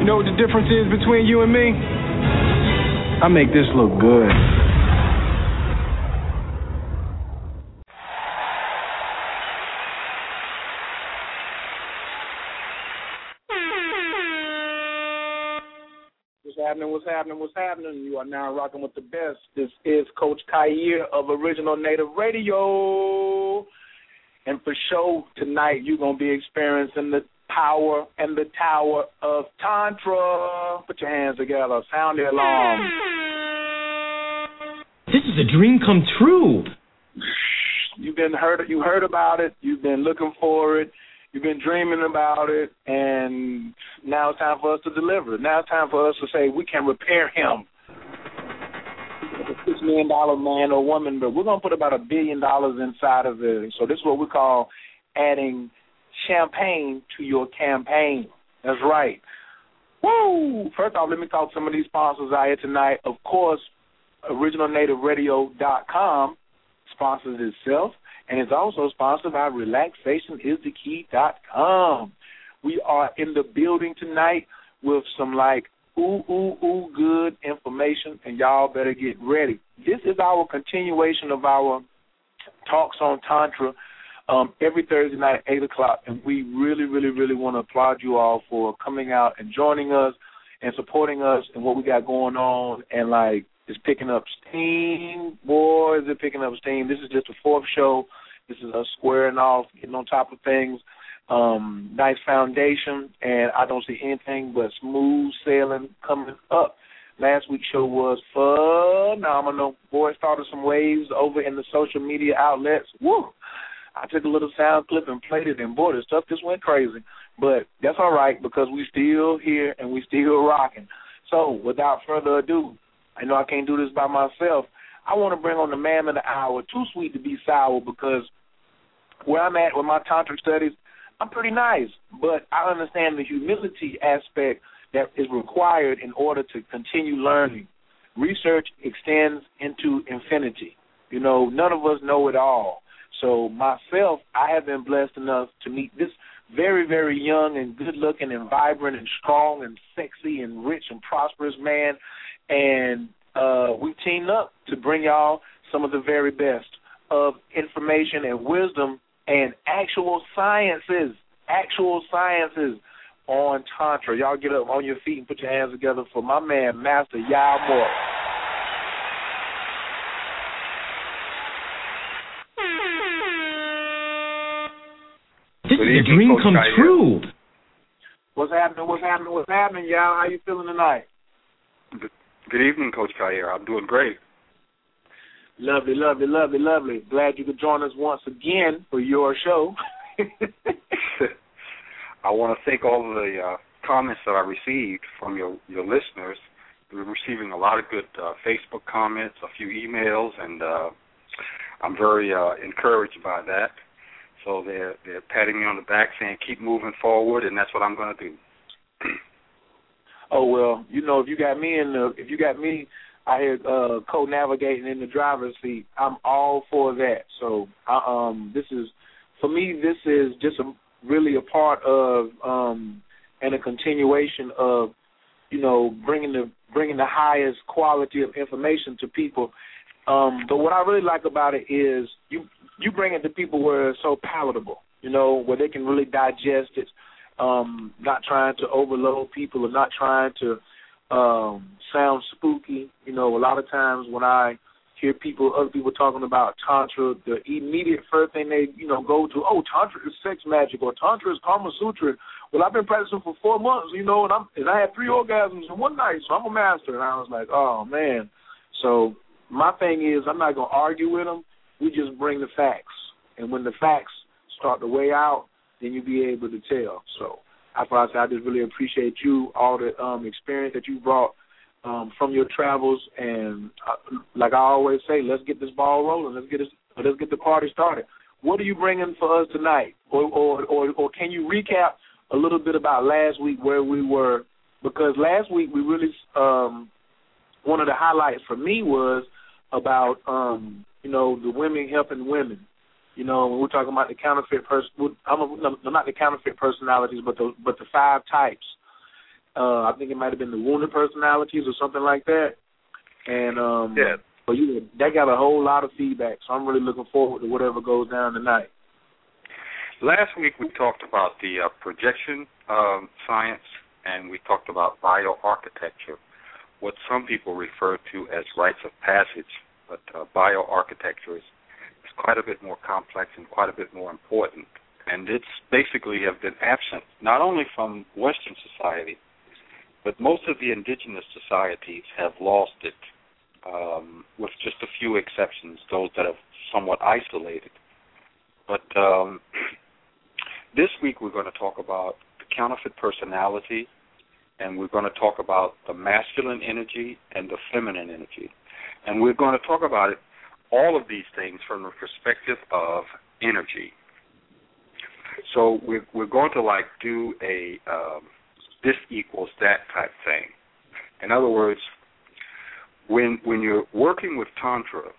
You know what the difference is between you and me? I make this look good. What's happening? What's happening? What's happening? You are now rocking with the best. This is Coach Khayr of Original Native Radio. And for show tonight, you're going to be experiencing the power and the tower of Tantra. Put your hands together. Sound the alarm. This is a dream come true. You've been heard. You heard about it. You've been looking for it. You've been dreaming about it, and now it's time for us to deliver. Now it's time for us to say we can repair him. A six million dollar man or woman, but we're gonna put about a billion dollars inside of it. So this is what we call adding champagne to your campaign. That's right. Woo! First off, let me talk some of these sponsors out here tonight. Of course, OriginalNativeRadio.com sponsors itself and it's also sponsored by RelaxationIsTheKey.com. We are in the building tonight with some like ooh ooh ooh good information, and y'all better get ready. This is our continuation of our talks on tantra um, every Thursday night at eight o'clock, and we really, really, really want to applaud you all for coming out and joining us and supporting us and what we got going on, and like it's picking up steam. Boy, is it picking up steam. This is just the fourth show. This is us squaring off, getting on top of things. Um, nice foundation, and I don't see anything but smooth sailing coming up. Last week's show was phenomenal. Boy, started some waves over in the social media outlets. Woo! I took a little sound clip and played it, and boy, the stuff just went crazy. But that's all right because we still here and we still rocking. So, without further ado, I know I can't do this by myself. I want to bring on the man of the hour. Too sweet to be sour because where I'm at with my tantric studies, I'm pretty nice, but I understand the humility aspect that is required in order to continue learning. Research extends into infinity. You know, none of us know it all. So myself, I have been blessed enough to meet this very, very young and good looking and vibrant and strong and sexy and rich and prosperous man. And uh, we've teamed up to bring y'all some of the very best of information and wisdom and actual sciences, actual sciences on Tantra. Y'all get up on your feet and put your hands together for my man, Master Yao. This is a dream come true. What's happening? What's happening? What's happening, y'all? How you feeling tonight? Good evening, Coach Khayr. I'm doing great. Lovely, lovely, lovely, lovely. Glad you could join us once again for your show. I want to thank all of the uh, comments that I received from your your listeners. We're receiving a lot of good uh, Facebook comments, a few emails, and uh, I'm very uh, encouraged by that. So they're they're patting me on the back, saying keep moving forward, and that's what I'm going to do. oh well, you know if you got me in the if you got me I here uh, co-navigating in the driver's seat. I'm all for that. So, I, um, this is for me. This is just a, really a part of um, and a continuation of, you know, bringing the bringing the highest quality of information to people. Um, but what I really like about it is you you bring it to people where it's so palatable. You know, where they can really digest it. Um, not trying to overload people or not trying to um sound spooky. You know, a lot of times when I hear people other people talking about tantra, the immediate first thing they, you know, go to, oh, tantra is sex magic or tantra is karma Sutra. Well I've been practicing for four months, you know, and I'm and I had three orgasms in one night, so I'm a master and I was like, Oh man. So my thing is I'm not gonna argue with them. We just bring the facts. and when the facts start to weigh out, then you'll be able to tell. So that's I say I just really appreciate you, all the um, experience that you brought um, from your travels, and uh, like I always say, let's get this ball rolling. Let's get this, let's get the party started. What are you bringing for us tonight, or or or, or can you recap a little bit about last week where we were? Because last week we really um, one of the highlights for me was about um, you know the women helping women. You know, when we're talking about the counterfeit person, I'm a, no, not the counterfeit personalities, but the but the five types. Uh, I think it might have been the wounded personalities or something like that. And um, yeah, but you that got a whole lot of feedback, so I'm really looking forward to whatever goes down tonight. Last week we talked about the uh, projection um, science, and we talked about bioarchitecture, what some people refer to as rites of passage, but uh, bioarchitecture is quite a bit more complex and quite a bit more important. And it's basically have been absent not only from Western society, but most of the indigenous societies have lost it, um, with just a few exceptions, those that have somewhat isolated. But um, this week we're going to talk about the counterfeit personality, and we're going to talk about the masculine energy and the feminine energy. And we're going to talk about it all of these things from the perspective of energy. So we're we're going to like do a um, this equals that type thing. In other words, when when you're working with tantra,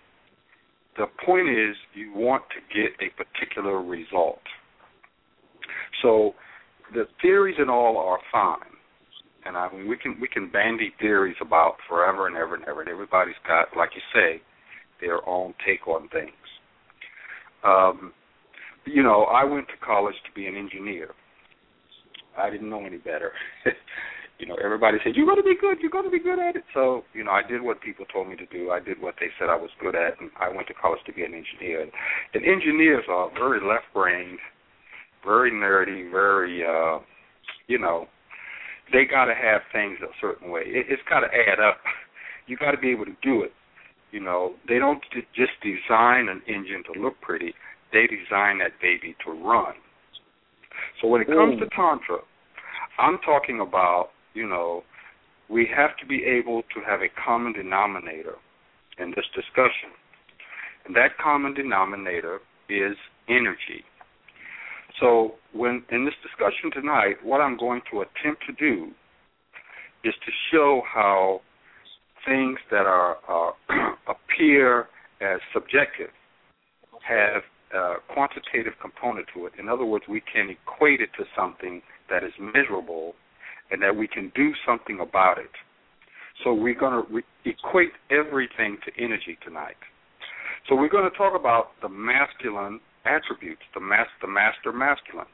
the point is you want to get a particular result. So the theories and all are fine, and I mean we can we can bandy theories about forever and ever and ever, and everybody's got, like you say, their own take on things. Um, you know, I went to college to be an engineer. I didn't know any better. you know, everybody said you're going to be good, you're going to be good at it. So, you know, I did what people told me to do. I did what they said I was good at, and I went to college to be an engineer. And, and engineers are very left-brained, very nerdy, very, uh, you know, they got to have things a certain way. It, it's got to add up. You got to be able to do it. You know, they don't just design an engine to look pretty; they design that baby to run. So when it comes to mm. tantra, I'm talking about you know we have to be able to have a common denominator in this discussion, and that common denominator is energy. So when in this discussion tonight, what I'm going to attempt to do is to show how things that are uh, appear as subjective have a quantitative component to it. In other words, we can equate it to something that is measurable and that we can do something about it. So we're going to re- equate everything to energy tonight. So we're going to talk about the masculine attributes, the, mas- the master masculine.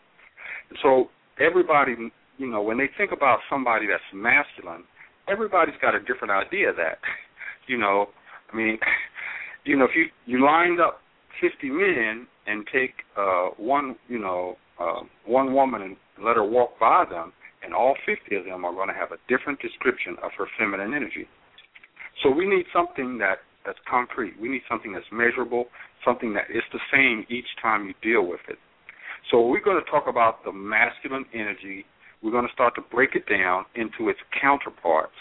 so everybody, you know, when they think about somebody that's masculine, everybody's got a different idea of that. You know, I mean, you know, if you you lined up fifty men and take uh one, you know, uh, one woman and let her walk by them, and all fifty of them are going to have a different description of her feminine energy. So we need something that that's concrete. We need something that's measurable, something that is the same each time you deal with it. So we're going to talk about the masculine energy. We're going to start to break it down into its counterparts.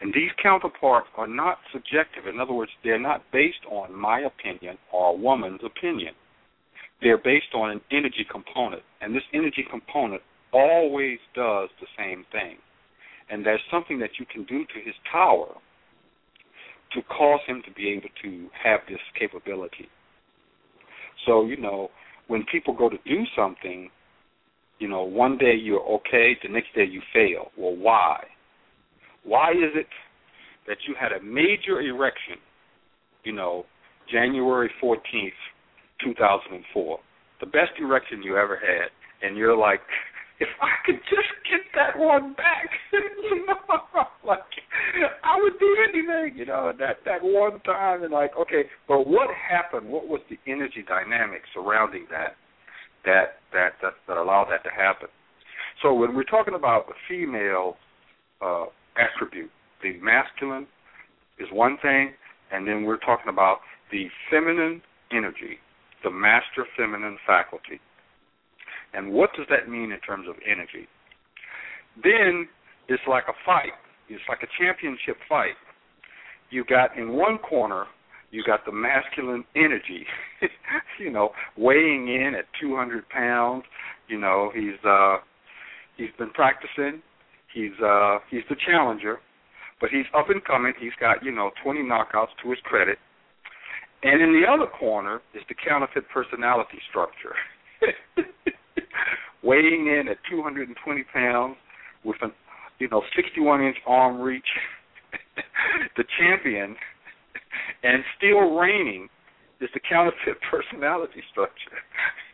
And these counterparts are not subjective. In other words, they're not based on my opinion or a woman's opinion. They're based on an energy component. And this energy component always does the same thing. And there's something that you can do to his tower to cause him to be able to have this capability. So, you know, when people go to do something, you know, one day you're okay, the next day you fail. Well, why? Why is it that you had a major erection, you know, January 14th, 2004, the best erection you ever had, and you're like, if I could just get that one back, you know, like I would do anything, you know, that that one time, and like, okay, but what happened? What was the energy dynamic surrounding that, that that that that allowed that to happen? So when we're talking about the female uh, attribute. The masculine is one thing, and then we're talking about the feminine energy. The the master feminine faculty. And what does that mean in terms of energy? Then it's like a fight. It's like a championship fight. You got in one corner, you got the masculine energy, you know, weighing in at 200 pounds. You know, he's uh, he's been practicing. He's uh, he's the challenger, but he's up and coming. He's got you know 20 knockouts to his credit. And in the other corner is the counterfeit personality structure, weighing in at 220 pounds with an you know 61 inch arm reach, the champion, and still reigning is the counterfeit personality structure.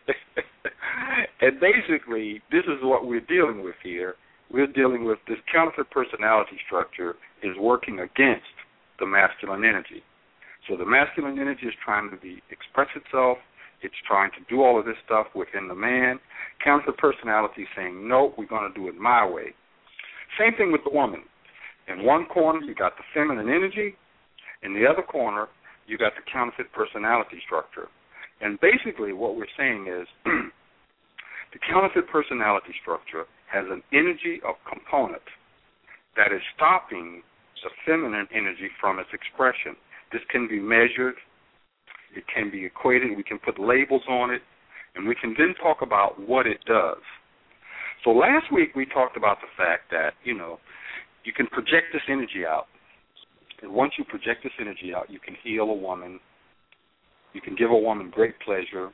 and basically, this is what we're dealing with here. We're dealing with this counterfeit personality structure is working against the masculine energy. So the masculine energy is trying to be express itself. It's trying to do all of this stuff within the man. Counter personality saying, no, we're going to do it my way. Same thing with the woman. In one corner, you got the feminine energy. In the other corner, you got the counterfeit personality structure. And basically, what we're saying is the counterfeit personality structure has an energy of component that is stopping the feminine energy from its expression. This can be measured, it can be equated, we can put labels on it, and we can then talk about what it does. So last week we talked about the fact that, you know, you can project this energy out. And once you project this energy out, you can heal a woman. You can give a woman great pleasure.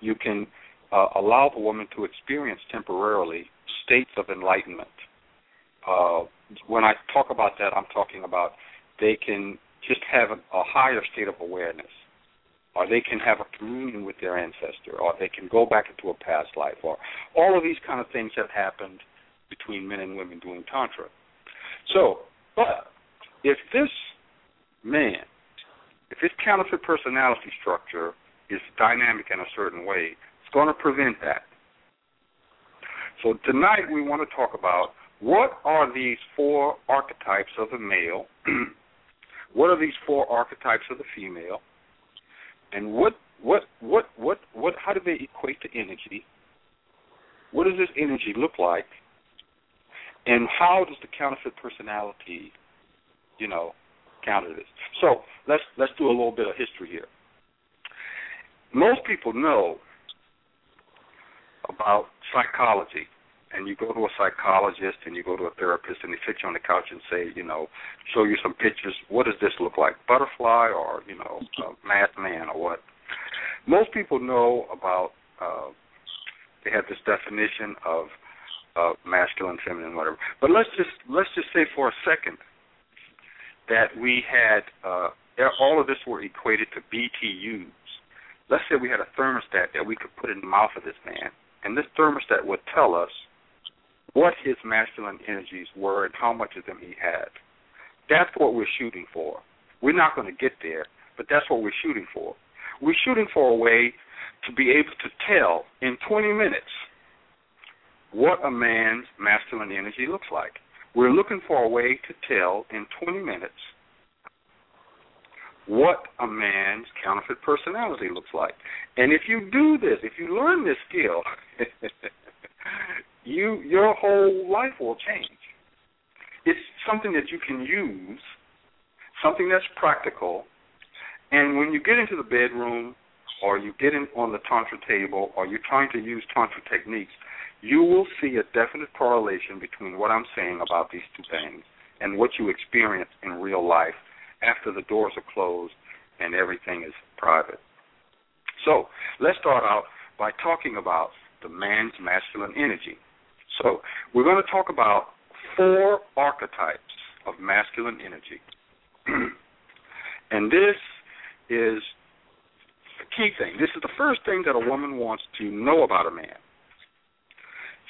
You can uh, allow the woman to experience temporarily states of enlightenment. Uh, when I talk about that, I'm talking about they can just have a, a higher state of awareness or they can have a communion with their ancestor, or they can go back into a past life, or all of these kind of things have happened between men and women doing tantra. So, but if this man, if his counterfeit personality structure is dynamic in a certain way, it's going to prevent that. So tonight we want to talk about what are these four archetypes of the male, what are these four archetypes of the female, and what what what what what how do they equate to energy? What does this energy look like? And how does the counterfeit personality, you know, counter this? So let's let's do a little bit of history here. Most people know about psychology and you go to a psychologist and you go to a therapist and they sit you on the couch and say, you know, show you some pictures. What does this look like? Butterfly or you know, math man or what? Most people know about. Uh, they have this definition of uh, masculine, feminine, whatever. But let's just let's just say for a second that we had uh, all of this were equated to BTUs. Let's say we had a thermostat that we could put in the mouth of this man, and this thermostat would tell us what his masculine energies were and how much of them he had. That's what we're shooting for. We're not going to get there, but that's what we're shooting for. We're shooting for a way to be able to tell in 20 minutes what a man's masculine energy looks like. We're looking for a way to tell in 20 minutes what a man's counterfeit personality looks like. And if you do this, if you learn this skill, you your whole life will change. It's something that you can use, something that's practical, and when you get into the bedroom or you get in on the tantra table or you're trying to use tantra techniques, you will see a definite correlation between what I'm saying about these two things and what you experience in real life after the doors are closed and everything is private. So let's start out by talking about the man's masculine energy. So we're going to talk about four archetypes of masculine energy. and this is the key thing. This is the first thing that a woman wants to know about a man.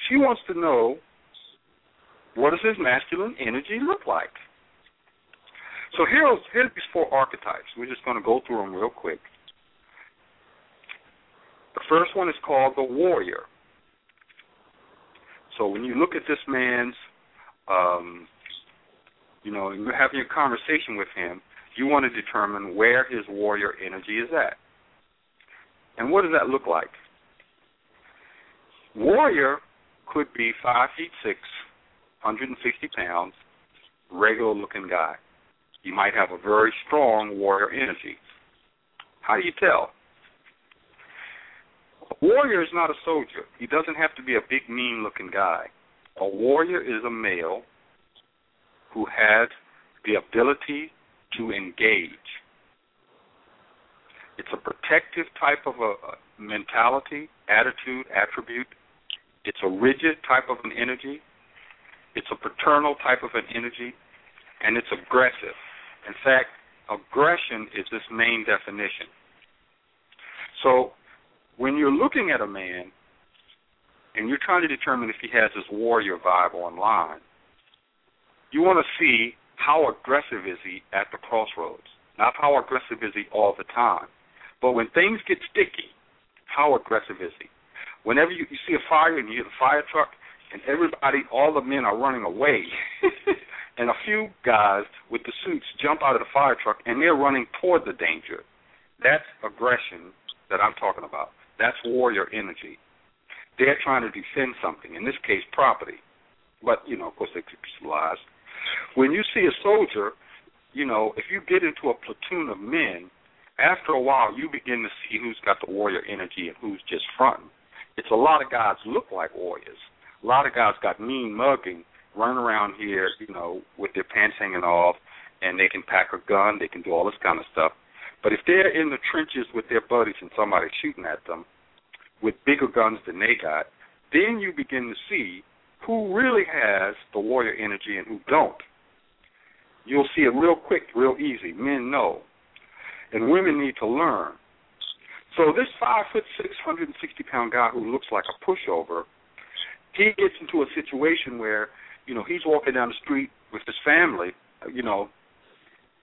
She wants to know what does his masculine energy look like? So here's here's these four archetypes. We're just going to go through them real quick. The first one is called the warrior. So when you look at this man's, um, you know, you're having a conversation with him, you want to determine where his warrior energy is at. And what does that look like? Warrior could be five feet six, 160 pounds, regular looking guy. You might have a very strong warrior energy. How do you tell? A warrior is not a soldier. He doesn't have to be a big, mean looking guy. A warrior is a male who has the ability to engage. It's a protective type of a, mentality, attitude, attribute. It's a rigid type of an energy. It's a paternal type of an energy. And it's aggressive. In fact, aggression is this main definition. So when you're looking at a man and you're trying to determine if he has this warrior vibe online, you want to see how aggressive is he at the crossroads. Not how aggressive is he all the time. But when things get sticky, how aggressive is he? Whenever you, you see a fire and you hear the fire truck and everybody, all the men are running away, and a few guys with the suits jump out of the fire truck and they're running toward the danger. That's aggression that I'm talking about. That's warrior energy. They're trying to defend something, in this case, property. But, you know, of course, they could be lies. When you see a soldier, you know, if you get into a platoon of men, after a while you begin to see who's got the warrior energy and who's just fronting. It's a lot of guys look like warriors. A lot of guys got mean mugging, running around here, you know, with their pants hanging off, and they can pack a gun, they can do all this kind of stuff. But if they're in the trenches with their buddies and somebody's shooting at them with bigger guns than they got, then you begin to see who really has the warrior energy and who don't. You'll see it real quick, real easy. Men know. And women need to learn. So this five foot six hundred and sixty pound guy who looks like a pushover, he gets into a situation where, you know, he's walking down the street with his family, you know,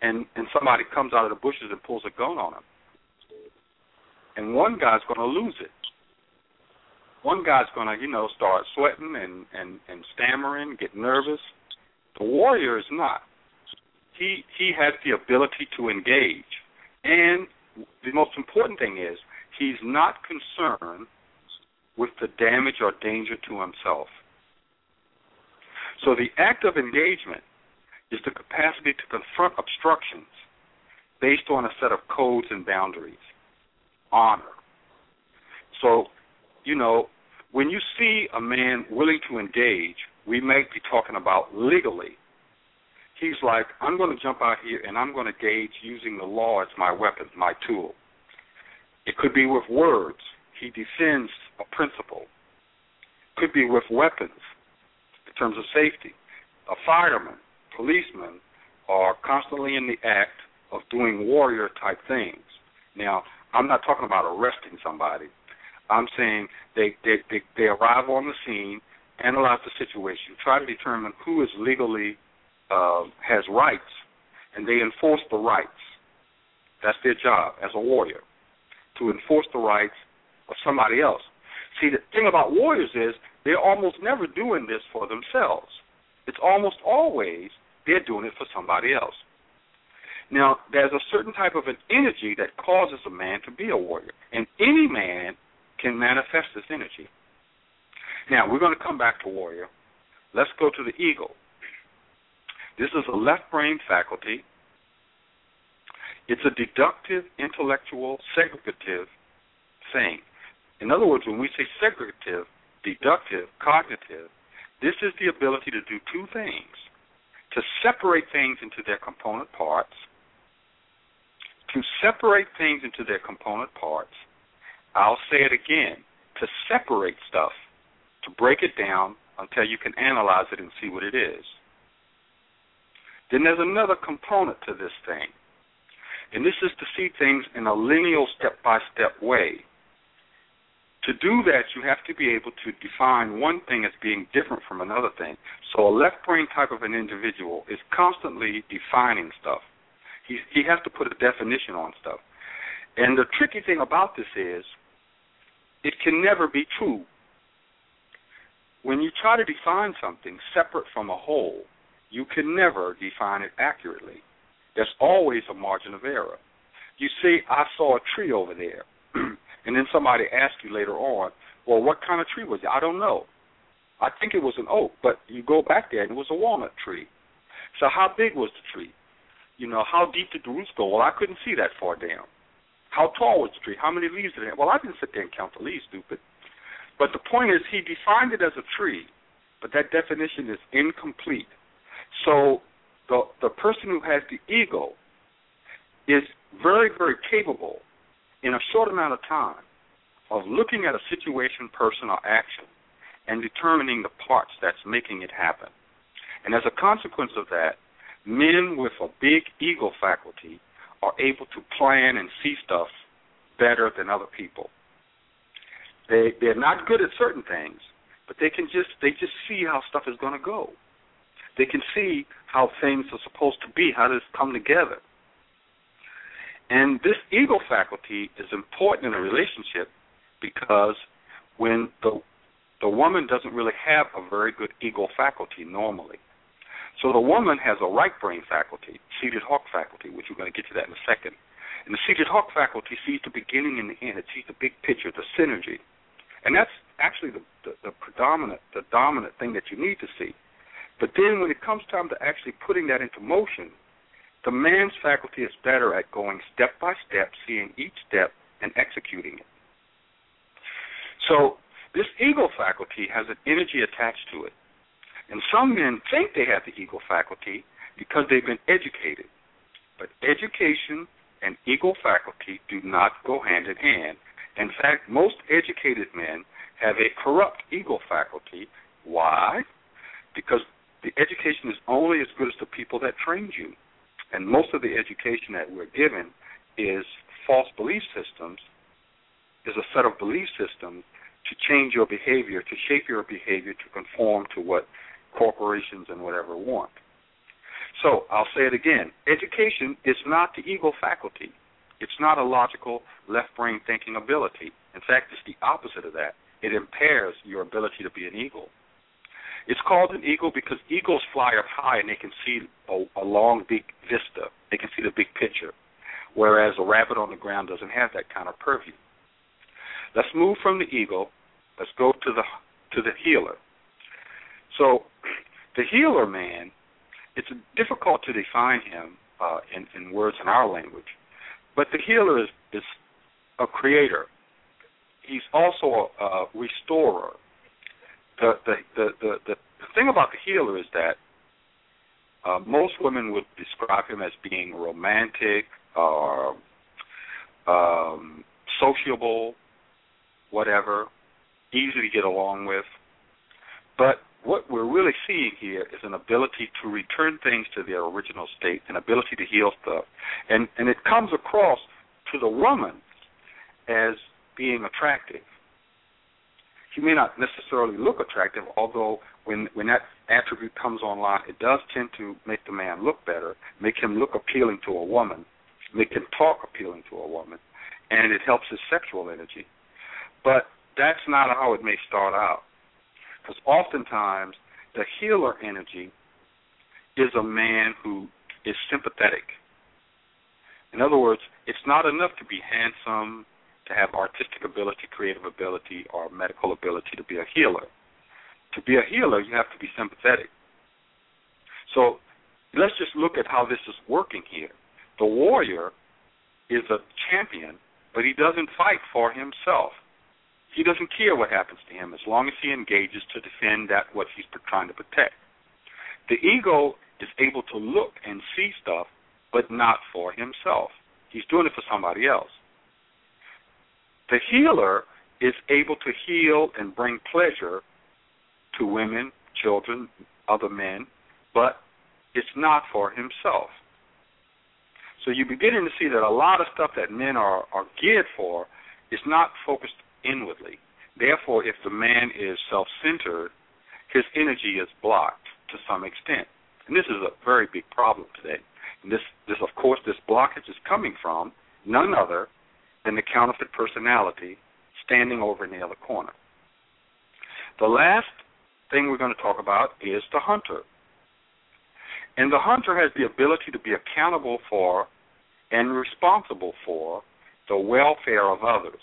and and somebody comes out of the bushes and pulls a gun on him. And one guy's gonna lose it. One guy's gonna, you know, start sweating and and and stammering, get nervous. The warrior is not. He he has the ability to engage, and the most important thing is he's not concerned with the damage or danger to himself. So the act of engagement is the capacity to confront obstructions based on a set of codes and boundaries. Honor. So, you know, when you see a man willing to engage, we may be talking about legally. He's like, I'm going to jump out here and I'm going to gauge using the law as my weapon, my tool. It could be with words. He defends a principle. Could be with weapons in terms of safety. A fireman, policemen are constantly in the act of doing warrior type things. Now, I'm not talking about arresting somebody. I'm saying they they they, they arrive on the scene, analyze the situation, try to determine who is legally uh, has rights, and they enforce the rights. That's their job as a warrior, to enforce the rights of somebody else. See, the thing about warriors is they're almost never doing this for themselves. It's almost always they're doing it for somebody else. Now, there's a certain type of an energy that causes a man to be a warrior, and any man can manifest this energy. Now, we're going to come back to warrior. Let's go to the eagle. This is a left brain faculty. It's a deductive, intellectual, segregative thing. In other words, when we say segregative, deductive, cognitive, this is the ability to do two things to separate things into their component parts, to separate things into their component parts. I'll say it again to separate stuff, to break it down until you can analyze it and see what it is. Then there's another component to this thing, and this is to see things in a lineal step by step way. To do that, you have to be able to define one thing as being different from another thing. So a left brain type of an individual is constantly defining stuff. He he has to put a definition on stuff. And the tricky thing about this is it can never be true. When you try to define something separate from a whole, you can never define it accurately. There's always a margin of error. You see, I saw a tree over there. And then somebody asks you later on, well, what kind of tree was it? I don't know. I think it was an oak, but you go back there and it was a walnut tree. So how big was the tree? You know, how deep did the roots go? Well, I couldn't see that far down. How tall was the tree? How many leaves did it have? Well, I didn't sit there and count the leaves, stupid. But the point is, he defined it as a tree, but that definition is incomplete. So the the person who has the eagle is very, very capable in a short amount of time of looking at a situation, person, or action and determining the parts that's making it happen. And as a consequence of that, men with a big eagle faculty are able to plan and see stuff better than other people. They they're not good at certain things, but they can just they just see how stuff is going to go. They can see how things are supposed to be, how does come together. And this eagle faculty is important in a relationship because when the the woman doesn't really have a very good eagle faculty normally. So the woman has a right brain faculty, seated hawk faculty, which we're going to get to that in a second. And the seated hawk faculty sees the beginning and the end. It sees the big picture, the synergy, and that's actually the, the, the predominant, the dominant thing that you need to see. But then when it comes time to actually putting that into motion, the man's faculty is better at going step by step, seeing each step and executing it. So this eagle faculty has an energy attached to it. And some men think they have the eagle faculty because they've been educated. But education and eagle faculty do not go hand in hand. In fact, most educated men have a corrupt eagle faculty. Why? Because the education is only as good as the people that trained you. And most of the education that we're given is false belief systems, is a set of belief systems to change your behavior, to shape your behavior to conform to what corporations and whatever want. So I'll say it again education is not the eagle faculty. It's not a logical left brain thinking ability. In fact, it's the opposite of that. It impairs your ability to be an eagle. It's called an eagle because eagles fly up high and they can see a, a long, big vista. They can see the big picture, whereas a rabbit on the ground doesn't have that kind of purview. Let's move from the eagle. Let's go to the to the healer. So, the healer man, it's difficult to define him uh, in, in words in our language. But the healer is, is a creator. He's also a, a restorer. The, the the, the the thing about the healer is that uh, most women would describe him as being romantic or um, sociable, whatever, easy to get along with. But what we're really seeing here is an ability to return things to their original state, an ability to heal stuff, and and it comes across to the woman as being attractive. She may not necessarily look attractive, although when when that attribute comes online, it does tend to make the man look better, make him look appealing to a woman, make him talk appealing to a woman, and it helps his sexual energy. But that's not how it may start out. Because oftentimes the healer energy is a man who is sympathetic. In other words, it's not enough to be handsome, to have artistic ability, creative ability, or medical ability to be a healer. To be a healer, you have to be sympathetic. So let's just look at how this is working here. The warrior is a champion, but he doesn't fight for himself. He doesn't care what happens to him as long as he engages to defend that what he's trying to protect. The eagle is able to look and see stuff, but not for himself. He's doing it for somebody else. The healer is able to heal and bring pleasure to women, children, other men, but it's not for himself. So you're beginning to see that a lot of stuff that men are, are geared for is not focused inwardly. Therefore, if the man is self centered, his energy is blocked to some extent. And this is a very big problem today. And this, this of course, this blockage is coming from none other than the counterfeit personality standing over in the other corner. The last thing we're going to talk about is the hunter. And the hunter has the ability to be accountable for and responsible for the welfare of others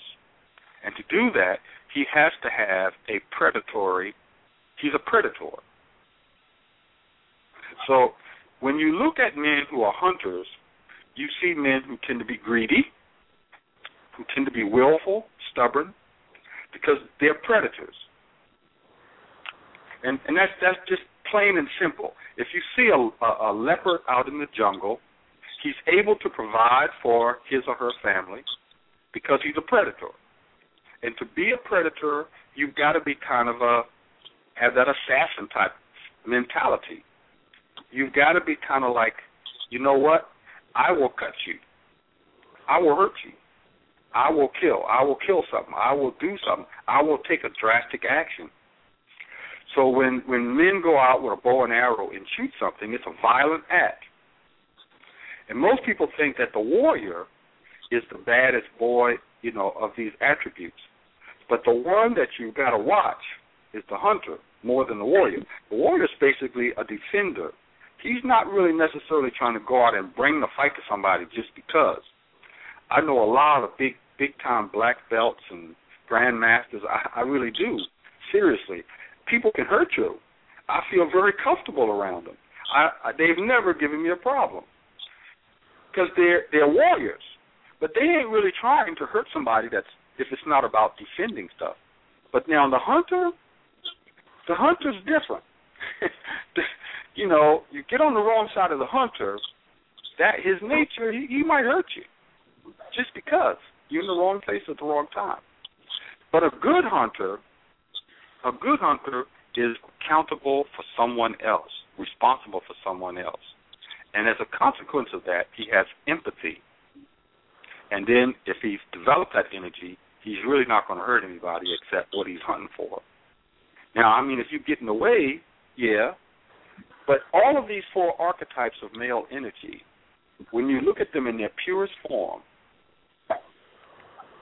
And to do that, he has to have a predatory, he's a predator. So when you look at men who are hunters, you see men who tend to be greedy, who tend to be willful, stubborn, because they're predators. And and that's that's just plain and simple. If you see a, a, a leopard out in the jungle, he's able to provide for his or her family because he's a predator. And to be a predator, you've got to be kind of a have that assassin type mentality. You've got to be kind of like, you know what? I will cut you. I will hurt you. I will kill. I will kill something. I will do something. I will take a drastic action. So when when men go out with a bow and arrow and shoot something, it's a violent act. And most people think that the warrior is the baddest boy, you know, of these attributes. But the one that you've got to watch is the hunter more than the warrior. The warrior is basically a defender. He's not really necessarily trying to go out and bring the fight to somebody just because. I know a lot of big big time black belts and grandmasters. I, I really do. Seriously, people can hurt you. I feel very comfortable around them. I, I they've never given me a problem because they're they're warriors, but they ain't really trying to hurt somebody. That's if it's not about defending stuff. But now the hunter, the hunter's different. you know, you get on the wrong side of the hunter, that his nature, he, he might hurt you just because you're in the wrong place at the wrong time. But a good hunter, a good hunter is accountable for someone else, responsible for someone else. And as a consequence of that, he has empathy. And then if he's developed that energy, he's really not going to hurt anybody except what he's hunting for. Now, I mean, if you get in the way, yeah. But all of these four archetypes of male energy, when you look at them in their purest form,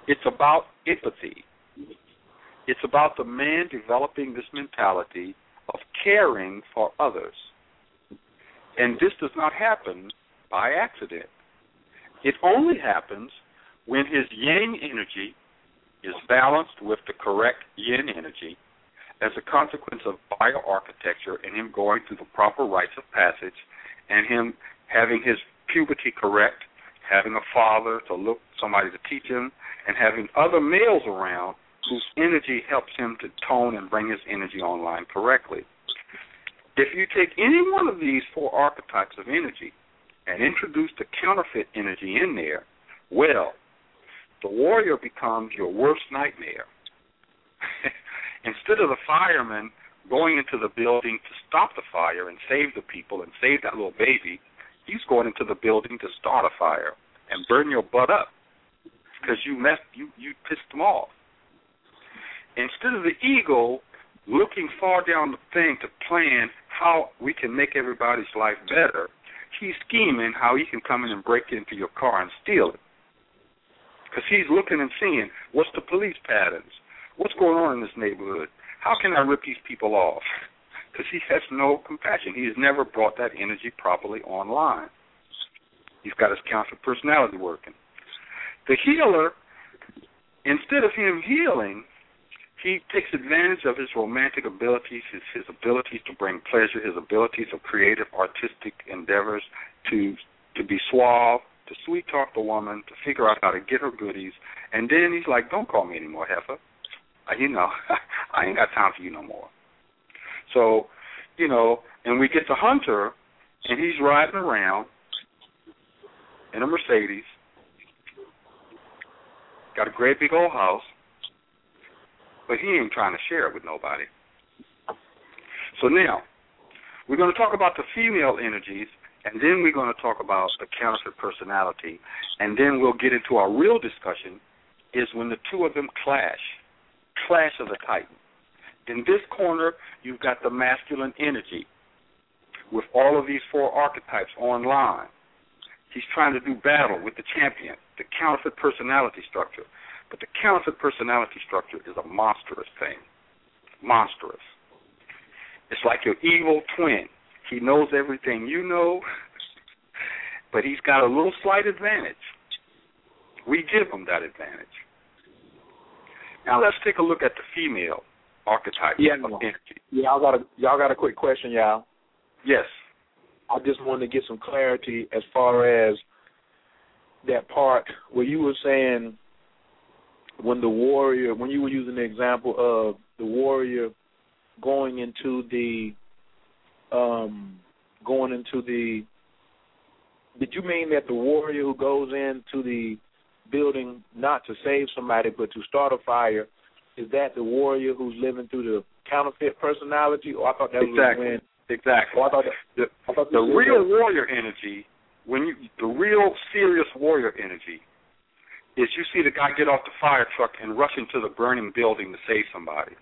it's about empathy. It's about the man developing this mentality of caring for others. And this does not happen by accident. It only happens when his yang energy is balanced with the correct yin energy as a consequence of bioarchitecture and him going through the proper rites of passage and him having his puberty correct, having a father to look somebody to teach him, and having other males around whose energy helps him to tone and bring his energy online correctly. If you take any one of these four archetypes of energy and introduce the counterfeit energy in there, well, the warrior becomes your worst nightmare. Instead of the fireman going into the building to stop the fire and save the people and save that little baby, he's going into the building to start a fire and burn your butt up because you messed you you pissed them off. Instead of the eagle looking far down the thing to plan how we can make everybody's life better, he's scheming how he can come in and break into your car and steal it. Because he's looking and seeing what's the police patterns, what's going on in this neighborhood, how can I rip these people off? Because he has no compassion. He has never brought that energy properly online. He's got his counter personality working. The healer, instead of him healing, he takes advantage of his romantic abilities, his, his abilities to bring pleasure, his abilities of creative, artistic endeavors, to to be suave, to sweet talk the woman, to figure out how to get her goodies, and then he's like, "Don't call me anymore, heifer. You know, I ain't got time for you no more." So, you know, and we get to Hunter, and he's riding around in a Mercedes, got a great big old house, but he ain't trying to share it with nobody. So now, we're going to talk about the female energies, and then we're going to talk about the counterfeit personality, and then we'll get into our real discussion is when the two of them clash, clash of the titan. In this corner, you've got the masculine energy with all of these four archetypes online. He's trying to do battle with the champion, the counterfeit personality structure. But the counterfeit personality structure is a monstrous thing. Monstrous. It's like your evil twin. He knows everything you know, but he's got a little slight advantage. We give him that advantage. Now let's take a look at the female archetype yeah, of energy. Y'all got a y'all got a quick question, y'all. Yes. I just wanted to get some clarity as far as that part where you were saying when the warrior when you were using the example of the warrior going into the um going into the did you mean that the warrior who goes into the building not to save somebody but to start a fire is that the warrior who's living through the counterfeit personality or I thought that exactly. was when Exactly. Oh, I thought that, the I thought the real warrior energy, when you the real serious warrior energy, is you see the guy get off the fire truck and rush into the burning building to save somebody.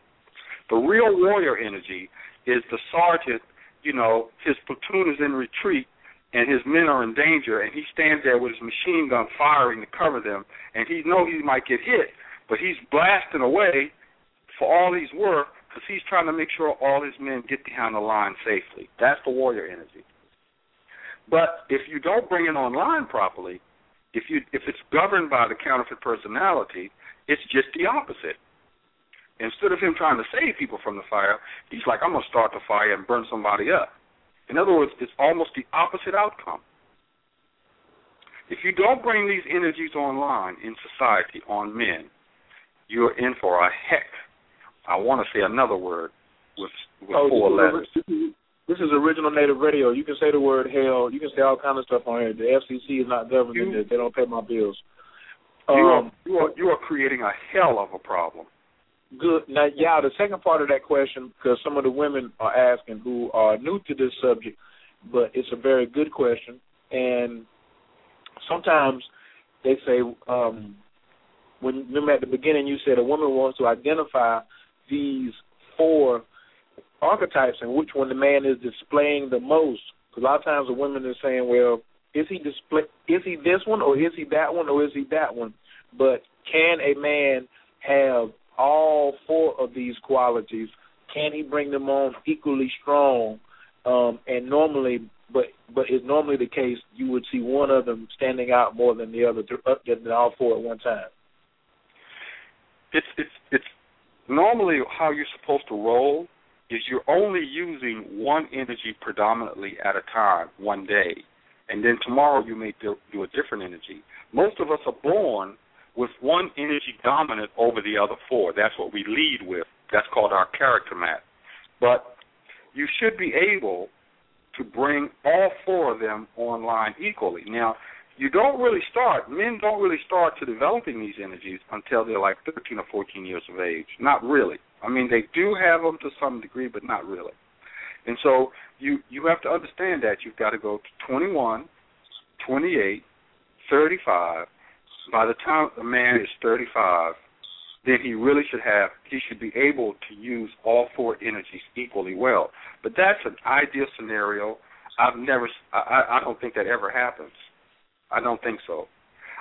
The real warrior energy is the sergeant. You know, his platoon is in retreat and his men are in danger, and he stands there with his machine gun firing to cover them, and he know he might get hit, but he's blasting away for all he's worth because he's trying to make sure all his men get behind the line safely. That's the warrior energy. But if you don't bring it online properly, if you if it's governed by the counterfeit personality, it's just the opposite. Instead of him trying to save people from the fire, he's like, I'm gonna start the fire and burn somebody up. In other words, it's almost the opposite outcome. If you don't bring these energies online in society on men, you're in for a heck I want to say another word with, with oh, four letters. Is, this is original native radio. You can say the word hell. You can say all kind of stuff on here. The FCC is not governing this. They don't pay my bills. You, um, are, you are you are creating a hell of a problem. Good. Now, yeah, the second part of that question, because some of the women are asking who are new to this subject, but it's a very good question. And sometimes they say, um, when remember at the beginning you said a woman wants to identify these four archetypes and which one the man is displaying the most. Because a lot of times the women are saying, well, is he display is he this one or is he that one or is he that one? But can a man have all four of these qualities? Can he bring them on equally strong? Um, and normally, but but it's normally the case you would see one of them standing out more than the other, uh, than all four at one time. It's it's it's normally how you're supposed to roll is you're only using one energy predominantly at a time, one day, and then tomorrow you may do, do a different energy. Most of us are born with one energy dominant over the other four. That's what we lead with. That's called our character map. But you should be able to bring all four of them online equally. Now, you don't really start, men don't really start to developing these energies until they're like 13 or 14 years of age. Not really. I mean, they do have them to some degree, but not really. And so you you have to understand that you've got to go to 21, 28, 35. By the time a man is 35, then he really should have he should be able to use all four energies equally well. But that's an ideal scenario. I've never I, I don't think that ever happens. I don't think so.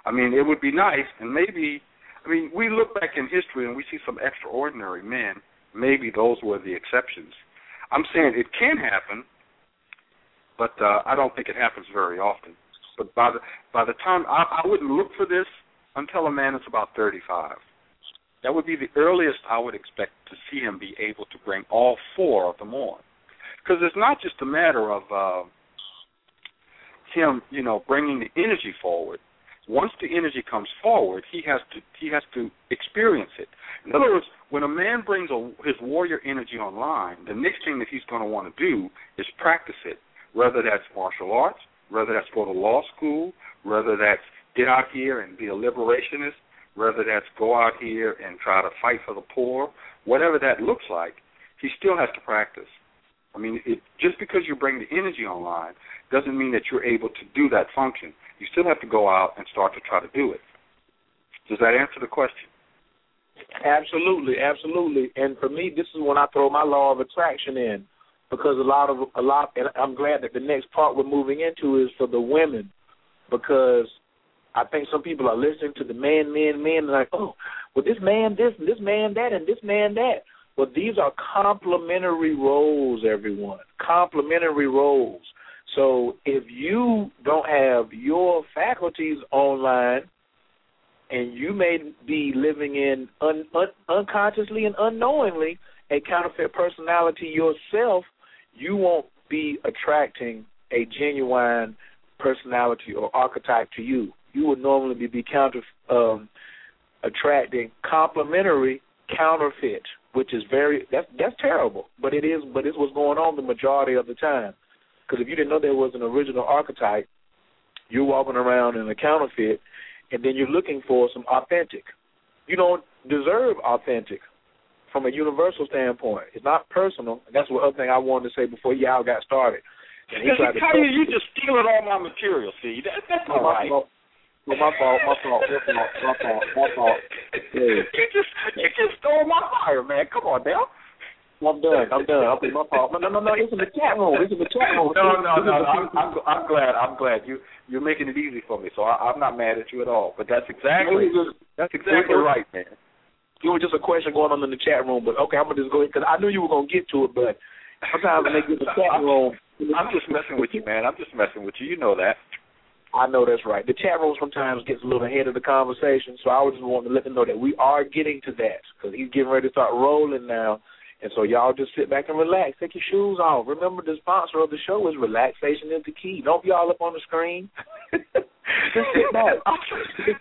I mean, it would be nice, and maybe, I mean, we look back in history and we see some extraordinary men. Maybe those were the exceptions. I'm saying it can happen, but uh, I don't think it happens very often. But by the by the time I, I wouldn't look for this until a man is about 35. That would be the earliest I would expect to see him be able to bring all four of them on, because it's not just a matter of. Uh, him, you know, bringing the energy forward. Once the energy comes forward, he has to he has to experience it. In other words, when a man brings a, his warrior energy online, the next thing that he's going to want to do is practice it. Whether that's martial arts, whether that's go to law school, whether that's get out here and be a liberationist, whether that's go out here and try to fight for the poor, whatever that looks like, he still has to practice. I mean, it, just because you bring the energy online doesn't mean that you're able to do that function. You still have to go out and start to try to do it. Does that answer the question? Absolutely, absolutely. And for me, this is when I throw my law of attraction in, because a lot of a lot, and I'm glad that the next part we're moving into is for the women, because I think some people are listening to the man, man, man, and like, oh, well, this man this, and this man that, and this man that. Well, these are complementary roles, everyone. Complementary roles. So if you don't have your faculties online, and you may be living in un, un, unconsciously and unknowingly a counterfeit personality yourself, you won't be attracting a genuine personality or archetype to you. You would normally be, be counter um, attracting complementary counterfeit, which is very that's that's terrible. But it is but it's what's going on the majority of the time. Because if you didn't know there was an original archetype, you're walking around in a counterfeit, and then you're looking for some authentic. You don't deserve authentic from a universal standpoint. It's not personal. And that's what other thing I wanted to say before y'all got started. And he tried to tell you, you just stealing all my material. See, that, that's not right. Well, my fault, my fault, my fault, my fault, my fault. Yeah. You just you just stole my fire, man. Come on, Dale. I'm done. I'm done. I'll be my fault. No, no, no, no. It's in the chat room. It's in the chat room. No, no, no. I'm, I'm, I'm glad. I'm glad you you're making it easy for me. So I, I'm not mad at you at all. But that's exactly that's exactly right, man. It was just a question going on in the chat room, but okay, I'm gonna just go because I knew you were gonna get to it, but sometimes when they get the chat room, I'm just messing with you, man. I'm just messing with you. You know that. I know that's right. The chat room sometimes gets a little ahead of the conversation, so I was just wanting to let them know that we are getting to that because he's getting ready to start rolling now. And so y'all just sit back and relax. Take your shoes off. Remember, the sponsor of the show is relaxation is the key. Don't be all up on the screen. just sit back.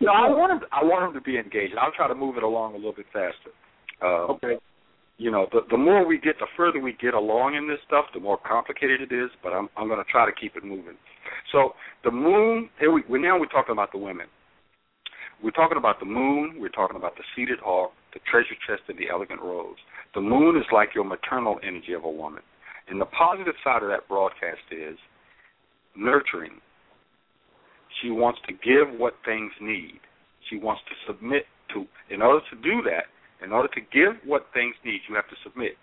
no, I want him. I want him to be engaged. I'll try to move it along a little bit faster. Uh, okay. You know, the the more we get, the further we get along in this stuff, the more complicated it is. But I'm I'm going to try to keep it moving. So the moon. Here we, we now we're talking about the women. We're talking about the moon. We're talking about the seated hawk, the treasure chest, and the elegant rose. The moon is like your maternal energy of a woman. And the positive side of that broadcast is nurturing. She wants to give what things need. She wants to submit to. In order to do that, in order to give what things need, you have to submit.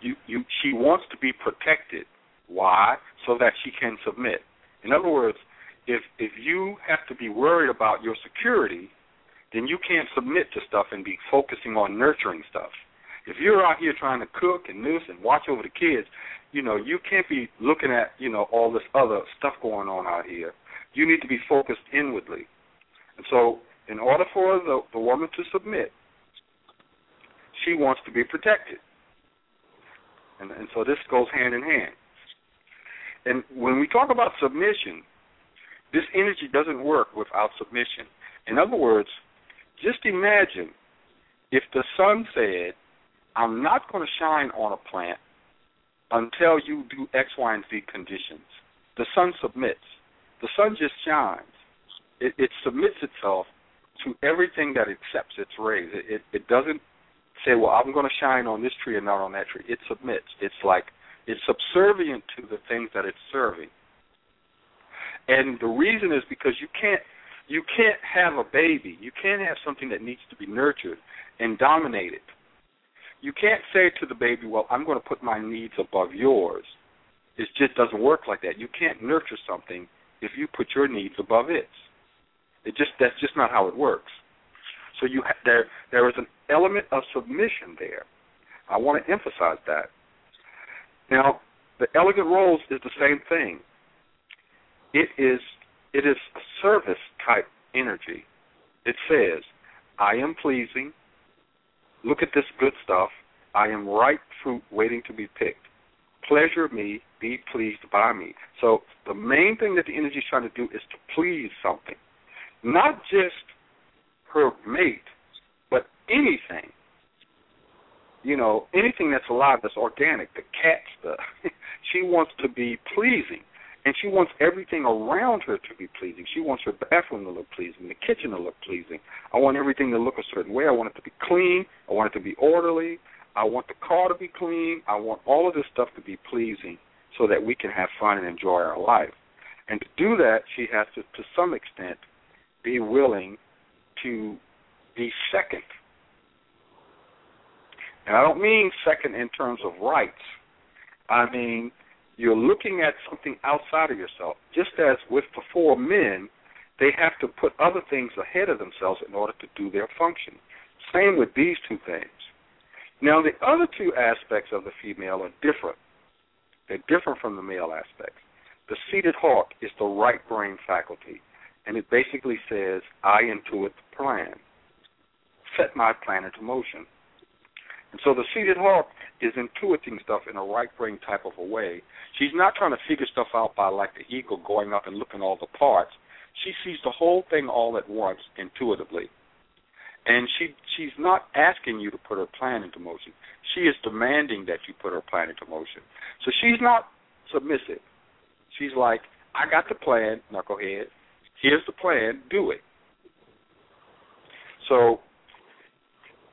You, you, she wants to be protected why? So that she can submit. In other words, if if you have to be worried about your security, then you can't submit to stuff and be focusing on nurturing stuff. If you're out here trying to cook and this and watch over the kids, you know, you can't be looking at, you know, all this other stuff going on out here. You need to be focused inwardly. And so in order for the, the woman to submit, she wants to be protected. And, and so this goes hand in hand. And when we talk about submission, this energy doesn't work without submission. In other words, just imagine if the sun said, I'm not going to shine on a plant until you do X, Y, and Z conditions. The sun submits. The sun just shines. It, it submits itself to everything that accepts its rays. It, it, it doesn't say, well, I'm going to shine on this tree and not on that tree. It submits. It's like it's subservient to the things that it's serving. And the reason is because you can't you can't have a baby. You can't have something that needs to be nurtured and dominated. You can't say to the baby, "Well, I'm going to put my needs above yours." It just doesn't work like that. You can't nurture something if you put your needs above its. It just that's just not how it works. So you ha- there there is an element of submission there. I want to emphasize that. Now, the elegant rose is the same thing. It is it is a service type energy. It says, I am pleasing. Look at this good stuff. I am ripe fruit waiting to be picked. Pleasure me, be pleased by me. So the main thing that the energy is trying to do is to please something. Not just her mate, but anything you know, anything that's alive, that's organic, the cats, the she wants to be pleasing. And she wants everything around her to be pleasing. She wants her bathroom to look pleasing, the kitchen to look pleasing. I want everything to look a certain way. I want it to be clean. I want it to be orderly. I want the car to be clean. I want all of this stuff to be pleasing so that we can have fun and enjoy our life. And to do that, she has to, to some extent, be willing to be second and I don't mean second in terms of rights. I mean you're looking at something outside of yourself. Just as with the four men, they have to put other things ahead of themselves in order to do their function. Same with these two things. Now, the other two aspects of the female are different. They're different from the male aspects. The seated hawk is the right brain faculty, and it basically says, I intuit the plan. Set my plan into motion. And so the seated hawk is intuiting stuff in a right brain type of a way. She's not trying to figure stuff out by like the eagle going up and looking all the parts. She sees the whole thing all at once intuitively. And she she's not asking you to put her plan into motion. She is demanding that you put her plan into motion. So she's not submissive. She's like, I got the plan, knucklehead. Here's the plan, do it. So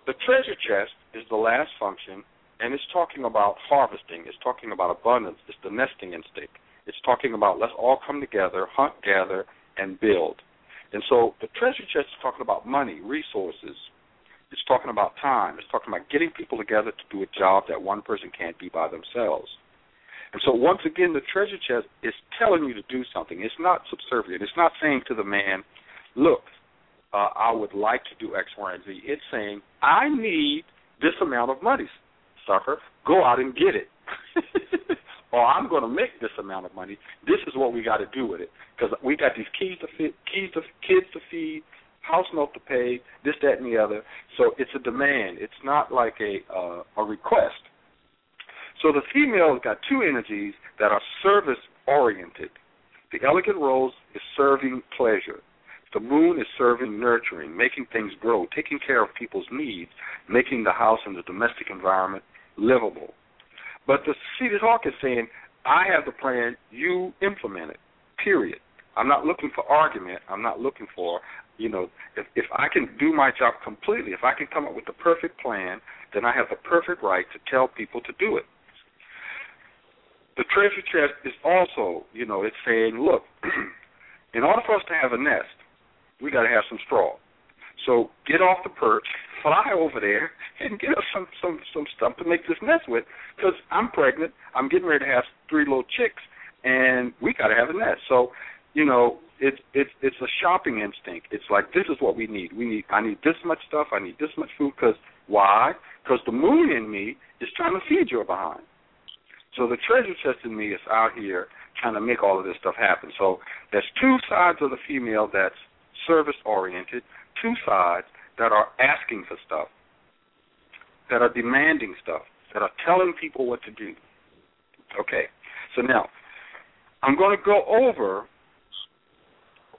the treasure chest is the last function, and it's talking about harvesting. It's talking about abundance. It's the nesting instinct. It's talking about let's all come together, hunt, gather, and build. And so the treasure chest is talking about money, resources. It's talking about time. It's talking about getting people together to do a job that one person can't do by themselves. And so once again, the treasure chest is telling you to do something. It's not subservient. It's not saying to the man, look, uh, I would like to do X, Y, and Z. It's saying, I need this amount of money, sucker. Go out and get it. or I'm going to make this amount of money. This is what we got to do with it because we got these keys to fit, keys to kids to feed, house note to pay, this, that, and the other. So it's a demand. It's not like a uh, a request. So the female has got two energies that are service oriented. The elegant rose is serving pleasure. The moon is serving nurturing, making things grow, taking care of people's needs, making the house and the domestic environment livable. But the seated hawk is saying, I have the plan, you implement it. Period. I'm not looking for argument. I'm not looking for, you know, if if I can do my job completely, if I can come up with the perfect plan, then I have the perfect right to tell people to do it. The treasure chest is also, you know, it's saying, look, in order for us to have a nest, we got to have some straw. So get off the perch, fly over there, and get us some some some stuff to make this nest with. Because I'm pregnant, I'm getting ready to have three little chicks, and we got to have a nest. So, you know, it's it's it's a shopping instinct. It's like this is what we need. We need I need this much stuff. I need this much food. Because why? Because the moon in me is trying to feed your behind. So the treasure chest in me is out here trying to make all of this stuff happen. So there's two sides of the female that's service oriented, two sides that are asking for stuff, that are demanding stuff, that are telling people what to do. Okay, so now I'm going to go over,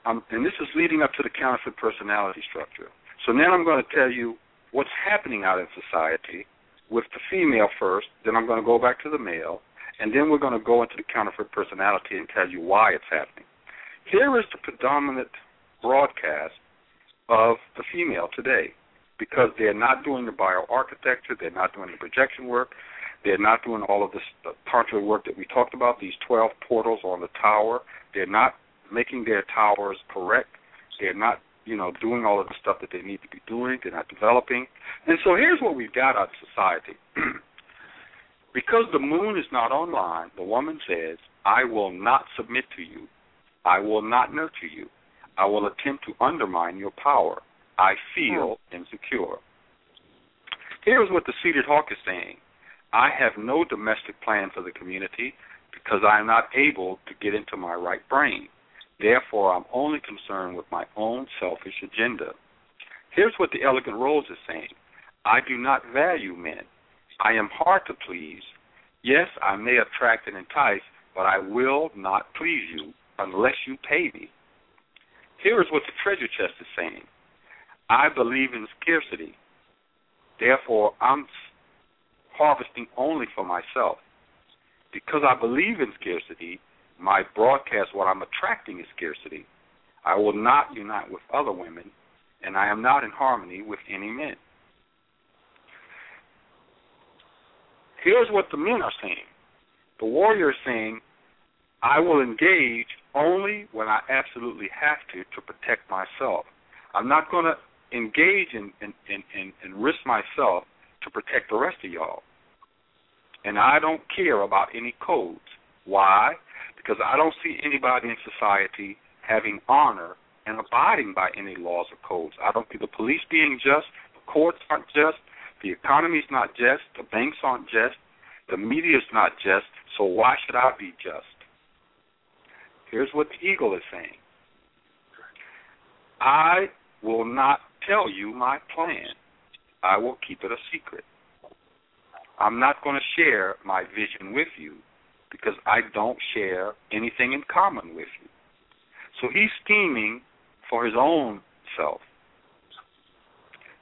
um, and this is leading up to the counterfeit personality structure. So now I'm going to tell you what's happening out in society with the female first, then I'm going to go back to the male, and then we're going to go into the counterfeit personality and tell you why it's happening. Here is the predominant broadcast of the female today because they're not doing the bioarchitecture, they're not doing the projection work, they're not doing all of this tantra work that we talked about, these 12 portals on the tower. They're not making their towers correct. They're not, you know, doing all of the stuff that they need to be doing. They're not developing. And so here's what we've got out of society. because the moon is not online, the woman says, I will not submit to you. I will not nurture you. I will attempt to undermine your power. I feel hmm. insecure. Here's what the seated hawk is saying I have no domestic plan for the community because I am not able to get into my right brain. Therefore, I'm only concerned with my own selfish agenda. Here's what the elegant rose is saying I do not value men. I am hard to please. Yes, I may attract and entice, but I will not please you unless you pay me. Here is what the treasure chest is saying I believe in scarcity. Therefore, I'm harvesting only for myself. Because I believe in scarcity, my broadcast, what I'm attracting is scarcity. I will not unite with other women, and I am not in harmony with any men. Here's what the men are saying the warrior is saying, I will engage only when I absolutely have to to protect myself. I'm not going to engage and in, in, in, risk myself to protect the rest of y'all. And I don't care about any codes. Why? Because I don't see anybody in society having honor and abiding by any laws or codes. I don't see the police being just, the courts aren't just, the economy's not just, the banks aren't just, the media's not just, so why should I be just? Here's what the eagle is saying I will not tell you my plan. I will keep it a secret. I'm not going to share my vision with you because I don't share anything in common with you. So he's scheming for his own self.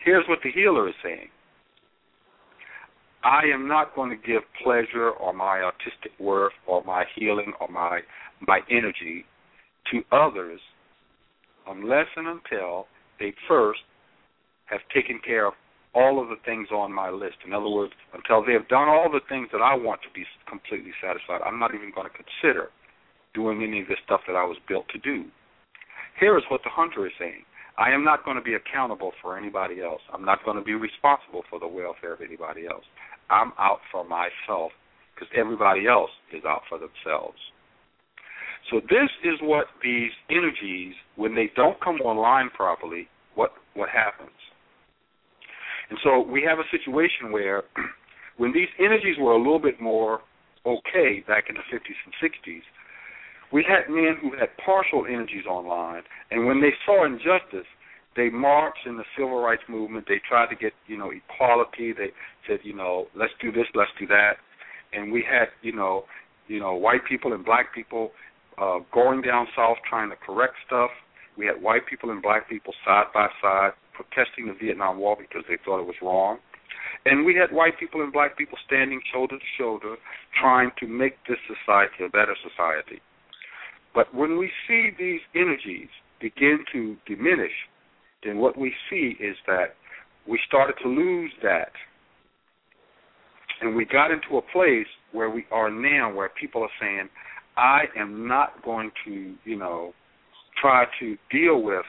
Here's what the healer is saying I am not going to give pleasure or my artistic worth or my healing or my my energy to others unless and until they first have taken care of all of the things on my list. In other words, until they have done all the things that I want to be completely satisfied, I'm not even going to consider doing any of the stuff that I was built to do. Here is what the hunter is saying. I am not going to be accountable for anybody else. I'm not going to be responsible for the welfare of anybody else. I'm out for myself because everybody else is out for themselves. So this is what these energies, when they don't come online properly, what what happens. And so we have a situation where when these energies were a little bit more okay back in the 50s and 60s, we had men who had partial energies online, and when they saw injustice, they marched in the civil rights movement. They tried to get, you know, equality. They said, you know, let's do this, let's do that. And we had, you know, you know, white people and black people uh, going down south trying to correct stuff. We had white people and black people side by side protesting the Vietnam War because they thought it was wrong. And we had white people and black people standing shoulder to shoulder trying to make this society a better society. But when we see these energies begin to diminish, then what we see is that we started to lose that. And we got into a place where we are now where people are saying, I am not going to, you know, try to deal with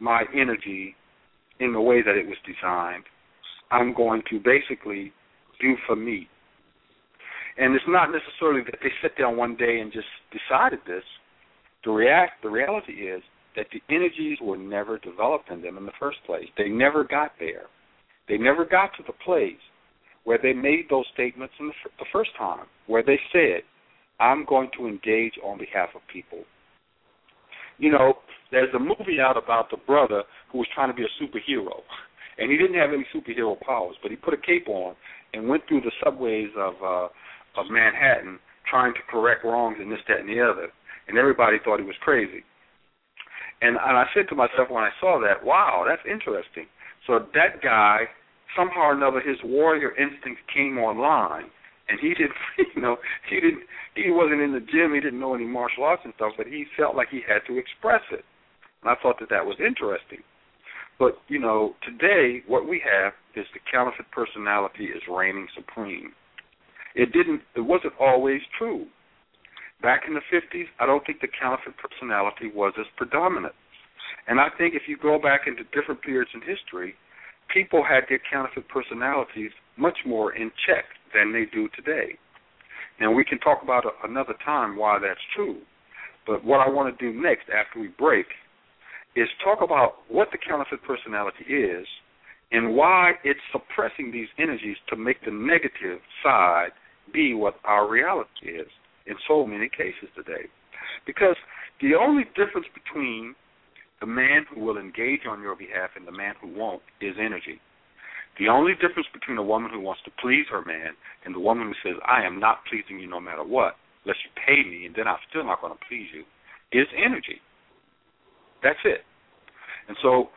my energy in the way that it was designed. I'm going to basically do for me. And it's not necessarily that they sit down one day and just decided this. The react the reality is that the energies were never developed in them in the first place. They never got there. They never got to the place where they made those statements in the, the first time, where they said, I'm going to engage on behalf of people. You know, there's a movie out about the brother who was trying to be a superhero, and he didn't have any superhero powers, but he put a cape on and went through the subways of uh, of Manhattan trying to correct wrongs and this, that, and the other, and everybody thought he was crazy. And and I said to myself when I saw that, wow, that's interesting. So that guy somehow or another his warrior instinct came online. And he didn't you know he didn't he wasn't in the gym. He didn't know any martial arts and stuff but he felt like he had to express it. And i thought that that was interesting. But you know today what we have is the counterfeit personality is reigning supreme. It didn't it wasn't always true back in the 50s i don't think the counterfeit personality was as predominant and i think if you go back into different periods in history people had their counterfeit personalities much more in check than they do today. Now, we can talk about a, another time why that's true, but what I want to do next after we break is talk about what the counterfeit personality is and why it's suppressing these energies to make the negative side be what our reality is in so many cases today. Because the only difference between the man who will engage on your behalf and the man who won't is energy. The only difference between a woman who wants to please her man and the woman who says, I am not pleasing you no matter what, unless you pay me and then I'm still not going to please you, is energy. That's it. And so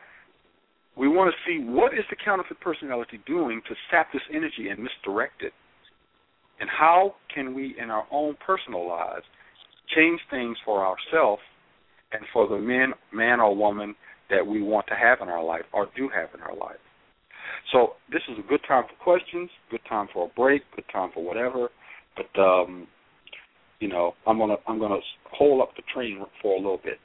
we want to see what is the counterfeit personality doing to sap this energy and misdirect it. And how can we, in our own personal lives, change things for ourselves and for the man, man or woman that we want to have in our life or do have in our life. So this is a good time for questions, good time for a break, good time for whatever. But um, you know, I'm gonna I'm gonna hold up the train for a little bit.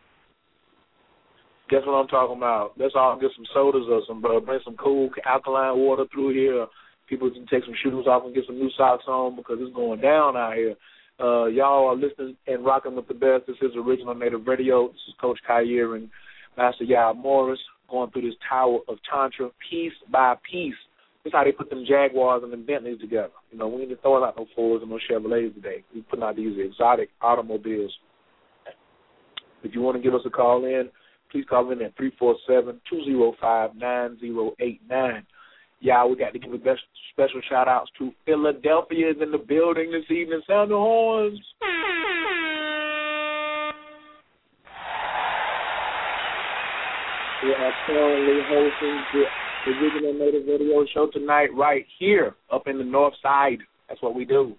Guess what I'm talking about? Let's all get some sodas or some uh, bring some cool alkaline water through here. People can take some shoes off and get some new socks on because it's going down out here. Uh, y'all are listening and rocking with the best. This is Original Native Radio. This is Coach Khayr and Master Yao Morris going through this tower of Tantra piece by piece. This is how they put them Jaguars and them Bentleys together. You know, we ain't throwing out no Fords and no Chevrolets today. We putting out these exotic automobiles. If you want to give us a call in, please call in at three four seven two zero five nine zero eight nine. Yeah, we got to give a best special shout outs to Philadelphia in the building this evening. Sound the horns. We are currently hosting the original Native Radio Show tonight right here up in the north side. That's what we do.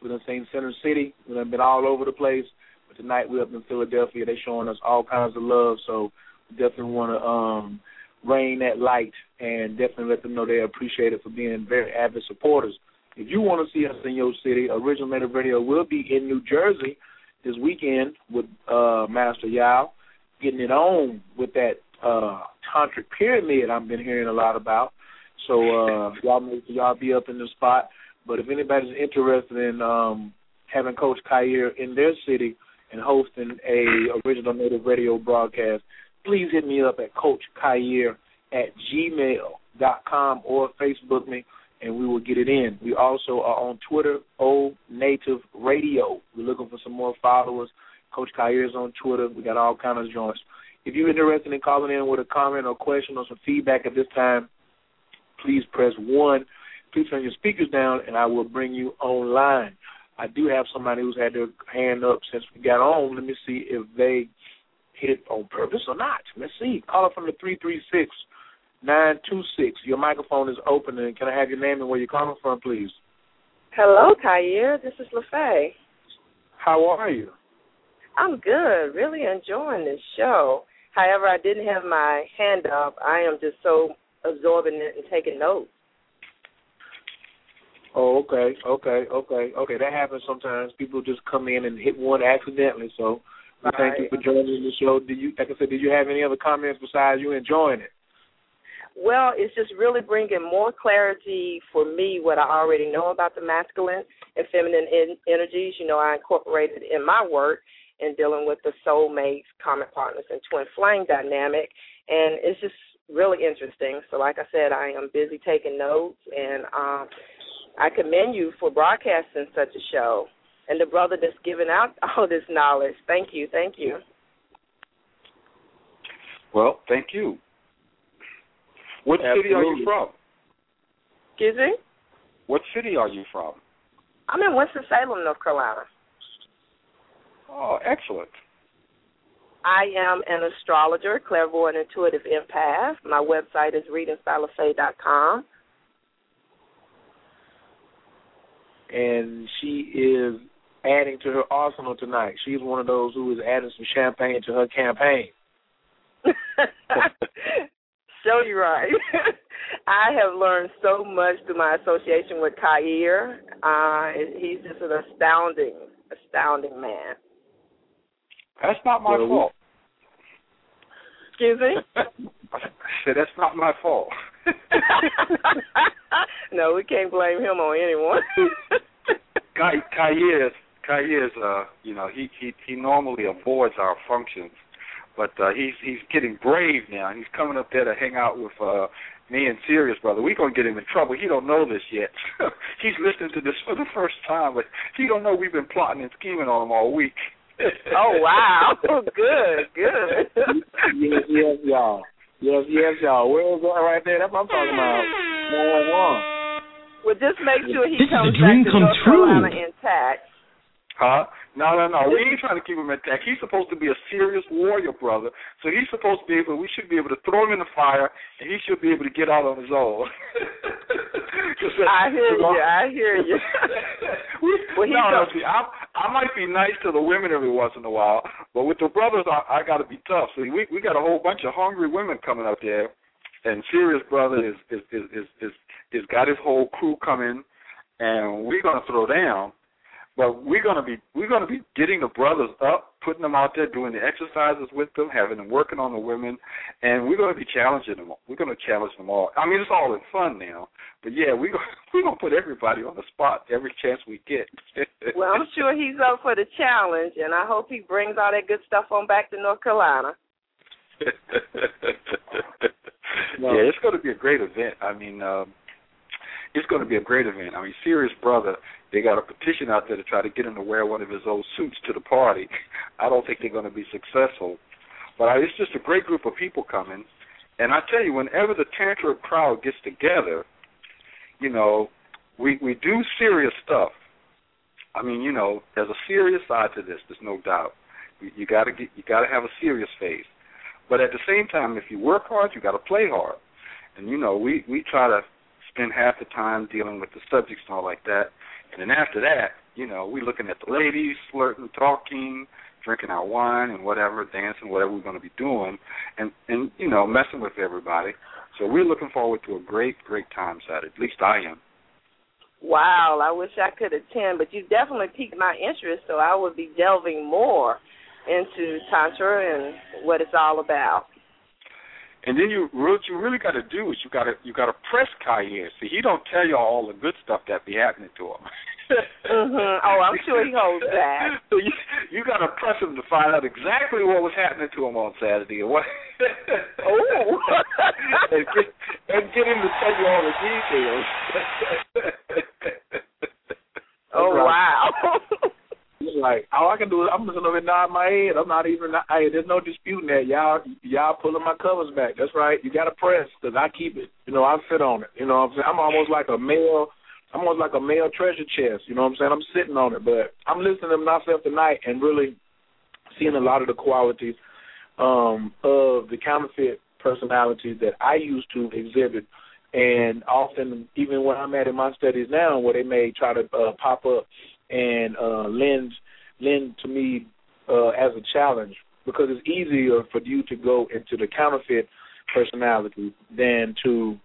We've done seen Center City. We've been all over the place. But tonight we're up in Philadelphia. They're showing us all kinds of love. So we definitely want to um, rain that light and definitely let them know they appreciate it for being very avid supporters. If you want to see us in your city, Original Native Radio will be in New Jersey this weekend with uh, Master Yao, getting it on with that uh, tantric pyramid I've been hearing a lot about. So uh, y'all make y'all be up in the spot. But if anybody's interested in um, having Coach Khayr in their city and hosting a original native radio broadcast, please hit me up at Coach Khayr at gmail.com or Facebook me and we will get it in. We also are on Twitter, O Native Radio. We're looking for some more followers. Coach is on Twitter. We got all kinds of joints. If you're interested in calling in with a comment or question or some feedback at this time, please press one. Please turn your speakers down, and I will bring you online. I do have somebody who's had their hand up since we got on. Let me see if they hit it on purpose or not. Let's see. Call Caller from the three three six nine two six. Your microphone is open, and can I have your name and where you're calling from, please? Hello, Khayr. This is LaFay. How are you? I'm good. Really enjoying this show. However, I didn't have my hand up. I am just so absorbing it and taking notes. Oh, okay, okay, okay, okay. That happens sometimes. People just come in and hit one accidentally. So, thank you for joining the show. Do you, like I said, did you have any other comments besides you enjoying it? Well, it's just really bringing more clarity for me what I already know about the masculine and feminine in- energies. You know, I incorporated in my work in dealing with the soulmates, common partners, and twin flame dynamic, and it's just really interesting. So, like I said, I am busy taking notes, and um, I commend you for broadcasting such a show, and the brother that's giving out all this knowledge. Thank you, thank you. Well, thank you. What Absolutely. city are you from? Excuse me? What city are you from? I'm in Winston-Salem, North Carolina. Oh, excellent. I am an astrologer, clairvoyant, intuitive empath. My website is readingstyleoffaith.com. And she is adding to her arsenal tonight. She's one of those who is adding some champagne to her campaign. so you're right. I have learned so much through my association with Khayr. Uh, he's just an astounding, astounding man. That's not my Well, fault. Excuse me? I said that's not my fault. no, we can't blame him on anyone. Kai Kayes Kayes uh you know, he he he normally avoids our functions. But uh he's he's getting brave now. He's coming up there to hang out with uh me and Sirius brother. We're gonna get him in trouble. He don't know this yet. he's listening to this for the first time, but he don't know we've been plotting and scheming on him all week. oh wow. good, good. yes, yes, y'all. Yes, yes, y'all. Where was that right there? That's what I'm talking about. One one. Well just make sure he This is comes a dream back to come North true. Carolina intact. Huh? No, no, no. We ain't trying to keep him intact. He's supposed to be a serious warrior, brother. So he's supposed to be able. We should be able to throw him in the fire, and he should be able to get out on his own. I hear you I hear you. we- Well, no, no, see, I, I might be nice to the women every once in a while, but with the brothers, I, I got to be tough. See, we we got a whole bunch of hungry women coming up there, and Sirius brother is is is is is, is got his whole crew coming, and we're gonna throw down. But we're gonna be we're gonna be getting the brothers up, putting them out there, doing the exercises with them, having them working on the women, and we're gonna be challenging them. We're gonna challenge them all. I mean, it's all in fun now, but yeah, we are we're gonna put everybody on the spot every chance we get. Well, I'm sure he's up for the challenge, and I hope he brings all that good stuff on back to North Carolina. yeah, it's going to be a great event. I mean, um, it's going to be a great event. I mean, Sirius brother, they got a petition out there to try to get him to wear one of his old suits to the party. I don't think they're going to be successful, But I, it's just a great group of people coming, and I tell you, whenever the Tantra crowd gets together, you know, we we do serious stuff. I mean, you know, there's a serious side to this. There's no doubt. You, you got to get, you got to have a serious phase. But at the same time, if you work hard, you got to play hard. And you know, we we try to spend half the time dealing with the subjects and all like that, and then after that, you know, we looking at the ladies, flirting, talking, drinking our wine and whatever, dancing, whatever we're going to be doing, and and you know, messing with everybody. So we're looking forward to a great, great time Saturday. At least I am. Wow, I wish I could attend, but you definitely piqued my interest, so I would be delving more into tantra and what it's all about. And then you what you really got to do is you got to you got to press Cayenne. See, he don't tell you all the good stuff that be happening to him. mhm. Oh, I'm sure he holds that. so you you got to press him to find out exactly what was happening to him on Saturday and what. oh. and, get, and get him to tell you all the details. oh wow. Like all I can do is I'm just gonna nod my head. I'm not even. Hey, there's no disputing that. Y'all, y'all pulling my covers back. That's right. You got to press because I keep it. You know, I sit on it. You know, what I'm saying I'm almost like a male. I'm almost like a male treasure chest. You know what I'm saying? I'm sitting on it, but I'm listening to myself tonight and really seeing a lot of the qualities um, of the counterfeit personalities that I used to exhibit. And often, even when I'm at in my studies now, where they may try to uh, pop up and uh, lend lend to me uh, as a challenge because it's easier for you to go into the counterfeit personality than to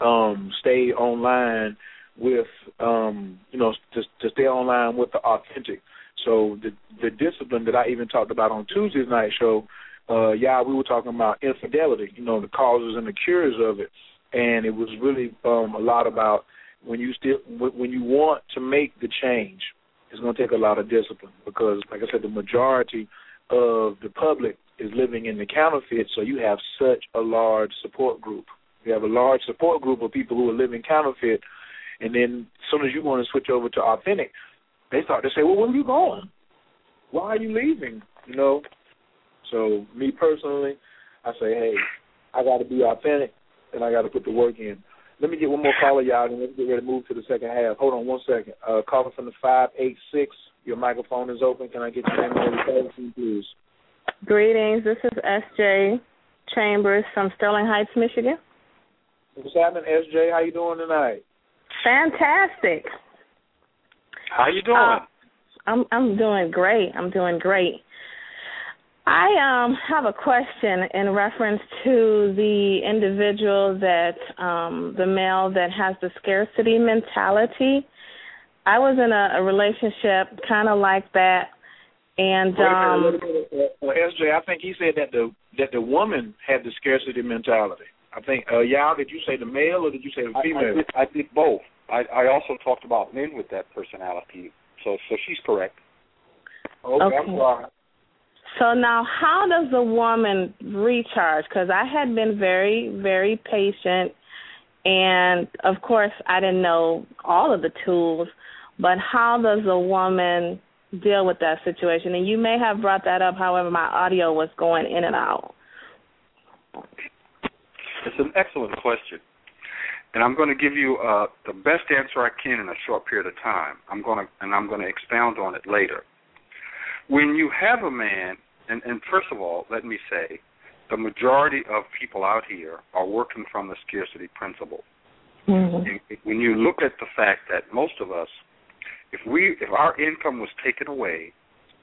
um, stay online with um, you know to, to stay online with the authentic. So the the discipline that I even talked about on Tuesday's night show, uh, yeah, we were talking about infidelity, you know, the causes and the cures of it, and it was really um, a lot about when you still when you want to make the change, it's going to take a lot of discipline because, like I said, the majority of the public is living in the counterfeit. So you have such a large support group. You have a large support group of people who are living counterfeit, and then as soon as you want to switch over to authentic, they start to say, "Well, where are you going? Why are you leaving?" You know. So me personally, I say, "Hey, I got to be authentic, and I got to put the work in." Let me get one more caller, y'all, and let's get ready to move to the second half. Hold on one second. Uh, caller from the 586. Your microphone is open. Can I get your name and your please? Greetings. This is S.J. Chambers from Sterling Heights, Michigan. What's happening, S.J.? How you doing tonight? Fantastic. How you doing? Uh, I'm I'm doing great. I'm doing great. I um, have a question in reference to the individual that um, the male that has the scarcity mentality. I was in a, a relationship kind of like that, and um, wait a minute, a minute. Uh, SJ, I think he said that the that the woman had the scarcity mentality. I think, uh, Yao, did you say the male or did you say the female? I, I, did, I did both. I, I also talked about men with that personality, so so she's correct. Okay, okay. I'm sorry. So now, how does a woman recharge? Because I had been very, very patient, and of course, I didn't know all of the tools. But how does a woman deal with that situation? And you may have brought that up. However, my audio was going in and out. It's an excellent question, and I'm going to give you uh, the best answer I can in a short period of time. I'm going to, and I'm going to expound on it later when you have a man, and, and first of all, let me say, the majority of people out here are working from the scarcity principle. Mm-hmm. When you look at the fact that most of us, if we if our income was taken away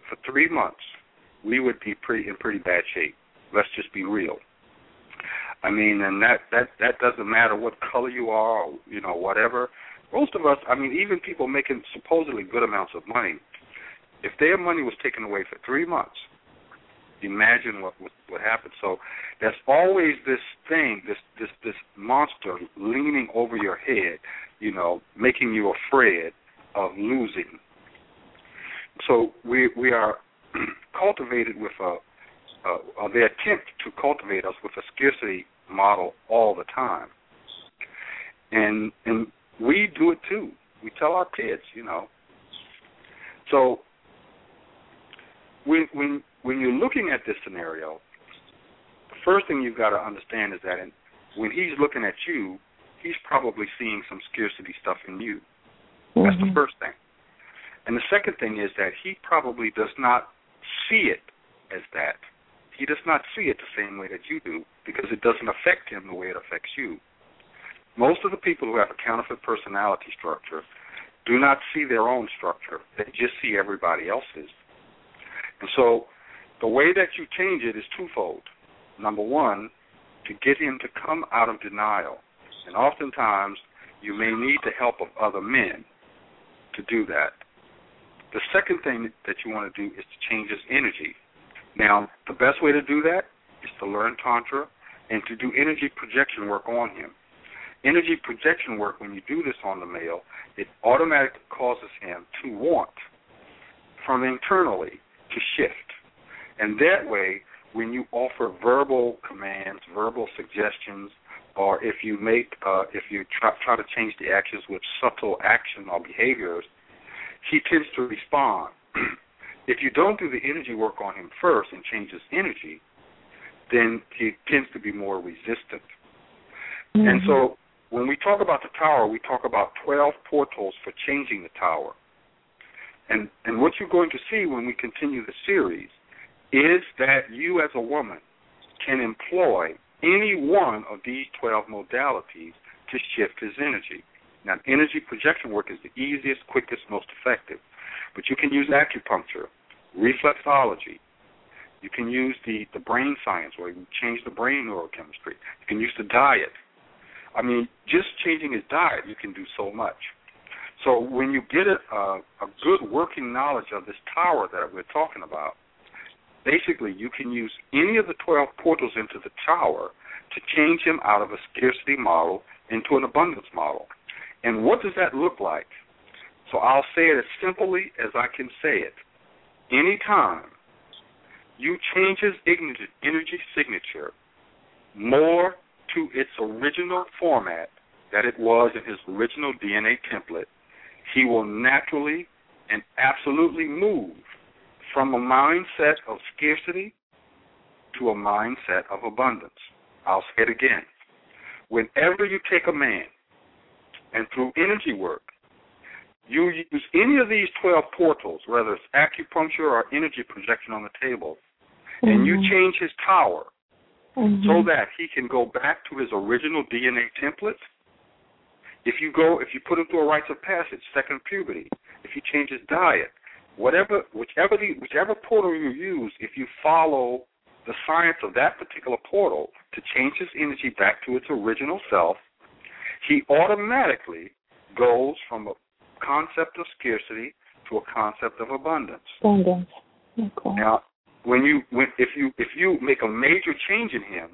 for three months, we would be pretty in pretty bad shape. Let's just be real. I mean, and that that that doesn't matter what color you are, or, you know, whatever. Most of us, I mean, even people making supposedly good amounts of money, if their money was taken away for three months, imagine what what, what happened. So there's always this thing, this this this monster leaning over your head, you know, making you afraid of losing. So we we are cultivated with a uh, they attempt to cultivate us with a scarcity model all the time, and and we do it too. We tell our kids, you know. So when when when you're looking at this scenario, the first thing you've got to understand is that in, when he's looking at you, he's probably seeing some scarcity stuff in you. Mm-hmm. That's the first thing. And the second thing is that he probably does not see it as that. He does not see it the same way that you do because it doesn't affect him the way it affects you. Most of the people who have a counterfeit personality structure do not see their own structure. They just see everybody else's. And so the way that you change it is twofold. Number one, to get him to come out of denial. And oftentimes you may need the help of other men to do that. The second thing that you want to do is to change his energy. Now, the best way to do that is to learn Tantra and to do energy projection work on him. Energy projection work, when you do this on the male, it automatically causes him to want from internally to shift. And that way, when you offer verbal commands, verbal suggestions, or if you make, uh, if you try, try to change the actions with subtle action or behaviors, he tends to respond. if you don't do the energy work on him first and change his energy, then he tends to be more resistant. Mm-hmm. And so when we talk about the tower, we talk about 12 portals for changing the tower. And and what you're going to see when we continue the series is that you as a woman can employ any one of these 12 modalities to shift his energy. Now, energy projection work is the easiest, quickest, most effective. But you can use acupuncture, reflexology. You can use the, the brain science, where you change the brain neurochemistry. You can use the diet. I mean, just changing his diet, you can do so much. So when you get a, a, a good working knowledge of this tower that we're talking about, basically you can use any of the 12 portals into the tower to change him out of a scarcity model into an abundance model. And what does that look like? So I'll say it as simply as I can say it. Anytime you change his energy signature more to its original format that it was in his original DNA template, he will naturally and absolutely move from a mindset of scarcity to a mindset of abundance. I'll say it again. Whenever you take a man and through energy work, you use any of these 12 portals, whether it's acupuncture or energy projection on the table, mm-hmm. and you mm-hmm. change his power mm-hmm. so that he can go back to his original DNA template. If you go, if you put him through a rites of passage, second puberty, if you change his diet, whatever, whichever the, whichever portal you use, if you follow the science of that particular portal to change his energy back to its original self, he automatically goes from a concept of scarcity to a concept of abundance. Abundance. Okay. Now, when you when if you if you make a major change in him,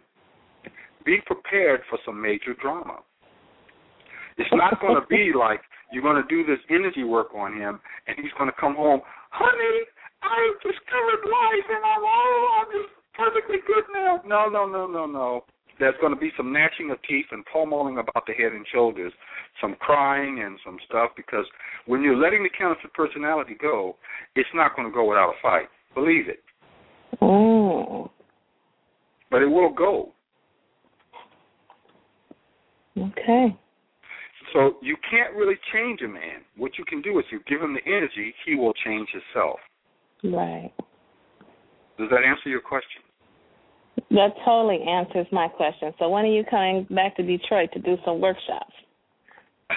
be prepared for some major drama. It's not going to be like you're going to do this energy work on him, and he's going to come home, honey. I discovered life, and I'm all I'm just perfectly good now. No, no, no, no, no. There's going to be some gnashing of teeth and pummeling about the head and shoulders, some crying and some stuff because when you're letting the counterfeit personality go, it's not going to go without a fight. Believe it. Oh. But it will go. Okay. So you can't really change a man. What you can do is you give him the energy, he will change himself. Right. Does that answer your question? That totally answers my question. So when are you coming back to Detroit to do some workshops?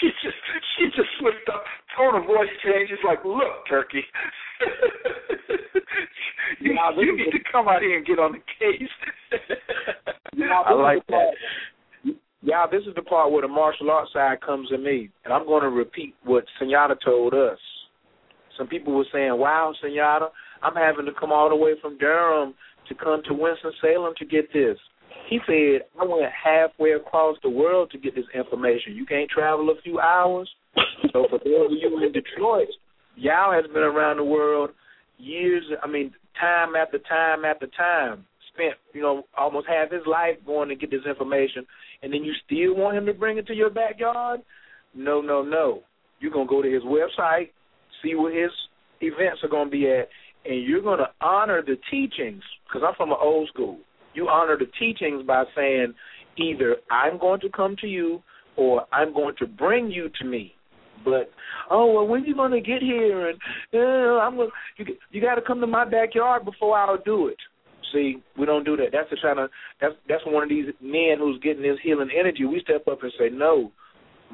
she just she just slipped up. Tone of voice changes like, look, turkey. you, now, you need to come out here and get on the case. now, I like that. Yeah, this is the part where the martial arts side comes in me, and I'm going to repeat what Senora told us. Some people were saying, "Wow, Senora, I'm having to come all the way from Durham to come to Winston Salem to get this." He said, "I went halfway across the world to get this information. You can't travel a few hours." so for those of you in Detroit, Yao has been around the world years. I mean, time after time after time. Spent, you know, almost half his life going to get this information and then you still want him to bring it to your backyard? No, no, no. You're gonna go to his website, see where his events are gonna be at, and you're going to honor the teachings because I'm from an old school. You honor the teachings by saying either I'm going to come to you or I'm going to bring you to me. But oh well, when you to get here? And uh, I'm gonna, you you got to come to my backyard before I'll do it. See, we don't do that. That's the kind of that's that's one of these men who's getting this healing energy. We step up and say, no,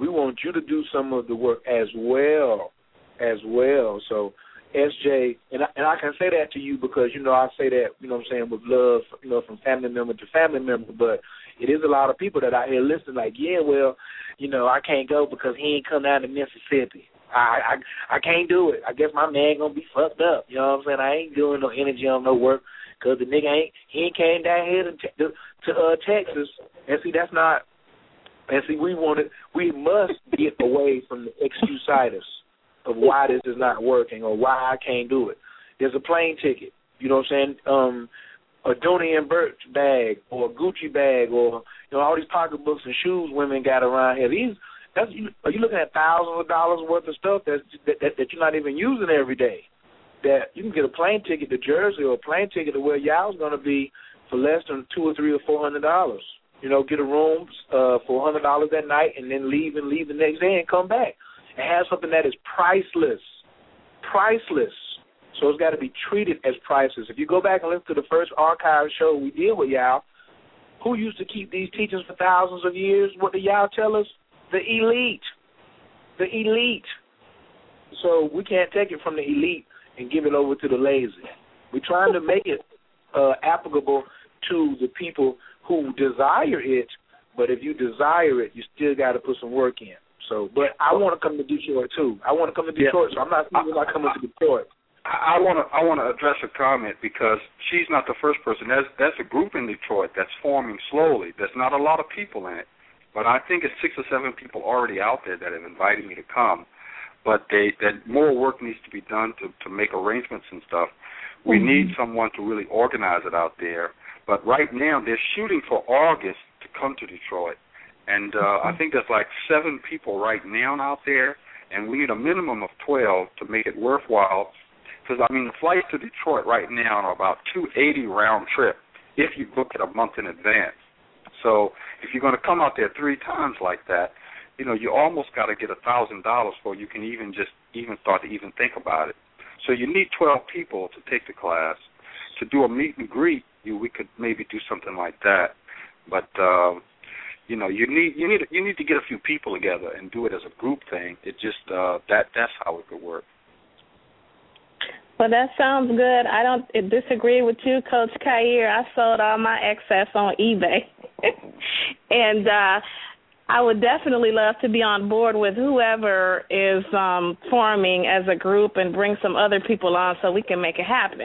we want you to do some of the work as well, as well. So, SJ, and I, and I can say that to you because you know I say that you know what I'm saying with love, you know, from family member to family member. But it is a lot of people that out here listening, like, yeah, well, you know, I can't go because he ain't come down to Mississippi. I I I can't do it. I guess my man gonna be fucked up. You know what I'm saying? I ain't doing no energy on no work because the nigga ain't he ain't came down here to to, to uh, Texas. And see, that's not. And see, we wanted we must get away from the excuseitis of why this is not working or why I can't do it. There's a plane ticket. You know what I'm saying? Um, a Dooney and Bourke bag or a Gucci bag or you know all these pocketbooks and shoes women got around here. These that's are you looking at thousands of dollars worth of stuff that's, that, that that you're not even using every day? That you can get a plane ticket to Jersey or a plane ticket to where y'all's going to be for less than two or three or four hundred dollars. You know, get a room uh, for hundred dollars that night and then leave and leave the next day and come back and have something that is priceless, priceless. So it's got to be treated as priceless. If you go back and listen to the first archive show we did with y'all, who used to keep these teachings for thousands of years? What did y'all tell us? The elite. The elite. So we can't take it from the elite and give it over to the lazy. We're trying to make it uh, applicable to the people who desire it, but if you desire it, you still got to put some work in. So, but I want to come to Detroit too. I want to come to Detroit, yeah. so I'm not even about coming to Detroit. I want to I want to address a comment because she's not the first person. That's that's a group in Detroit that's forming slowly. There's not a lot of people in it, but I think it's six or seven people already out there that have invited me to come. But they that more work needs to be done to to make arrangements and stuff. We mm-hmm. need someone to really organize it out there. But right now they're shooting for August to come to Detroit, and uh, mm-hmm. I think there's like seven people right now out there, and we need a minimum of twelve to make it worthwhile because I mean the flights to Detroit right now are about two eighty round trip if you book it a month in advance. So if you're going to come out there three times like that, you know you almost got to get a thousand dollars before you can even just even start to even think about it. So you need twelve people to take the class. To do a meet and greet, you we could maybe do something like that, but. uh you know you need you need you need to get a few people together and do it as a group thing it just uh that that's how it could work well, that sounds good. I don't disagree with you, Coach Khayr. I sold all my excess on eBay, and uh, I would definitely love to be on board with whoever is um, forming as a group and bring some other people on so we can make it happen.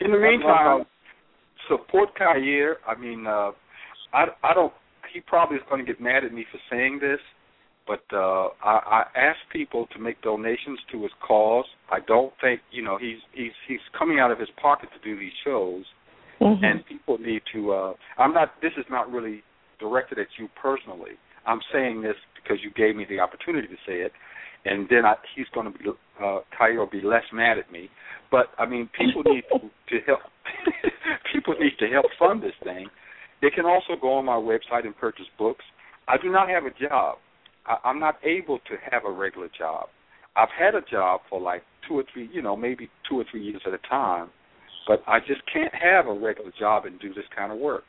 In the meantime, support Khayr. I mean, uh, I I don't. He probably is going to get mad at me for saying this, but uh, I, I ask people to make donations to his cause. I don't think you know he's he's he's coming out of his pocket to do these shows, mm-hmm. and people need to. Uh, I'm not. This is not really directed at you personally. I'm saying this because you gave me the opportunity to say it, and then I, he's going to be uh, Khayr be less mad at me. But I mean, people need to, to help. people need to help fund this thing. They can also go on my website and purchase books. I do not have a job. I, I'm not able to have a regular job. I've had a job for like two or three, you know, maybe two or three years at a time, but I just can't have a regular job and do this kind of work.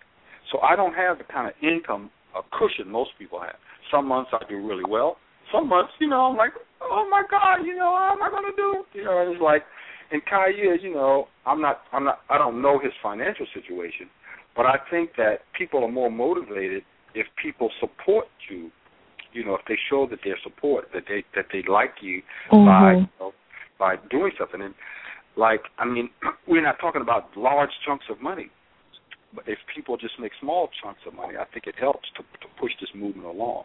So I don't have the kind of income a cushion most people have. Some months I do really well. Some months, you know, I'm like, oh my God, you know, how am I going to do? You know, it's like, and Khayr, you know, I'm not, I'm not, I don't know his financial situation, but I think that people are more motivated if people support you you know, if they show that their support, that they that they like you mm-hmm. by you know, by doing something. And like, I mean, we're not talking about large chunks of money, but if people just make small chunks of money, I think it helps to to push this movement along.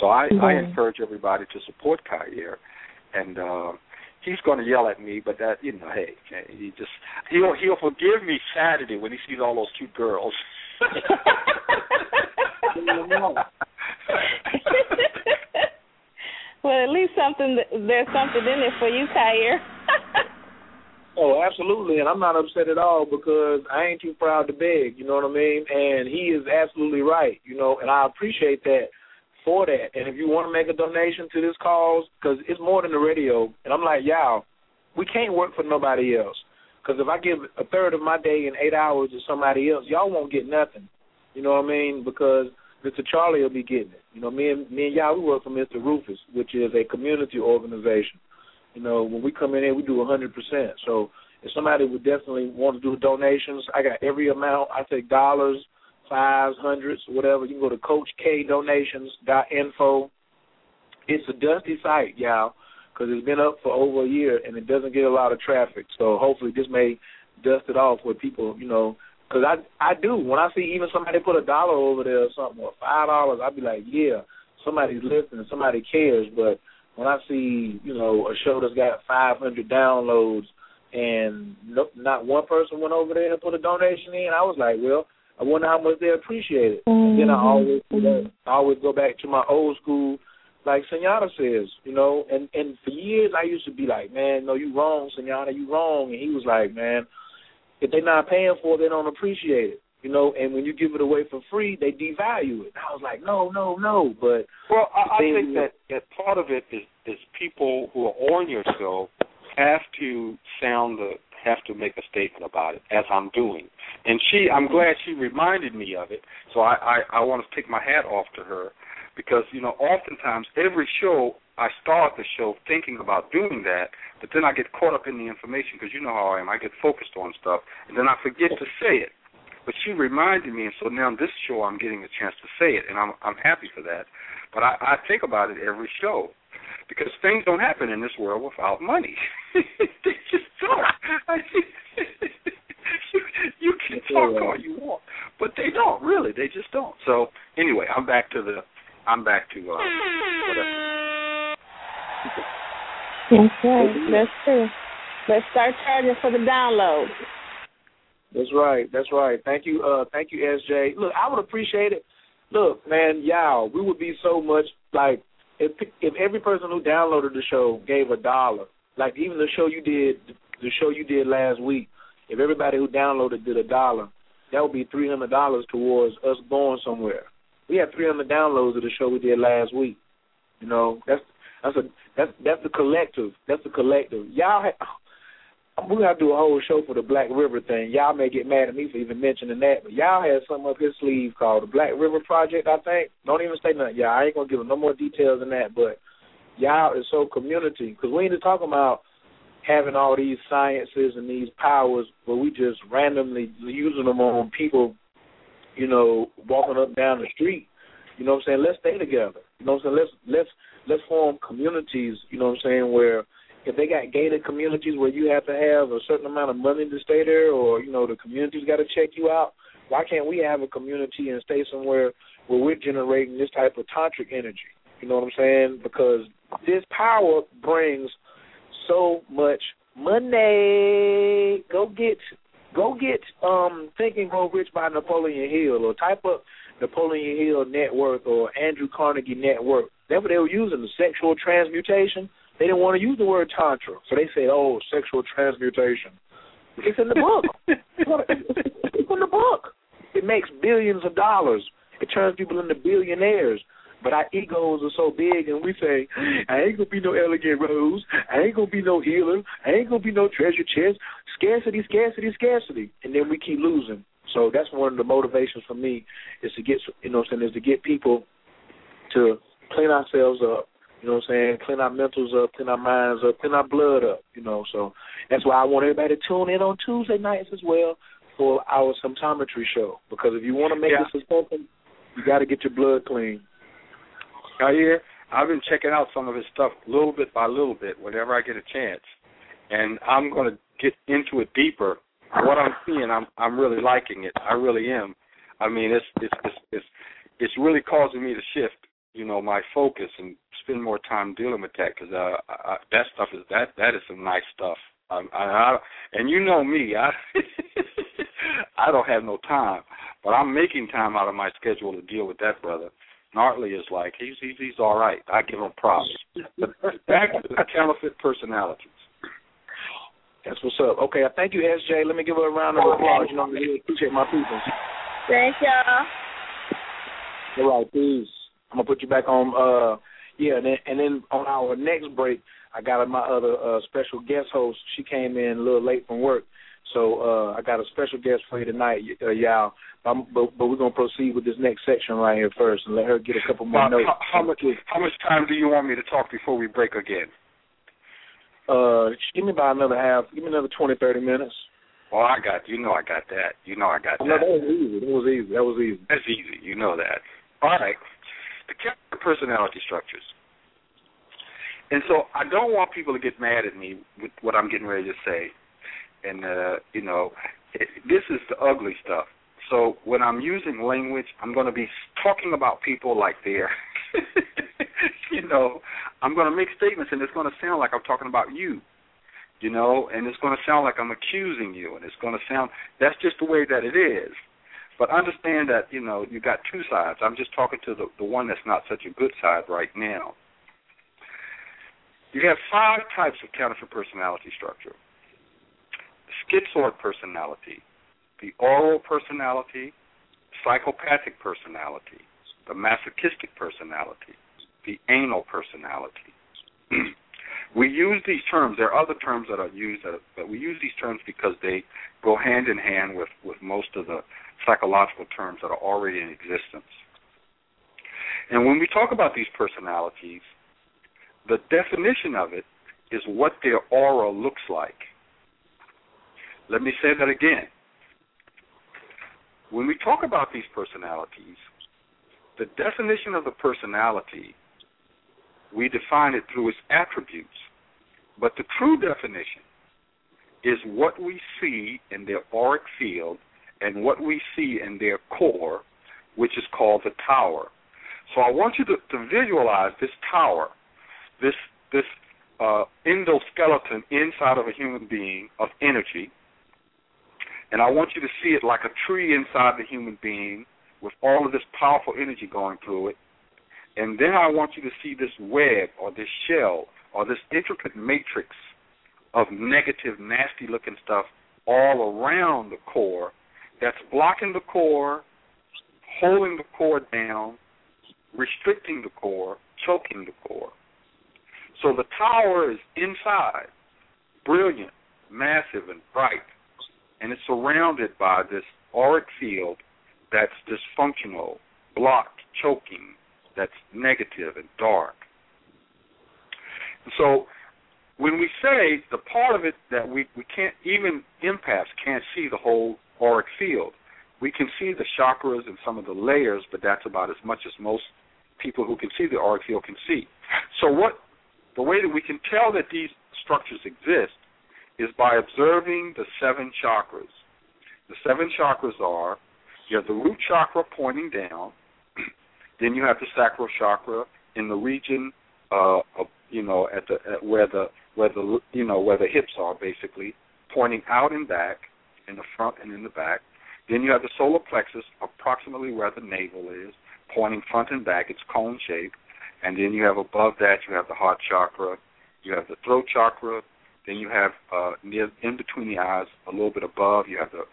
So I, mm-hmm. I encourage everybody to support Khayr, and uh, he's going to yell at me, but that you know, hey, he just he'll he'll forgive me Saturday when he sees all those cute girls. well, at least something. There's something in it for you, Khayr. Oh, absolutely, and I'm not upset at all because I ain't too proud to beg. You know what I mean? And he is absolutely right. You know, and I appreciate that for that. And if you want to make a donation to this cause, because it's more than the radio, and I'm like, y'all, we can't work for nobody else. Because if I give a third of my day in eight hours to somebody else, y'all won't get nothing. You know what I mean? Because Mr. Charlie will be getting it. You know, me and me and y'all we work for Mr. Rufus, which is a community organization. You know, when we come in here, we do a hundred percent. So if somebody would definitely want to do donations, I got every amount. I take dollars, fives, hundreds, whatever. You can go to CoachKDonations.info. It's a dusty site, y'all, because it's been up for over a year and it doesn't get a lot of traffic. So hopefully this may dust it off where people, you know, because I I do when I see even somebody put a dollar over there or something or five dollars, I'd be like, yeah, somebody's listening, somebody cares. But when I see you know a show that's got 500 downloads and no, not one person went over there and put a donation in, I was like, well, I wonder how much they appreciate it. Mm-hmm. And then I always mm-hmm. I always go back to my old school, like Senora says, you know. And and for years I used to be like, man, no, you wrong, Senora, you wrong. And he was like, man, if they're not paying for it, they don't appreciate it. You know, and when you give it away for free, they devalue it. And I was like, no, no, no. But well, I, I think that that part of it is is people who are on your show have to sound the have to make a statement about it, as I'm doing. And she, I'm glad she reminded me of it. So I, I, I want to take my hat off to her because you know, oftentimes every show I start the show thinking about doing that, but then I get caught up in the information because you know how I am. I get focused on stuff, and then I forget to say it. But she reminded me, and so now this show I'm getting a chance to say it, and I'm I'm happy for that. But I, I think about it every show because things don't happen in this world without money. they just don't. I you, you can talk all you want, but they don't really. They just don't. So anyway, I'm back to the. I'm back to uh, whatever. That's right. That's true. Let's start charging for the download. That's right. That's right. Thank you. Uh, thank you, SJ. Look, I would appreciate it. Look, man, y'all, we would be so much like if if every person who downloaded the show gave a dollar, like even the show you did, the show you did last week, if everybody who downloaded did a dollar, that would be three hundred dollars towards us going somewhere. We had three hundred downloads of the show we did last week. You know, that's that's a that's that's the collective. That's the collective. Y'all have, we gotta do a whole show for the Black River thing. Y'all may get mad at me for even mentioning that, but y'all had something up his sleeve called the Black River Project. I think. Don't even say nothing. Y'all, I ain't gonna give no more details than that. But y'all is so community because we ain't just talking about having all these sciences and these powers, but we just randomly using them on people. You know, walking up down the street. You know what I'm saying? Let's stay together. You know what I'm saying? Let's let's let's form communities. You know what I'm saying? Where if they got gated communities where you have to have a certain amount of money to stay there, or you know the community's got to check you out, why can't we have a community and stay somewhere where we're generating this type of tantric energy? You know what I'm saying? Because this power brings so much money. Go get, go get um Think and Grow Rich by Napoleon Hill, or type up Napoleon Hill Network or Andrew Carnegie Network. That's what they were using, the sexual transmutation they didn't want to use the word tantra, so they said, "Oh, sexual transmutation." It's in the book. it's in the book. It makes billions of dollars. It turns people into billionaires. But our egos are so big, and we say, "I ain't gonna be no elegant rose. I ain't gonna be no healer. I ain't gonna be no treasure chest. Scarcity, scarcity, scarcity." And then we keep losing. So that's one of the motivations for me is to get, you know, what I'm saying, is to get people to clean ourselves up you know what I'm saying? Clean our mentals up, clean our minds up, clean our blood up, you know. So that's why I want everybody to tune in on Tuesday nights as well for our symptometry show. Because if you want to make yeah. this a something, you got to get your blood clean. I hear. I've been checking out some of his stuff little bit by little bit whenever I get a chance, and I'm going to get into it deeper. What I'm seeing, I'm I'm really liking it. I really am. I mean, it's it's it's it's, it's really causing me to shift you know my focus and spend more time dealing with that because uh, I, that stuff is that that is some nice stuff. Um, I, I, and you know me, I I don't have no time, but I'm making time out of my schedule to deal with that brother. Nartley is like he's he's he's all right. I give him props. But back to the counterfeit personalities. That's what's up. Okay, thank you, SJ. Let me give her a round of applause. You know, I really appreciate my people. Thank y'all. All right, peace. I'm gonna put you back on. uh Yeah, and then, and then on our next break, I got my other uh special guest host. She came in a little late from work, so uh I got a special guest for you tonight, uh, y'all. Um, but but we're gonna proceed with this next section right here first, and let her get a couple more Now, notes. how, how much how much time do you want me to talk before we break again? Uh, give me about another half. Give me another twenty, thirty minutes. Oh, I got you know I got that. You know I got No, that. that was easy. That was easy. That was easy. That's easy. You know that. All right. The character personality structures. And so I don't want people to get mad at me with what I'm getting ready to say. And uh, you know, it, this is the ugly stuff. So when I'm using language, I'm going to be talking about people like they're, you know, I'm going to make statements, and it's going to sound like I'm talking about you, you know, and it's going to sound like I'm accusing you, and it's going to sound that's just the way that it is. But understand that you know you got two sides. I'm just talking to the the one that's not such a good side right now. You have five types of counterfeit personality structure: schizoid personality, the oral personality, psychopathic personality, the masochistic personality, the anal personality. we use these terms. There are other terms that are used, that, but we use these terms because they go hand in hand with, with most of the psychological terms that are already in existence. And when we talk about these personalities, the definition of it is what their aura looks like. Let me say that again. When we talk about these personalities, the definition of the personality, we define it through its attributes. But the true definition is what we see in their auric field and what we see in their core, which is called the tower. So I want you to, to visualize this tower, this this uh, endoskeleton inside of a human being of energy, and I want you to see it like a tree inside the human being with all of this powerful energy going through it. And then I want you to see this web or this shell or this intricate matrix of negative, nasty looking stuff all around the core that's blocking the core, holding the core down, restricting the core, choking the core. So the tower is inside, brilliant, massive, and bright, and it's surrounded by this auric field that's dysfunctional, blocked, choking, that's negative and dark. So when we say the part of it that we, we can't even empaths can't see the whole auric field. We can see the chakras and some of the layers, but that's about as much as most people who can see the auric field can see. So what the way that we can tell that these structures exist is by observing the seven chakras. The seven chakras are you have the root chakra pointing down, then you have the sacral chakra in the region uh, of you know at the at where the where the you know where the hips are basically pointing out and back in the front and in the back. Then you have the solar plexus approximately where the navel is, pointing front and back. It's cone shaped. And then you have above that you have the heart chakra, you have the throat chakra, then you have uh, near in between the eyes, a little bit above, you have the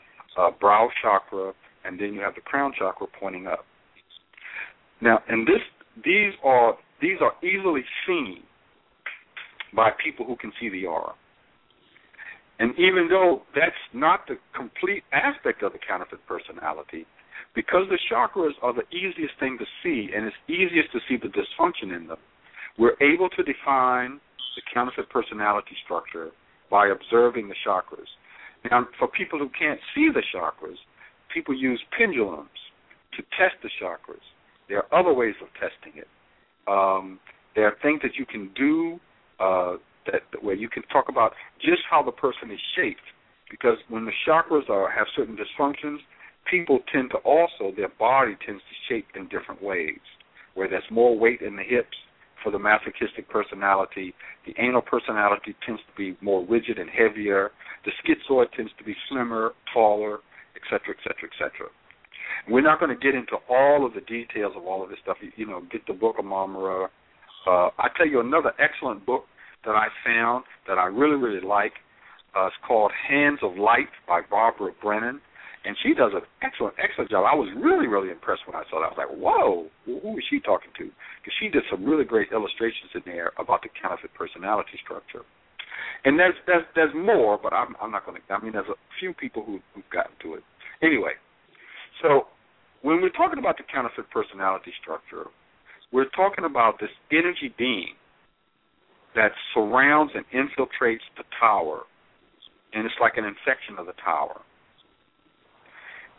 uh, brow chakra, and then you have the crown chakra pointing up. Now, and this these are these are easily seen by people who can see the aura. And even though that's not the complete aspect of the counterfeit personality, because the chakras are the easiest thing to see and it's easiest to see the dysfunction in them, we're able to define the counterfeit personality structure by observing the chakras. Now, for people who can't see the chakras, people use pendulums to test the chakras. There are other ways of testing it. Um, there are things that you can do uh, that where you can talk about just how the person is shaped. Because when the chakras are have certain dysfunctions, people tend to also their body tends to shape in different ways. Where there's more weight in the hips for the masochistic personality, the anal personality tends to be more rigid and heavier. The schizoid tends to be slimmer, taller, etc., etc., etc. We're not going to get into all of the details of all of this stuff. You, you know, get the book of Marmara. Uh, I tell you another excellent book that I found that I really really like. Uh, it's called Hands of Light by Barbara Brennan, and she does an excellent, excellent job. I was really, really impressed when I saw that. I was like, "Whoa, who is she talking to?" Because she did some really great illustrations in there about the counterfeit personality structure. And there's there's there's more, but I'm I'm not going to. I mean, there's a few people who who've gotten to it. Anyway, so when we're talking about the counterfeit personality structure, we're talking about this energy being that surrounds and infiltrates the tower, and it's like an infection of the tower.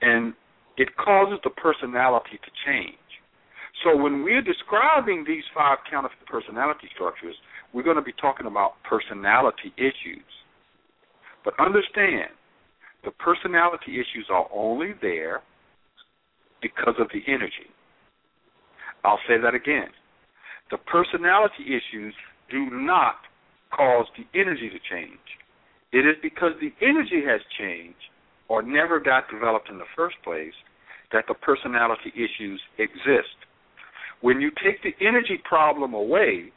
And it causes the personality to change. So when we're describing these five counterfeit personality structures, we're going to be talking about personality issues. But understand, the personality issues are only there because of the energy. I'll say that again. The personality issues do not cause the energy to change. It is because the energy has changed or never got developed in the first place that the personality issues exist. When you take the energy problem away,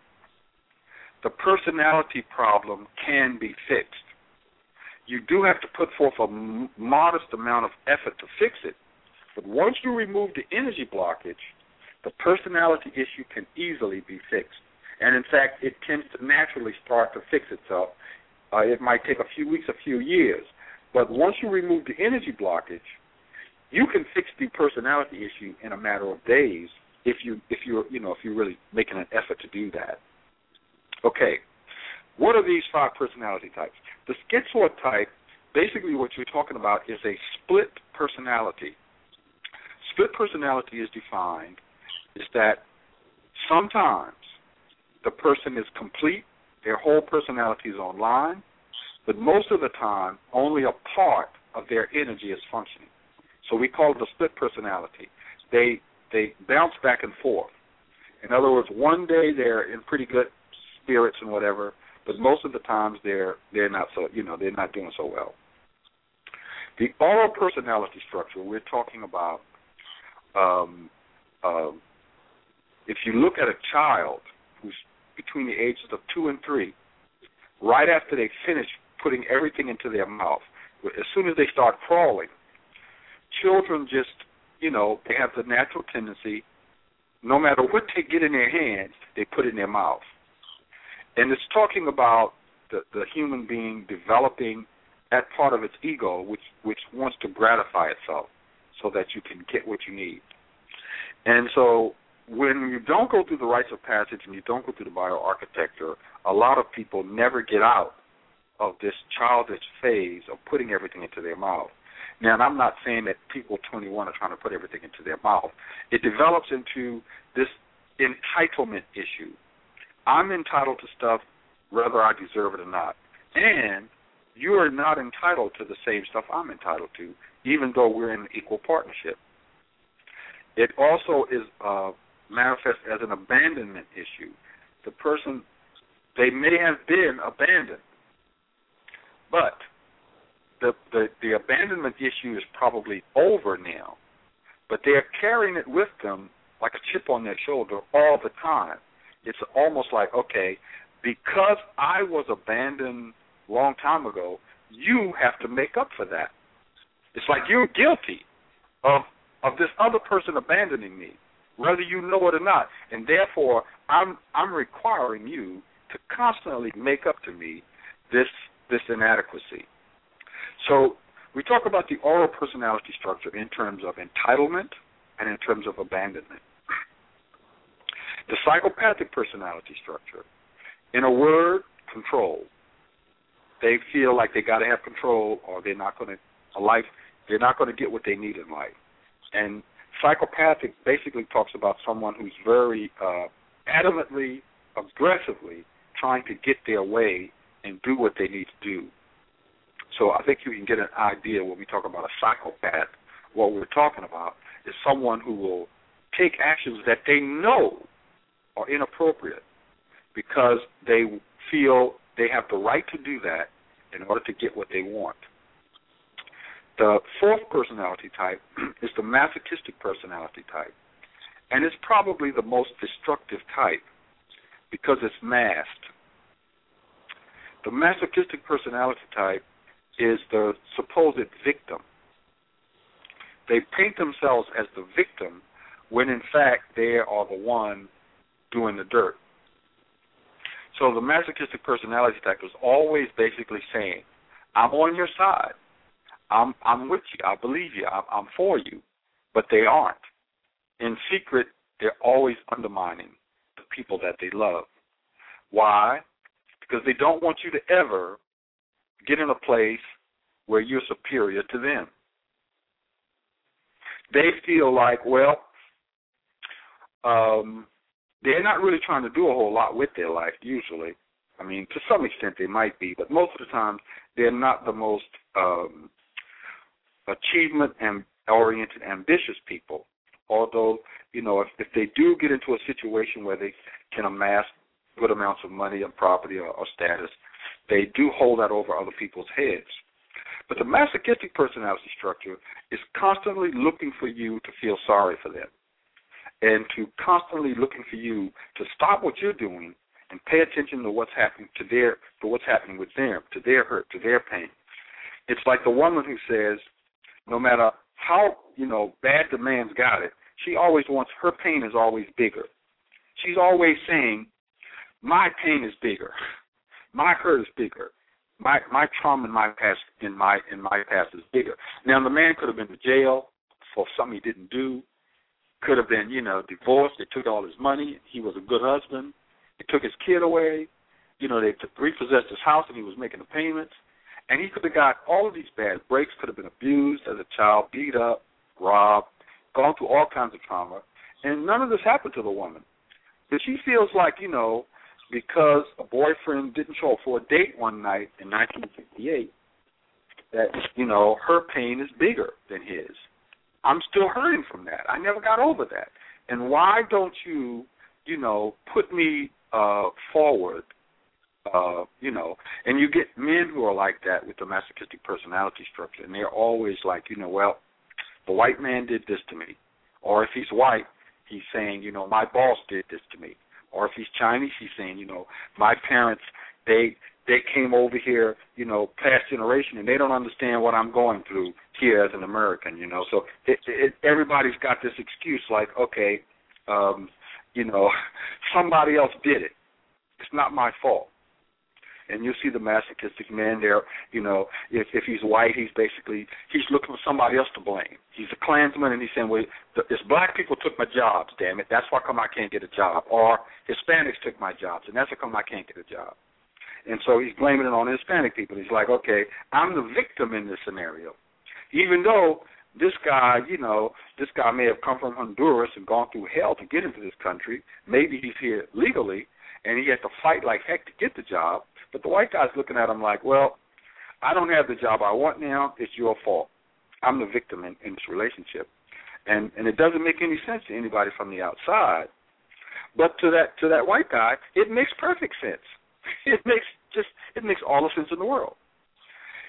the personality problem can be fixed. You do have to put forth a modest amount of effort to fix it, but once you remove the energy blockage, the personality issue can easily be fixed. And in fact, it tends to naturally start to fix itself. Uh, it might take a few weeks, a few years, but once you remove the energy blockage, you can fix the personality issue in a matter of days if you if you're you know if you're really making an effort to do that. Okay, what are these five personality types? The schizoid type, basically, what you're talking about is a split personality. Split personality is defined is that sometimes the person is complete, their whole personality is online, but most of the time only a part of their energy is functioning. So we call it a split personality. They they bounce back and forth. In other words, one day they're in pretty good spirits and whatever, but most of the times they're they're not so you know they're not doing so well. The oral personality structure we're talking about. Um, uh, if you look at a child who's between the ages of two and three, right after they finish putting everything into their mouth, as soon as they start crawling, children just you know they have the natural tendency, no matter what they get in their hands, they put in their mouth. And it's talking about the, the human being developing that part of its ego which which wants to gratify itself so that you can get what you need. And so when you don't go through the rites of passage and you don't go through the bioarchitecture, a lot of people never get out of this childish phase of putting everything into their mouth. Now, and I'm not saying that people 21 are trying to put everything into their mouth. It develops into this entitlement issue I'm entitled to stuff whether I deserve it or not. And you are not entitled to the same stuff I'm entitled to, even though we're in equal partnership. It also is uh, manifest as an abandonment issue. The person, they may have been abandoned, but the, the, the abandonment issue is probably over now. But they're carrying it with them like a chip on their shoulder all the time it's almost like okay, because I was abandoned long time ago, you have to make up for that. It's like you're guilty of of this other person abandoning me, whether you know it or not, and therefore I'm I'm requiring you to constantly make up to me this this inadequacy. So we talk about the oral personality structure in terms of entitlement and in terms of abandonment. The psychopathic personality structure, in a word, control. They feel like they got to have control, or they're not going to a life. They're not going to get what they need in life. And psychopathic basically talks about someone who's very uh, adamantly, aggressively trying to get their way and do what they need to do. So I think you can get an idea when we talk about a psychopath. What we're talking about is someone who will take actions that they know are inappropriate because they feel they have the right to do that in order to get what they want. The fourth personality type is the masochistic personality type. And it's probably the most destructive type because it's masked. The masochistic personality type is the supposed victim. They paint themselves as the victim when in fact they are the one doing the dirt. So the masochistic personality type is always basically saying, "I'm on your side. I'm I'm with you. I believe you. I'm, I'm for you," but they aren't. In secret, they're always undermining the people that they love. Why? Because they don't want you to ever get in a place where you're superior to them. They feel like, well, um, they're not really trying to do a whole lot with their life usually. I mean, to some extent they might be, but most of the time they're not the most um, achievement and oriented, ambitious people. Although, you know, if, if they do get into a situation where they can amass good amounts of money and property or, or status, they do hold that over other people's heads. But the masochistic personality structure is constantly looking for you to feel sorry for them and to constantly looking for you to stop what you're doing and pay attention to what's happening to their to what's happening with them, to their hurt, to their pain. It's like the woman who says, no matter how you know bad the man's got it, she always wants her pain is always bigger. She's always saying, my pain is bigger, my hurt is bigger, my my trauma in my past in my in my past is bigger. Now the man could have been to jail for something he didn't do could have been, you know, divorced. They took all his money. He was a good husband. They took his kid away. You know, they took, repossessed his house and he was making the payments. And he could have got all of these bad breaks, could have been abused as a child, beat up, robbed, gone through all kinds of trauma. And none of this happened to the woman. But she feels like, you know, because a boyfriend didn't show up for a date one night in 1968, that, you know, her pain is bigger than his. I'm still hurting from that. I never got over that. And why don't you, you know, put me uh forward uh, you know, and you get men who are like that with the masochistic personality structure, and they're always like, you know, well, the white man did this to me, or if he's white, he's saying, you know, my boss did this to me, or if he's Chinese, he's saying, you know, my parents they they came over here, you know, past generation, and they don't understand what I'm going through here as an American, you know. So it, it, everybody's got this excuse, like, okay, um, you know, somebody else did it. It's not my fault. And you see the masochistic man there, you know, if if he's white, he's basically he's looking for somebody else to blame. He's a Klansman, and he's saying, "Well, it's black people took my jobs, damn it. That's why come I can't get a job." Or Hispanics took my jobs, and that's how come I can't get a job. And so he's blaming it on Hispanic people. He's like, okay, I'm the victim in this scenario. Even though this guy, you know, this guy may have come from Honduras and gone through hell to get into this country. Maybe he's here legally, and he had to fight like heck to get the job. But the white guy's looking at him like, well, I don't have the job I want now. It's your fault. I'm the victim in, in this relationship, and and it doesn't make any sense to anybody from the outside. But to that to that white guy, it makes perfect sense. it makes just it makes all the sense in the world.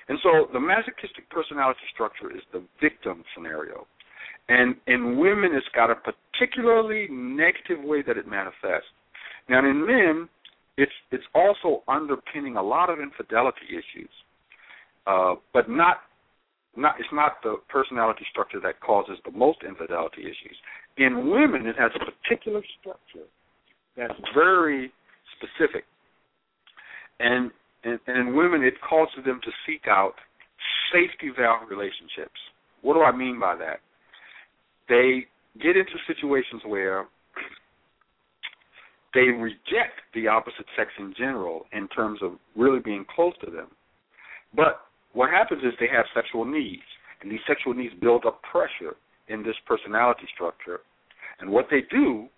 And so the masochistic personality structure is the victim scenario. And in women it's got a particularly negative way that it manifests. Now in men, it's it's also underpinning a lot of infidelity issues. Uh, but not not it's not the personality structure that causes the most infidelity issues. In women it has a particular structure that's very specific and, and, and in women, it causes them to seek out safety valve relationships. What do I mean by that? They get into situations where they reject the opposite sex in general in terms of really being close to them. But what happens is they have sexual needs, and these sexual needs build up pressure in this personality structure. And what they do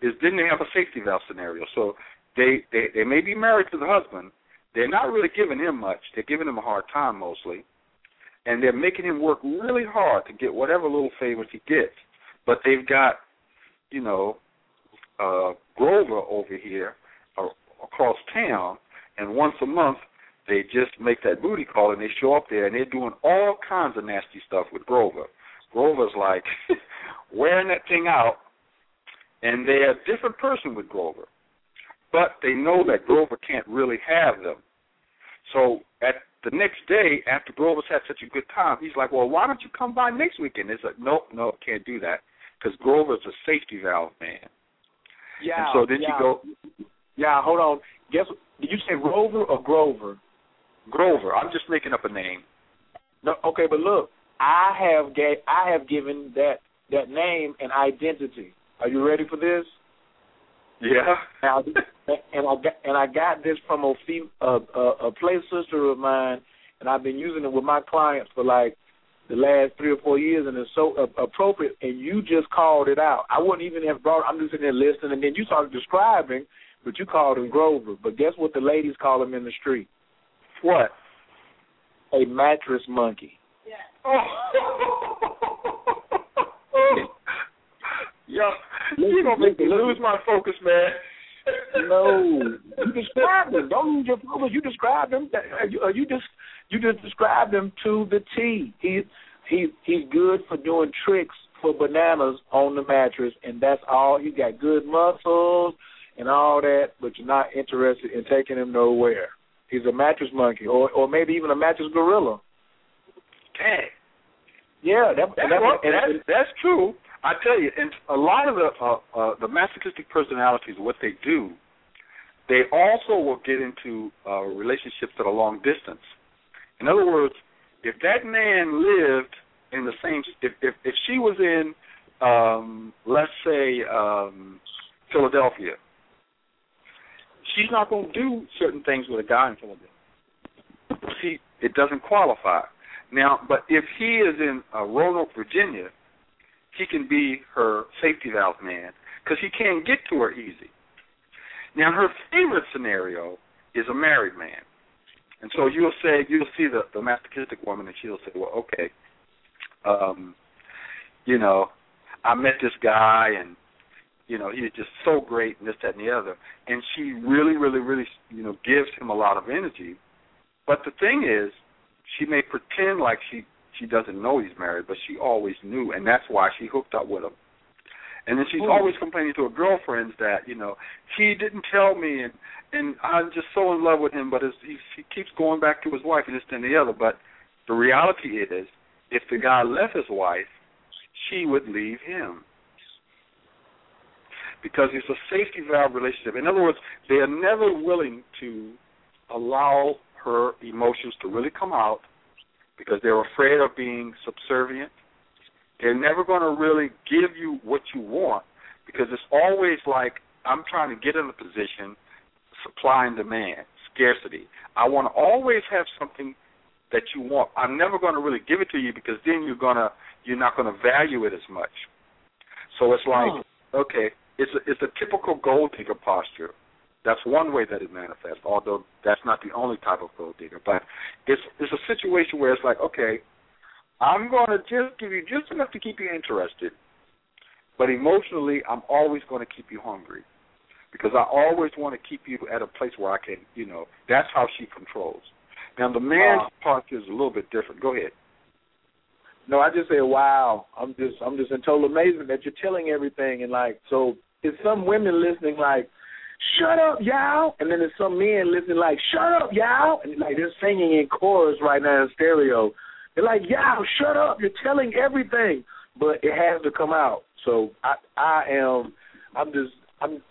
is then they have a safety valve scenario. So they, they they may be married to the husband. They're not really giving him much. They're giving him a hard time mostly, and they're making him work really hard to get whatever little favors he gets. But they've got, you know, uh, Grover over here uh, across town, and once a month they just make that booty call and they show up there and they're doing all kinds of nasty stuff with Grover. Grover's like wearing that thing out, and they're a different person with Grover but they know that Grover can't really have them So at the next day, after Grover's had such a good time, he's like, "Well, why don't you come by next weekend?" It's like, "No, no, can't do that because Grover's a safety valve man." Yeah. And so then yeah. you go. Yeah, hold on. Guess did you say Rover or Grover? Grover. I'm just making up a name. No, okay, but look, I have gave I have given that that name an identity. Are you ready for this? Yeah. Now, and I got and I got this from a fem- a, a, a play sister of mine, and I've been using it with my clients for like the last three or four years, and it's so uh, appropriate. And you just called it out. I wouldn't even have brought. I'm just sitting there listening, and then you started describing, but you called him Grover. But guess what the ladies call him in the street? What? A mattress monkey. Yo, you gonna make me lose my focus, man. no, you described him. Don't lose your focus. You described him. Uh, You, uh, you just you just described him to the T. He he he's good for doing tricks for bananas on the mattress, and that's all. He got good muscles and all that, but you're not interested in taking him nowhere. He's a mattress monkey, or or maybe even a mattress gorilla. Dang. Yeah, that, that, and- that's, that's true. I tell you, and a lot of the uh, uh, the masochistic personalities, what they do, they also will get into uh, relationships that are long distance. In other words, if that man lived in the same, if if, if she was in, um, let's say, um, Philadelphia, she's not going to do certain things with a guy in Philadelphia. See, it doesn't qualify. Now, but if he is in uh, Roanoke, Virginia, he can be her safety valve man because he can't get to her easy. Now, her favorite scenario is a married man, and so you'll say you'll see the the masochistic woman, and she'll say, "Well, okay, um, you know, I met this guy, and you know, he's just so great, and this, that, and the other." And she really, really, really, you know, gives him a lot of energy. But the thing is, she may pretend like she she doesn't know he's married, but she always knew, and that's why she hooked up with him. And then she's Oh. always complaining to her girlfriends that you know he didn't tell me, and and I'm just so in love with him, but it's, he, he keeps going back to his wife and this and the other. But the reality is, if the guy left his wife, she would leave him because it's a safety valve relationship. In other words, they are never willing to allow her emotions to really come out because they're afraid of being subservient. They're never going to really give you what you want because it's always like I'm trying to get in a position, supply and demand, scarcity. I want to always have something that you want. I'm never going to really give it to you because then you're gonna you're not going to value it as much. So it's like oh. okay, it's a, it's a typical gold digger posture. That's one way that it manifests, although that's not the only type of gold digger. But it's it's a situation where it's like, okay, I'm going to just give you just enough to keep you interested, but emotionally, I'm always going to keep you hungry because I always want to keep you at a place where I can, you know, that's how she controls. Now the man's Uh, posture is a little bit different. Go ahead. No, I just say, wow. I'm just, I'm just in total amazement that you're telling everything, and like, so is some women listening like, shut up, y'all, and then there's some men listening like, shut up, y'all, and like they're singing in chorus right now in stereo. They're like, y'all, shut up, you're telling everything, but it has to come out. So I, I am, I'm just, I'm,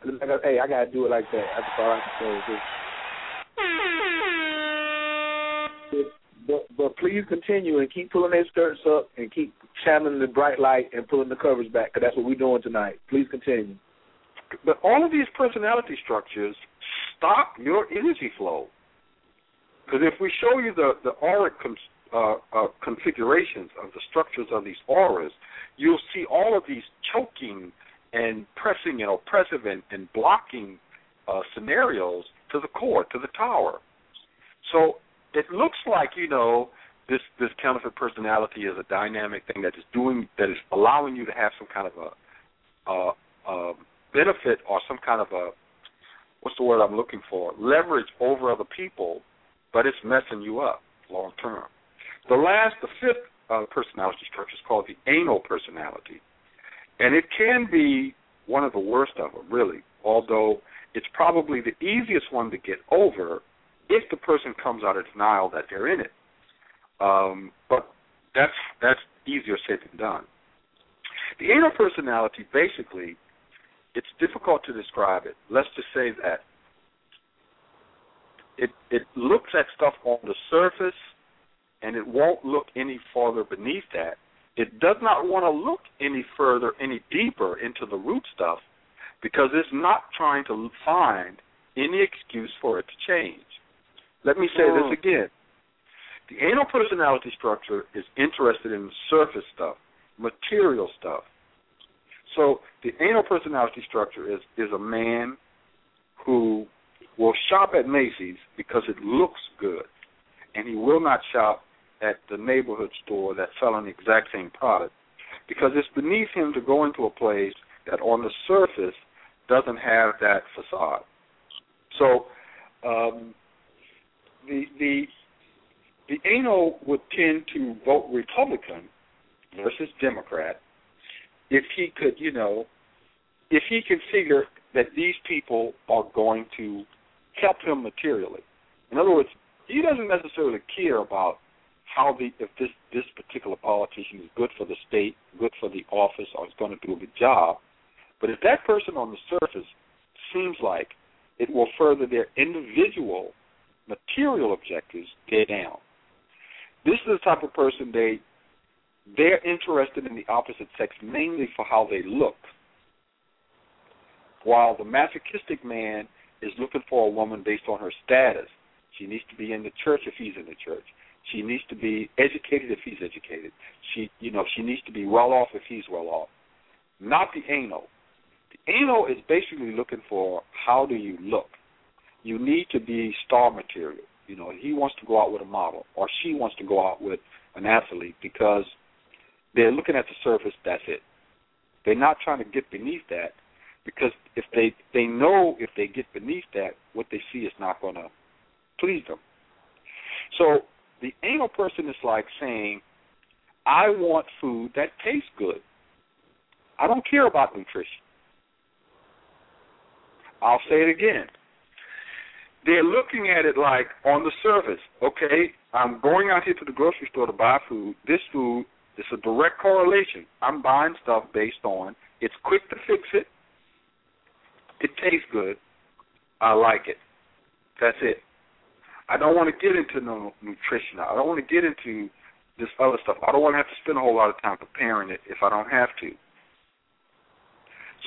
hey, I gotta do it like that. That's all I can say. Just, but, but please continue and keep pulling their skirts up and keep shining the bright light and pulling the covers back because that's what we're doing tonight. Please continue. But all of these personality structures stop your energy flow. Because if we show you the the auric uh, uh, configurations of the structures of these auras, you'll see all of these choking and pressing and oppressive and, and blocking uh, scenarios to the core, to the tower. So it looks like you know this this counterfeit personality is a dynamic thing that is doing that is allowing you to have some kind of a uh, uh, benefit or some kind of a what's the word I'm looking for leverage over other people, but it's messing you up long term. The last, the fifth uh, personality structure is called the anal personality, and it can be one of the worst of them, really. Although it's probably the easiest one to get over if the person comes out of denial that they're in it. Um, but that's that's easier said than done. The anal personality, basically, it's difficult to describe it. Let's just say that it it looks at stuff on the surface, and it won't look any farther beneath that. It does not want to look any further, any deeper into the root stuff, because it's not trying to find any excuse for it to change. Let me say oh. this hmm. again. The anal personality structure is interested in surface stuff, material stuff. So the anal personality structure is is a man who will shop at Macy's because it looks good, and he will not shop at the neighborhood store that's selling the exact same product because it's beneath him to go into a place that on the surface doesn't have that facade. So um, the the the anal would tend to vote Republican versus Democrat if he could, you know, if he can figure that these people are going to help him materially. In other words, he doesn't necessarily care about how the if this this particular politician is good for the state, good for the office, or is going to do a good job. But if that person on the surface seems like it will further their individual material objectives, they're down. This is the type of person they they're interested in the opposite sex mainly for how they look. While the masochistic man is looking for a woman based on her status. She needs to be in the church if he's in the church. She needs to be educated if he's educated. She, you know, she needs to be well off if he's well off. Not the anal. The anal is basically looking for how do you look. You need to be star material. You know, he wants to go out with a model, or she wants to go out with an athlete because they're looking at the surface. That's it. They're not trying to get beneath that because if they they know if they get beneath that, what they see is not going to please them. So the anal person is like saying, I want food that tastes good. I don't care about nutrition. I'll say it again. They're looking at it like on the surface, okay, I'm going out here to the grocery store to buy food. This food is a direct correlation. I'm buying stuff based on it's quick to fix it, it tastes good, I like it. That's it. I don't want to get into no nutrition. I don't want to get into this other stuff. I don't want to have to spend a whole lot of time preparing it if I don't have to.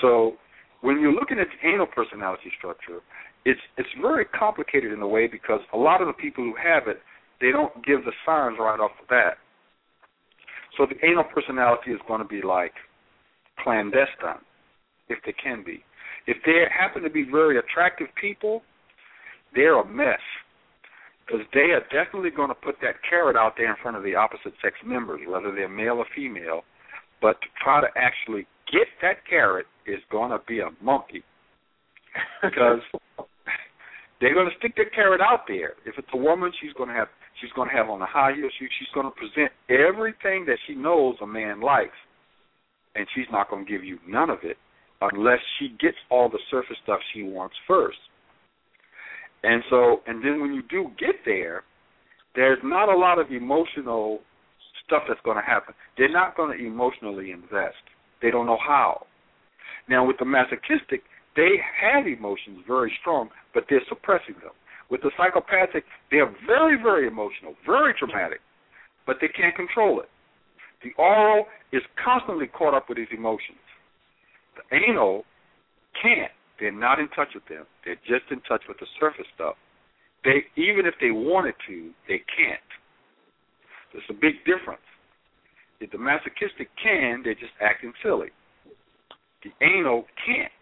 So when you're looking at the anal personality structure, it's it's very complicated in a way because a lot of the people who have it, they don't give the signs right off the bat. So the anal personality is going to be like clandestine, if they can be. If they happen to be very attractive people, they're a mess because they are definitely going to put that carrot out there in front of the opposite sex members, whether they're male or female. But to try to actually get that carrot is going to be a monkey because they're going to stick that carrot out there. If it's a woman, she's going to have she's going to have on a high heel. She, she's going to present everything that she knows a man likes, and she's not going to give you none of it unless she gets all the surface stuff she wants first. And so, and then when you do get there, there's not a lot of emotional stuff that's going to happen. They're not going to emotionally invest. They don't know how. Now, with the masochistic, they have emotions very strong, but they're suppressing them. With the psychopathic, they're very, very emotional, very dramatic, but they can't control it. The oral is constantly caught up with his emotions. The anal can't. They're not in touch with them. They're just in touch with the surface stuff. They even if they wanted to, they can't. There's a big difference. If the masochistic can, they're just acting silly. The anal can't.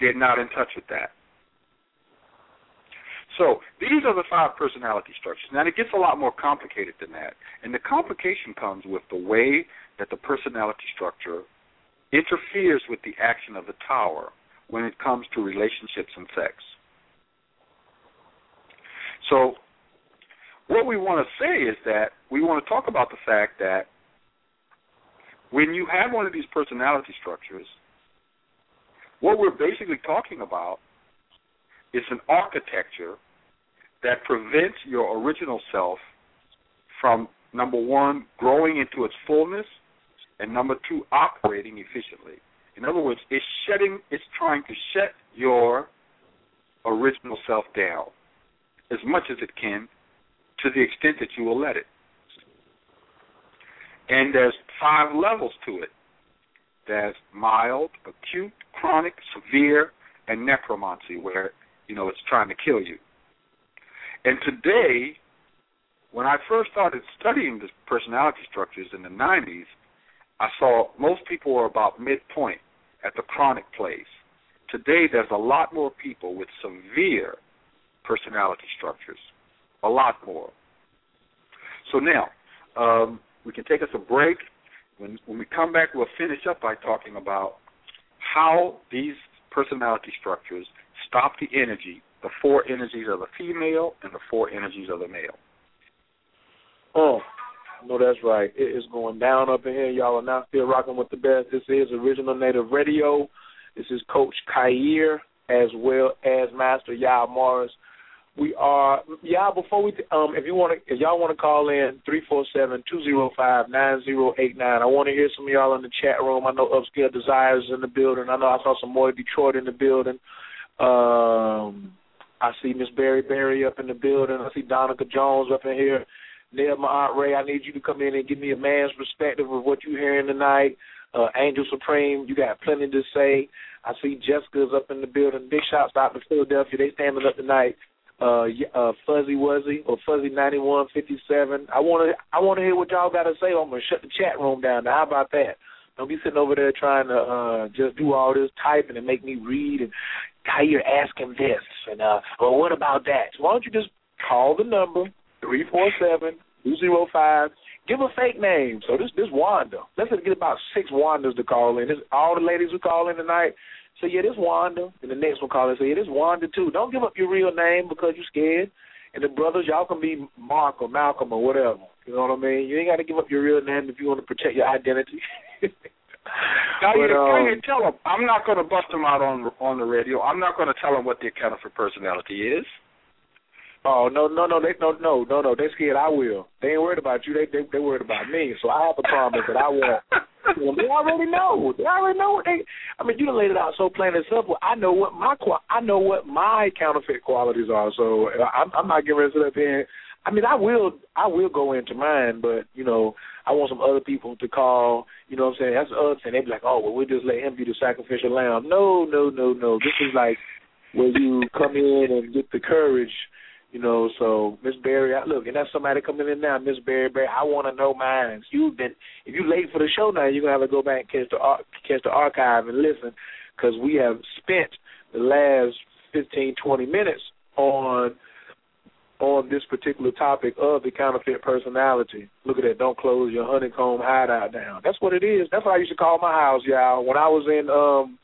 They're not in touch with that. So these are the five personality structures. Now it gets a lot more complicated than that, and the complication comes with the way that the personality structure interferes with the action of the tower when it comes to relationships and sex. So, what we want to say is that we want to talk about the fact that when you have one of these personality structures, what we're basically talking about is an architecture that prevents your original self from number one growing into its fullness and number two operating efficiently. In other words, it's it's trying to shut your original self down as much as it can to the extent that you will let it. And there's five levels to it. There's mild, acute, chronic, severe, and necromancy, where you know it's trying to kill you. And today, when I first started studying the personality structures in the 90s, I saw most people were about midpoint at the chronic place. Today, there's a lot more people with severe personality structures, a lot more. So now, um, we can take us a break. When, when we come back, we'll finish up by talking about how these personality structures stop the energy, the four energies of the female and the four energies of the male. Oh, no, that's right. It is going down up in here. Y'all are not still rocking with the best. This is Original Native Radio. This is Coach Khayr as well as Master Yao Morris. We are yeah. Before we um, if you want to, if y'all want to call in three four seven two zero five nine zero eight nine. I want to hear some of y'all in the chat room. I know Upscale Desires in the building. I know I saw some more Detroit in the building. Um, I see Miss Berry Berry up in the building. I see Donica Jones up in here. Neil, my Aunt Ray, I need you to come in and give me a man's perspective of what you're hearing tonight. Uh, Angel Supreme, you got plenty to say. I see Jessica's up in the building. Big shouts out to Philadelphia. They standing up tonight uh, uh, Fuzzy Wuzzy or Fuzzy ninety one fifty seven. I want to I want to hear what y'all got to say. I'm gonna shut the chat room down. Now, how about that? Don't be sitting over there trying to uh, just do all this typing and make me read and how you're asking this and uh, well, what about that? So why don't you just call the number three four seven two zero five. Give a fake name. So this this Wanda. Let's get about six Wandas to call in. This all the ladies who call in tonight Say, yeah, this Wanda. And the next one call and say, yeah, this Wanda too. Don't give up your real name because you're scared. And the brothers, y'all can be Mark or Malcolm or whatever. You know what I mean? You ain't got to give up your real name if you want to protect your identity. now, but, you, um, you tell them. I'm not going to bust them out on on the radio. I'm not going to tell them what their counterfeit personality is. Oh no no no they no no no no they scared I will. They ain't worried about you. They they they worried about me. So I have a promise that I will. they already know. They already know what they. I mean, you done laid it out so plain and simple. I know what my I know what my counterfeit qualities are. So I'm, I'm not getting to sit up I mean, I will I will go into mine, but you know, I want some other people to call. You know what I'm saying? That's the other thing. They'd be like, oh, well, we'll just let him be the sacrificial lamb. No, no, no, no. This is like where you come in and get the courage you know, so Miss Berry, I, look, and that's somebody coming in now, Miss Berry, Berry. I want to know mine. You've been, if you're late for the show now, you're gonna have to go back and catch the catch the archive and listen, because we have spent the last fifteen, twenty minutes on on this particular topic of the counterfeit personality. Look at that! Don't close your honeycomb hideout down. That's what it is. That's what I used to call my house, y'all. When I was in um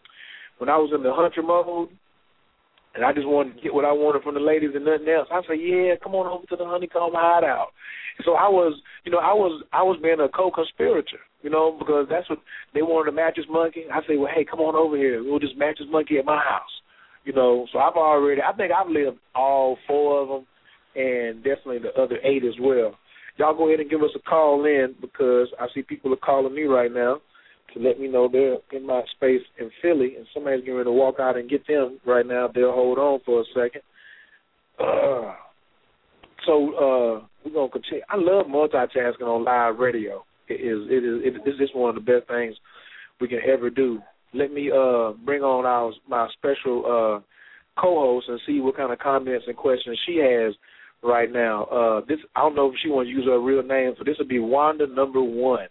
when I was in the hunter mode, and I just wanted to get what I wanted from the ladies and nothing else. I said, yeah, come on over to the honeycomb hideout. So I was, you know, I was I was being a co-conspirator, you know, because that's what they wanted a mattress monkey. I say, well, hey, come on over here. We'll just mattress monkey at my house, you know. So I've already, I think I've lived all four of them, and definitely the other eight as well. Y'all go ahead and give us a call in because I see people are calling me right now to let me know they're in my space in Philly, and somebody's getting ready to walk out and get them right now. They'll hold on for a second. Uh, so uh, we're gonna continue. I love multitasking on live radio. It is it is it is just one of the best things we can ever do. Let me uh, bring on our my special uh, co-host and see what kind of comments and questions she has right now. Uh, this I don't know if she wants to use her real name, so this will be Wanda number one.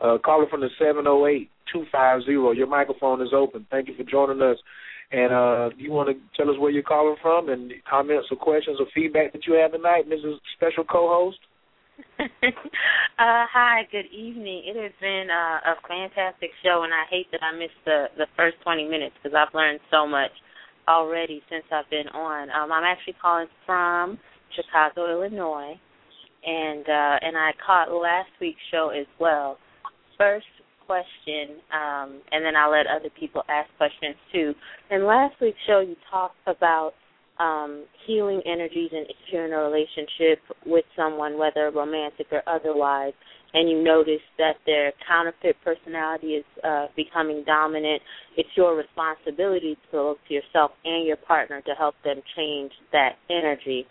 Uh, caller from the 708-250. Your microphone is open. Thank you for joining us. And uh, you want to tell us where you're calling from and comments or questions or feedback that you have tonight, Mrs. Special Co-host? uh, hi, good evening. It has been uh, a fantastic show, and I hate that I missed the the first 20 minutes because I've learned so much already since I've been on. Um, I'm actually calling from Chicago, Illinois, and uh, and I caught last week's show as well first question, um, and then I'll let other people ask questions too. And last week's show, you talked about um, healing energies and if you're in a relationship with someone, whether romantic or otherwise, and you notice that their counterfeit personality is uh, becoming dominant, it's your responsibility to look to yourself and your partner to help them change that energy.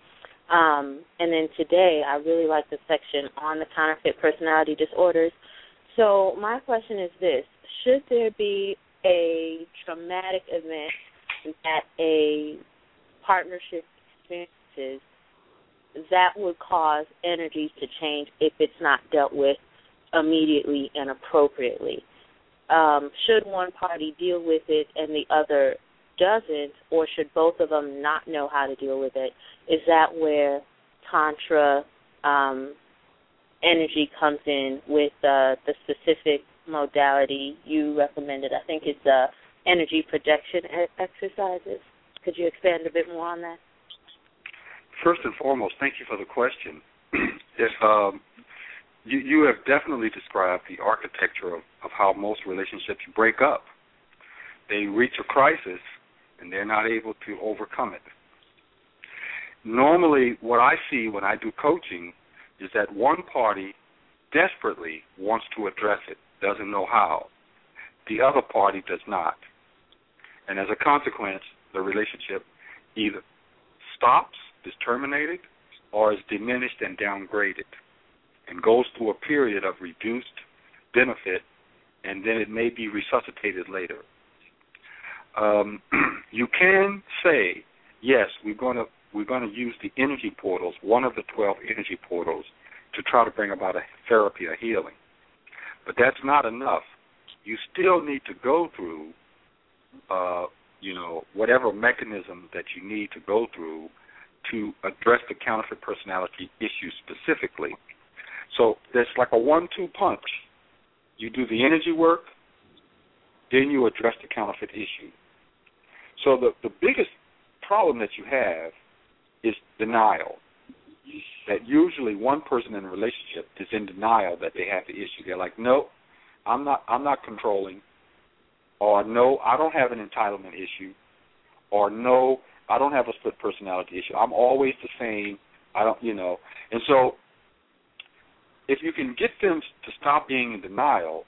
Um, and then today, I really like the section on the counterfeit personality disorders. So, my question is this Should there be a traumatic event that a partnership experiences that would cause energies to change if it's not dealt with immediately and appropriately. Um, should one party deal with it and the other doesn't, or should both of them not know how to deal with it? Is that where Tantra um, energy comes in with uh, the specific modality you recommended? I think it's uh, energy projection exercises. Could you expand a bit more on that? First and foremost, thank you for the question. if um, you, you have definitely described the architecture of, of how most relationships break up. They reach a crisis and they're not able to overcome it. Normally, what I see when I do coaching is that one party desperately wants to address it, doesn't know how. The other party does not. And as a consequence, the relationship either stops, is terminated, or is diminished and downgraded, and goes through a period of reduced benefit, and then it may be resuscitated later. Um, you can say, yes, we're going to we're going to use the energy portals, one of the 12 energy portals, to try to bring about a therapy, a healing. But that's not enough. You still need to go through uh, you know, whatever mechanism that you need to go through to address the counterfeit personality issue specifically. So there's like a one-two punch. You do the energy work, then you address the counterfeit issue. So the the biggest problem that you have is denial. That usually one person in a relationship is in denial that they have the issue. They're like, no, I'm not. I'm not controlling or no, I don't have an entitlement issue, or no, I don't have a split personality issue. I'm always the same. I don't, you know. And so, if you can get them to stop being in denial,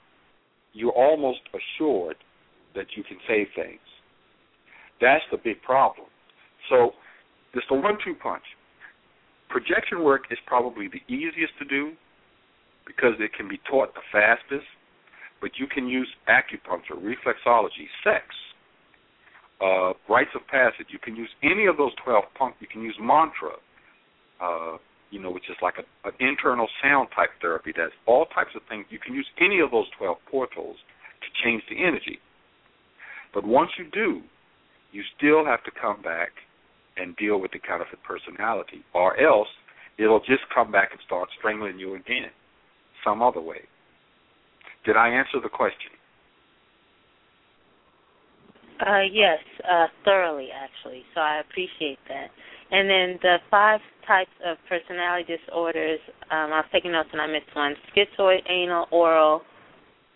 you're almost assured that you can save things. That's the big problem. So, it's the one-two punch. Projection work is probably the easiest to do because it can be taught the fastest but you can use acupuncture, reflexology, sex, uh, rites of passage. You can use any of those 12 punk. You can use mantra, uh, you know, which is like a, an internal sound type therapy. That's all types of things. You can use any of those 12 portals to change the energy. But once you do, you still have to come back and deal with the counterfeit personality, or else it'll just come back and start strangling you again some other way. Did I answer the question? Uh, yes, uh, thoroughly actually. So I appreciate that. And then the five types of personality disorders. Um, I was taking notes and I missed one: schizoid, anal, oral.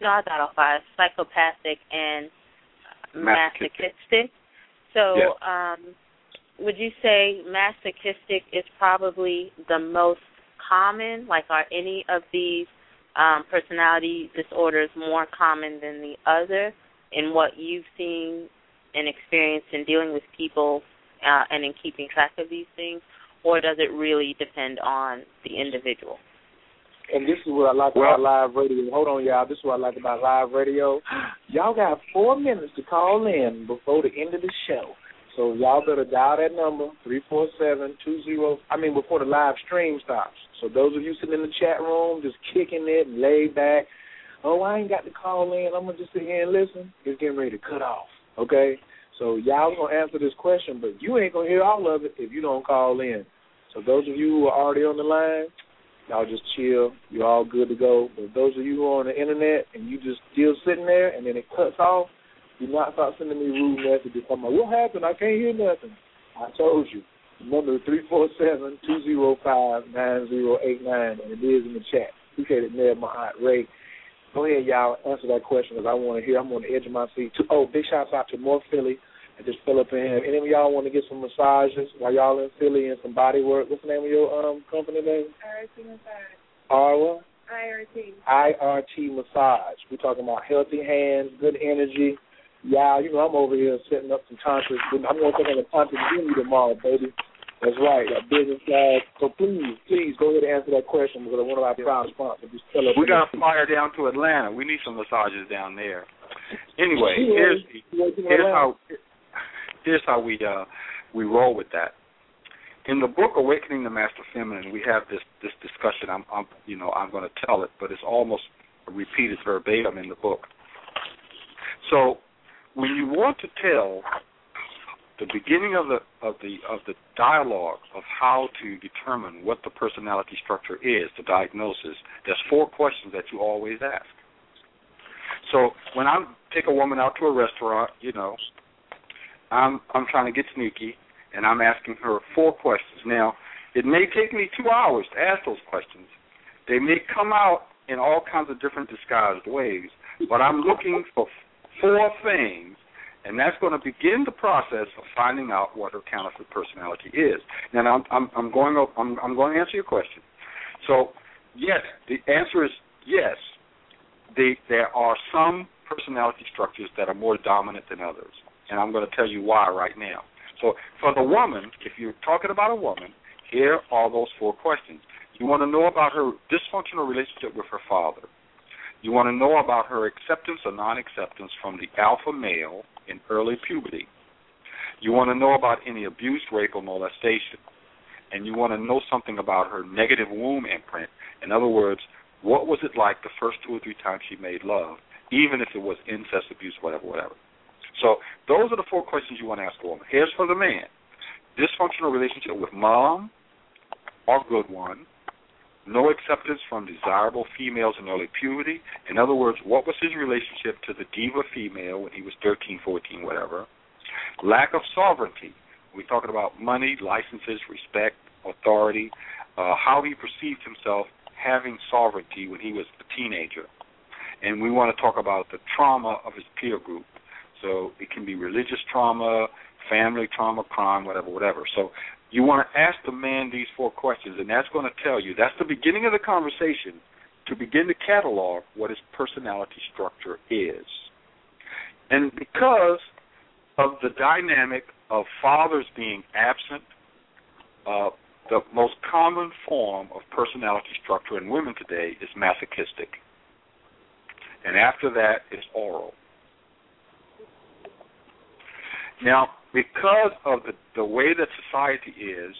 No, I got all five: psychopathic and masochistic. So, yes. um, would you say masochistic is probably the most common? Like, are any of these um, personality disorders more common than the other in what you've seen and experienced in dealing with people uh, and in keeping track of these things, or does it really depend on the individual? And this is what I like well, about live radio. Hold on, y'all. This is what I like about live radio. Y'all got four minutes to call in before the end of the show. So y'all better dial that number three four seven two zero. I mean before the live stream stops. So those of you sitting in the chat room, just kicking it, laid back. Oh, I ain't got to call in. I'm gonna just sit here and listen. It's getting ready to cut off. Okay. So y'all gonna answer this question, but you ain't gonna hear all of it if you don't call in. So those of you who are already on the line, y'all just chill. You're all good to go. But those of you who are on the internet and you just still sitting there and then it cuts off, do not start sending me rude messages. I'm like, what happened? I can't hear nothing. I told you. Number three four seven two zero five nine zero eight nine, and it is in the chat. Appreciate it, Ned, my aunt Ray. Go ahead, y'all. Answer that question because I want to hear. I'm on the edge of my seat. Oh, big shouts out to North Philly and just fill up in here. Any of y'all want to get some massages while y'all in Philly and some body work? What's the name of your um company name? IRT massage. R what? IRT. IRT massage. We're talking about healthy hands, good energy. Yeah, you know I'm over here setting up some tantric. I'm going to take on a tantric journey tomorrow, baby. That's right, a business class. So please, please go ahead and answer that question because one of our proud sponsors. Just tell us. We got to fly down to Atlanta. We need some massages down there. Anyway, here's here's how here's how we uh we roll with that. In the book Awakening the Master Feminine, we have this this discussion. I'm, I'm you know I'm going to tell it, but it's almost repeated verbatim in the book. So when you want to tell the beginning of the of the of the dialogue of how to determine what the personality structure is, the diagnosis, there's four questions that you always ask. So when I take a woman out to a restaurant, you know, I'm I'm trying to get sneaky and I'm asking her four questions. Now, it may take me two hours to ask those questions. They may come out in all kinds of different disguised ways, but I'm looking for four things, and that's going to begin the process of finding out what her counterfeit personality is. Now, I'm I'm, I'm going I'm, I'm going to answer your question. So, yes, the answer is yes. There are some personality structures that are more dominant than others, and I'm going to tell you why right now. So for the woman, if you're talking about a woman, here are those four questions. You want to know about her dysfunctional relationship with her father. You want to know about her acceptance or non-acceptance from the alpha male in early puberty. You want to know about any abuse, rape, or molestation. And you want to know something about her negative womb imprint. In other words, what was it like the first two or three times she made love, even if it was incest, abuse, whatever, whatever. So those are the four questions you want to ask a woman. Here's for the man: dysfunctional relationship with mom, or good one. No acceptance from desirable females in early puberty. In other words, what was his relationship to the diva female when he was 13, 14, whatever? Lack of sovereignty. We're talking about money, licenses, respect, authority, uh, how he perceived himself having sovereignty when he was a teenager. And we want to talk about the trauma of his peer group. So it can be religious trauma, family trauma, crime, whatever, whatever. So you want to ask the man these four questions, and that's going to tell you that's the beginning of the conversation to begin to catalog what his personality structure is. And because of the dynamic of fathers being absent, uh, the most common form of personality structure in women today is masochistic. And after that is oral. Now, because of the, the way that society is,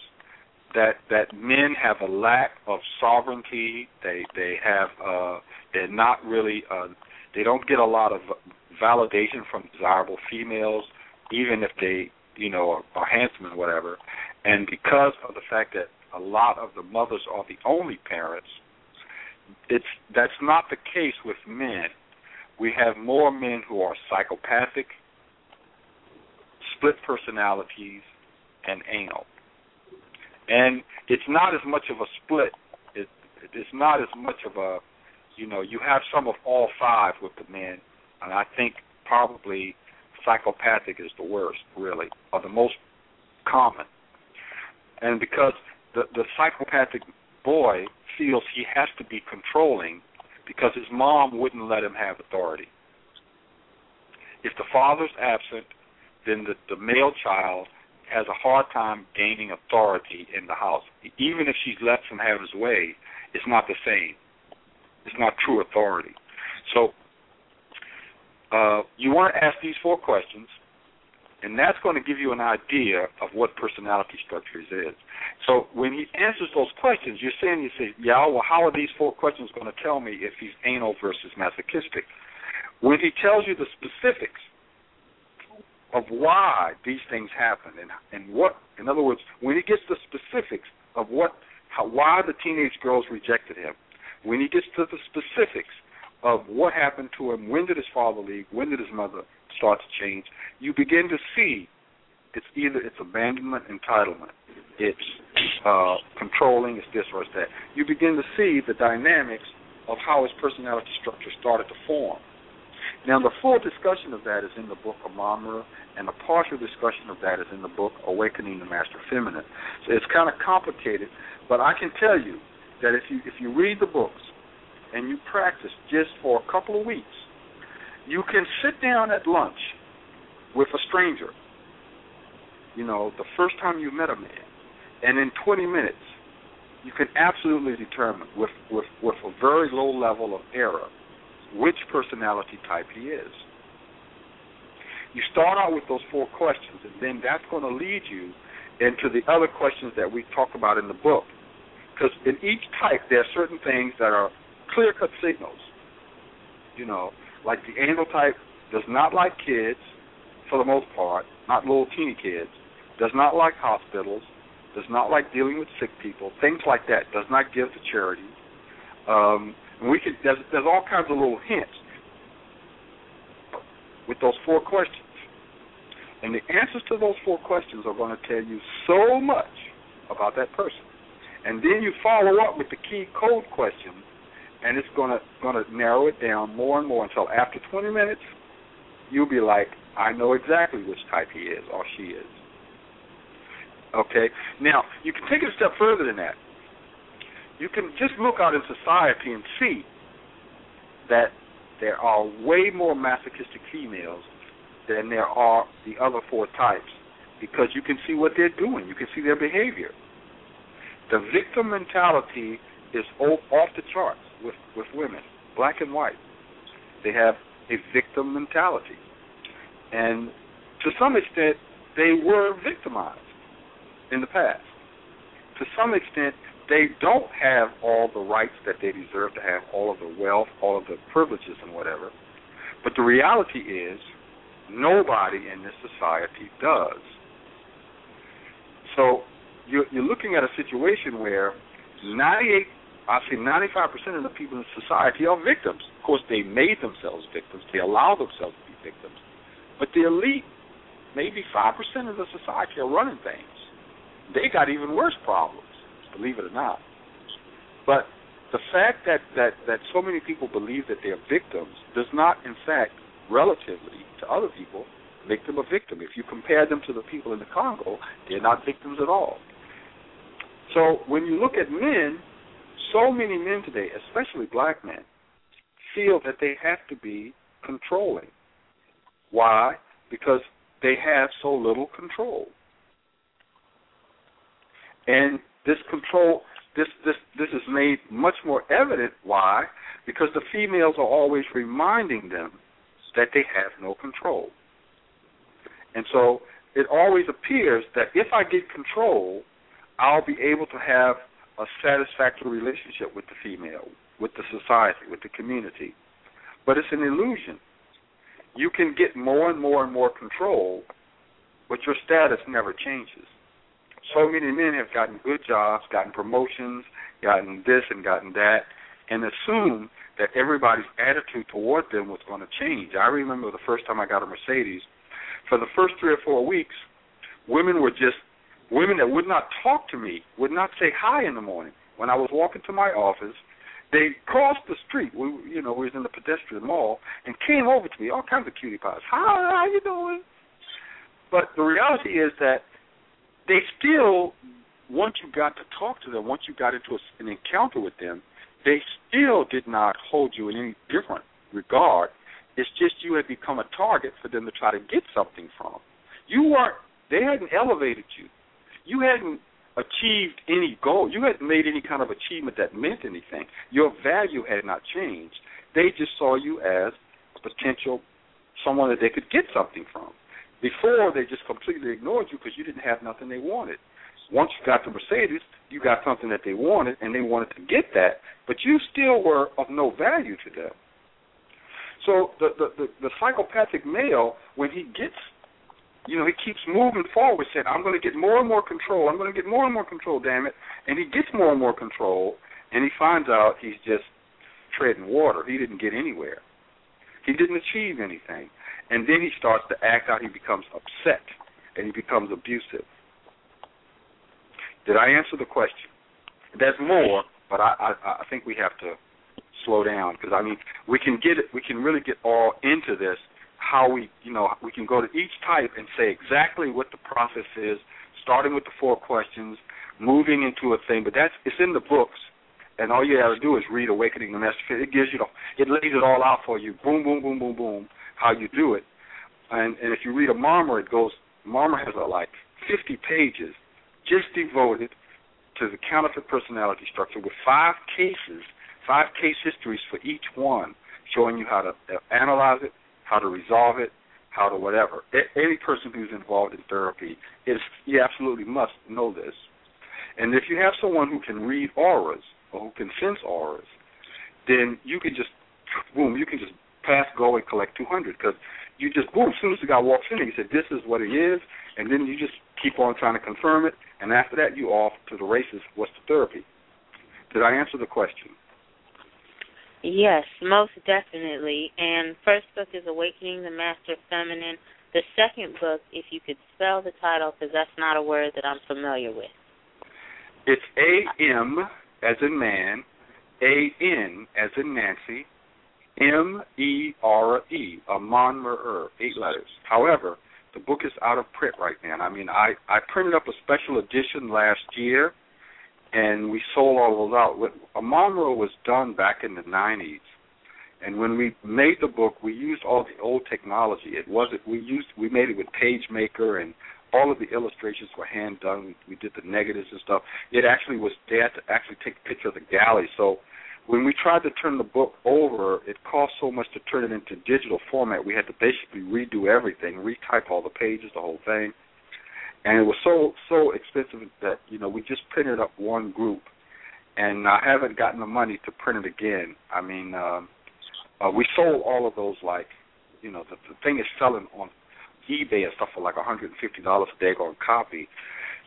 that that men have a lack of sovereignty. They they have uh, they're not really uh, they don't get a lot of validation from desirable females, even if they you know are, are handsome and whatever. And because of the fact that a lot of the mothers are the only parents, it's that's not the case with men. We have more men who are psychopathic split personalities, and anal. And it's not as much of a split. It, it's not as much of a, you know, you have some of all five with the men, and I think probably psychopathic is the worst, really, or the most common. And because the the psychopathic boy feels he has to be controlling because his mom wouldn't let him have authority. If the father's absent, then the, the male child has a hard time gaining authority in the house. Even if she's lets him have his way, it's not the same. It's not true authority. So uh, you want to ask these four questions, and that's going to give you an idea of what personality structures is. So when he answers those questions, you're saying, you say, yeah, well, how are these four questions going to tell me if he's anal versus masochistic? When he tells you the specifics, of why these things happen and and what in other words when he gets the specifics of what how, why the teenage girls rejected him when he gets to the specifics of what happened to him when did his father leave when did his mother start to change you begin to see it's either it's abandonment entitlement. It's uh controlling it's this or it's that. You begin to see the dynamics of how his personality structure started to form Now, the full discussion of that is in the book of Mamre, and the partial discussion of that is in the book Awakening the Master Feminine. So it's kind of complicated, but I can tell you that if you if you read the books and you practice just for a couple of weeks, you can sit down at lunch with a stranger. You know, the first time you met a man, and in 20 minutes, you can absolutely determine with with with a very low level of error which personality type he is. You start out with those four questions, and then that's going to lead you into the other questions that we talk about in the book. Because in each type, there are certain things that are clear cut signals. You know, like the anal type does not like kids, for the most part, not little teeny kids, does not like hospitals, does not like dealing with sick people, things like that, does not give to charity. Um, we could there's, there's all kinds of little hints with those four questions. And the answers to those four questions are going to tell you so much about that person. And then you follow up with the key code question, and it's going to going to narrow it down more and more until after 20 minutes, you'll be like, I know exactly which type he is or she is. Okay. Now you can take it a step further than that you can just look out in society and see that there are way more masochistic females than there are the other four types because you can see what they're doing, you can see their behavior. The victim mentality is off the charts with, with women, black and white. They have a victim mentality. And to some extent, they were victimized in the past. To some extent, they don't have all the rights that they deserve to have, all of the wealth, all of the privileges and whatever. But the reality is, nobody in this society does. So you're, you're looking at a situation where 98, I say 95% of the people in society are victims. Of course, they made themselves victims. They allow themselves to be victims. But the elite, maybe 5% of the society are running things. They got even worse problems believe it or not. But the fact that, that, that so many people believe that they're victims does not, in fact, relatively to other people, make them a victim. If you compare them to the people in the Congo, they're not victims at all. So when you look at men, so many men today, especially black men, feel that they have to be controlling. Why? Because they have so little control. And this control this this this is made much more evident. Why? Because the females are always reminding them that they have no control. And so it always appears that if i get control i'll be able to have a satisfactory relationship with the female with the society with the community. But it's an illusion. You can get more and more and more control but your status never changes so many men have gotten good jobs, gotten promotions, gotten this and gotten that, and assume that everybody's attitude toward them was going to change. I remember the first time I got a Mercedes. For the first three or four weeks, women were just women that would not talk to me, would not say hi in the morning. When I was walking to my office, they crossed the street. We, you know, we was in the pedestrian mall and came over to me, all kinds of cutie pies. Hi, how you doing? But the reality is that they still, once you got to talk to them, once you got into an encounter with them, they still did not hold you in any different regard. It's just you had become a target for them to try to get something from. You weren't. They hadn't elevated you. You hadn't achieved any goal. You hadn't made any kind of achievement that meant anything. Your value had not changed. They just saw you as a potential someone that they could get something from. Before, they just completely ignored you because you didn't have nothing they wanted. Once you got the Mercedes, you got something that they wanted, and they wanted to get that, but you still were of no value to them. So the the the, the psychopathic male, when he gets, you know, he keeps moving forward, saying, "I'm going to get more and more control. I'm going to get more and more control. Damn it!" And he gets more and more control, and he finds out he's just treading water. He didn't get anywhere. He didn't achieve anything. And then he starts to act out. He becomes upset and he becomes abusive. Did I answer the question? There's more, but I, I, I think we have to slow down because I mean we can get it. We can really get all into this. How we, you know, we can go to each type and say exactly what the process is, starting with the four questions, moving into a thing. But that's it's in the books, and all you have to do is read Awakening the Master. It gives you the, it lays it all out for you. Boom, boom, boom, boom, boom. How you do it, and and if you read Amanmere, it goes. Amanmere has a, like 50 pages just devoted to the counterfeit personality structure with five cases, five case histories for each one, showing you how to uh, analyze it, how to resolve it, how to whatever. Any person who's involved in therapy is you absolutely must know this. And if you have someone who can read auras or who can sense auras, then you can just boom, you can just pass go and collect 200 because you just boom. As soon as the guy walks in, he said, "This is what it is," and then you just keep on trying to confirm it, and after that, you off to the races. What's the therapy? Did I answer the question? Yes, most definitely. And first book is Awakening the Master Feminine. The second book, if you could spell the title, because that's not a word that I'm familiar with. It's A M as in man, A N as in Nancy, M E R E, Amanmere, eight letters. However, the book is out of print right now. I mean, I I printed up a special edition last year, and we sold all those out. Amanmere was done back in the '90s, and when we made the book, we used all the old technology. It wasn't we used we made it with PageMaker, and all of the illustrations were hand done. We did the negatives and stuff. It actually was had to actually take a picture of the galley, so when we tried to turn the book over, it cost so much to turn it into digital format. We had to basically redo everything, retype all the pages, the whole thing, and it was so so expensive that you know we just printed up one group, and I haven't gotten the money to print it again. I mean, um, uh, we sold all of those like, you know, the, the thing is selling on eBay and stuff for like $150 a daggone copy.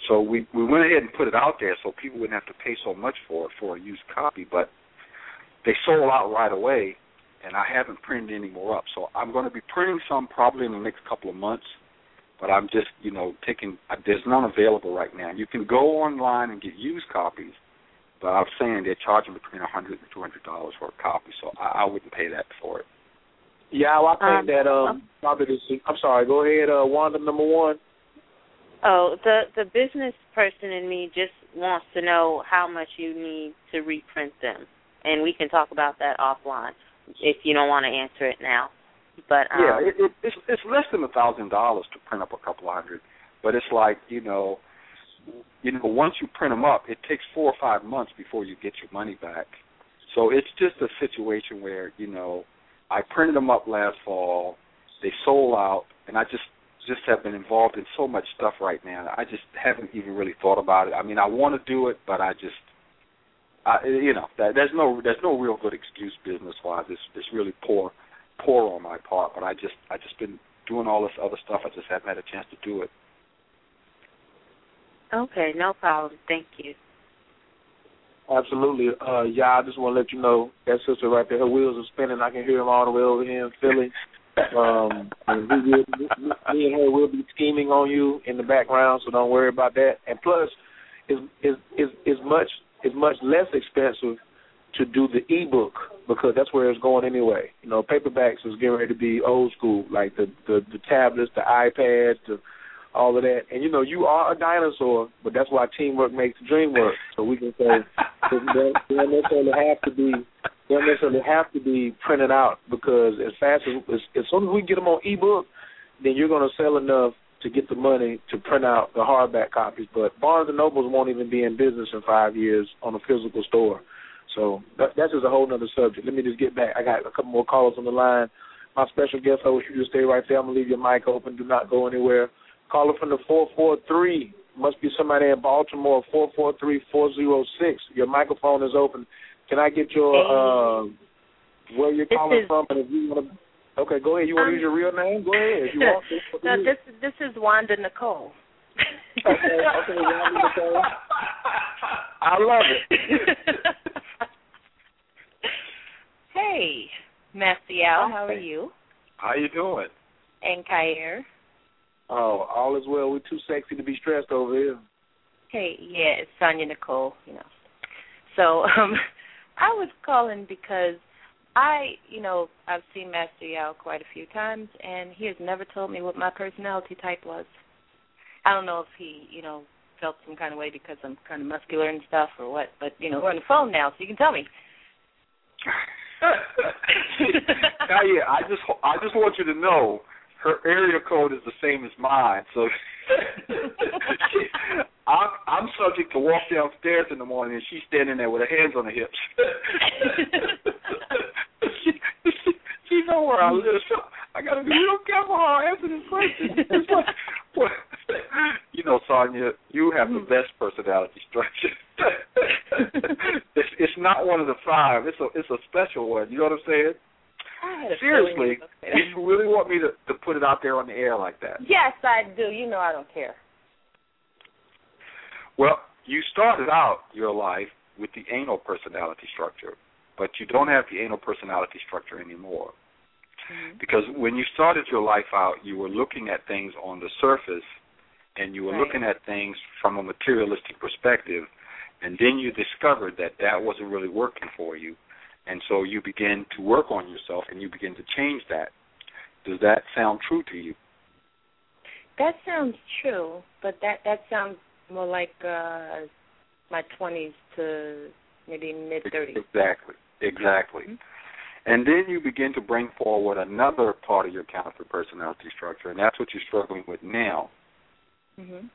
So we we went ahead and put it out there so people wouldn't have to pay so much for it for a used copy, but they sold out right away, and I haven't printed any more up. So I'm going to be printing some probably in the next couple of months. But I'm just, you know, taking. There's none available right now. You can go online and get used copies, but I'm saying they're charging between a hundred and two hundred dollars for a copy, so I, I wouldn't pay that for it. Yeah, well, I think um, that um probably this. I'm sorry. Go ahead, uh, Wanda. Number one. Oh, the the business person in me just wants to know how much you need to reprint them and we can talk about that offline if you don't want to answer it now. But um, yeah, it, it, it's it's less than a thousand dollars to print up a couple hundred, but it's like you know, you know, once you print them up, it takes four or five months before you get your money back. So it's just a situation where you know, I printed them up last fall, they sold out, and I just just have been involved in so much stuff right now. I just haven't even really thought about it. I mean, I want to do it, but I just I, you know, that, there's no there's no real good excuse business wise. It's it's really poor poor on my part. But I just I just been doing all this other stuff. I just haven't had a chance to do it. Okay, no problem. Thank you. Absolutely. Uh yeah, I just want to let you know that sister right there, her wheels are spinning. I can hear them all the way over here in Philly. um and we will, me and her will be scheming on you in the background, so don't worry about that. And plus is is is is much is much less expensive to do the ebook because that's where it's going anyway. You know, paperbacks is getting ready to be old school, like the the, the tablets, the iPads, the all of that. And you know, you are a dinosaur, but that's why teamwork makes the dream work. So we can say they don't necessarily have to be they don't necessarily have to be printed out because as fast as as, as soon as we get them on ebook, then you're going to sell enough to get the money to print out the hardback copies. But Barnes and Nobles won't even be in business in five years on a physical store. So that, that's just a whole other subject. Let me just get back. I got a couple more callers on the line. My special guest host, you just stay right there. I'm gonna leave your mic open. Do not go anywhere. Caller from the four four three. Must be somebody in Baltimore. Four four three four zero six. Your microphone is open. Can I get your uh, where you're calling is, from and if you want to Okay, go ahead. You want to um, use your real name? Go ahead. If you want to. no, this this is Wanda Nicole. okay, okay, Wanda Nicole. I love it. hey, Maciel, how are you? How you doing? And Khayr. Oh, all is well. We're too sexy to be stressed over here. Hey, yeah, it's Sonya Nicole. You know. So, um, I was calling because I, you know, I've seen Master Yao quite a few times, and he has never told me what my personality type was. I don't know if he, you know, felt some kind of way because I'm kind of muscular and stuff or what, but you know, we're on the phone now, so you can tell me. now, yeah, I just I just want you to know her area code is the same as mine, so I'm I'm subject to walk downstairs in the morning and she's standing there with her hands on her hips. she, she, she know where I live. So I got to be real careful how I answer this question. It's like, well, you know, Sonia, you have the hmm. best personality structure. it's it's not one of the five. It's a it's a special one. You know what I'm saying? Seriously, you really want me to to put it out there on the air like that? Yes, I do. You know, I don't care. Well, you started out your life with the anal personality structure, but you don't have the anal personality structure anymore. Mm-hmm. Because when you started your life out, you were looking at things on the surface and you were right. looking at things from a materialistic perspective, and then you discovered that that wasn't really working for you. And so you begin to work on yourself and you begin to change that. Does that sound true to you? That sounds true, but that that sounds more like uh my 20s to maybe mid 30s. Exactly. Exactly. Mm-hmm. And then you begin to bring forward another part of your counterfeit personality structure, and that's what you're struggling with now. Mm-hmm.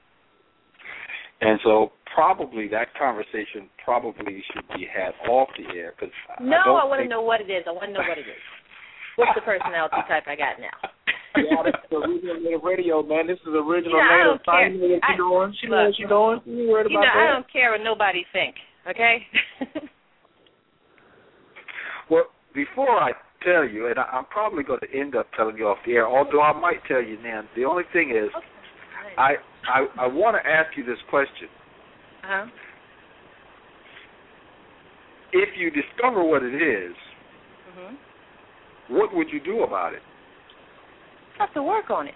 And so, probably that conversation probably should be had off the air because no, I, I want to think... know what it is. I want to know what it is. What's the personality type I got now? yeah, that's the original radio, man. This is original you know, I don't care. What you doing? She knows what you doing. You worried you about know, that? I don't care what nobody think. Okay. well, before I tell you, and I, I'm probably going to end up telling you off the air, although I might tell you now. The only thing is, okay. I I I want to ask you this question. Uh-huh. If you discover what it is, mm-hmm. what would you do about it? Have to work on it.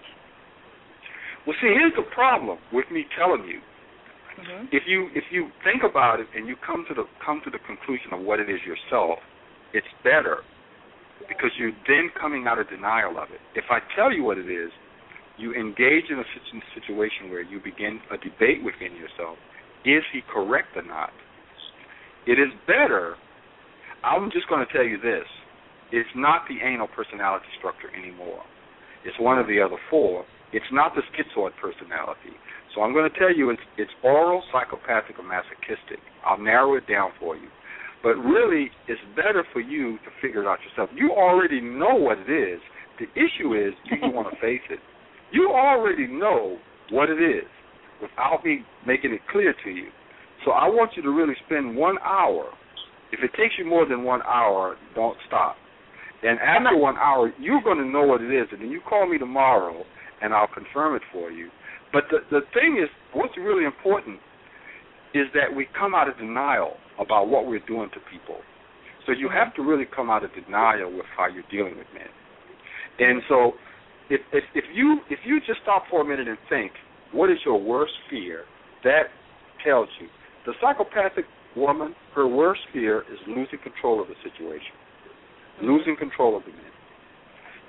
Well, see, here's the problem with me telling you. Mm-hmm. If you if you think about it and you come to the come to the conclusion of what it is yourself, it's better because you're then coming out of denial of it. If I tell you what it is, you engage in a situation where you begin a debate within yourself. Is he correct or not? It is better. I'm just going to tell you this. It's not the anal personality structure anymore. It's one of the other four. It's not the schizoid personality. So I'm going to tell you it's, it's oral, psychopathic, or masochistic. I'll narrow it down for you. But really, it's better for you to figure it out yourself. You already know what it is. The issue is, do you want to face it? You already know what it is without me making it clear to you. So I want you to really spend one hour. If it takes you more than one hour, don't stop. And after one hour, you're going to know what it is, and then you call me tomorrow, and I'll confirm it for you. But the the thing is, what's really important is that we come out of denial about what we're doing to people. So you mm-hmm. have to really come out of denial with how you're dealing with men. And so, if if, if you if you just stop for a minute and think, what is your worst fear? That tells you. The psychopathic woman, her worst fear is losing control of the situation losing control of the man.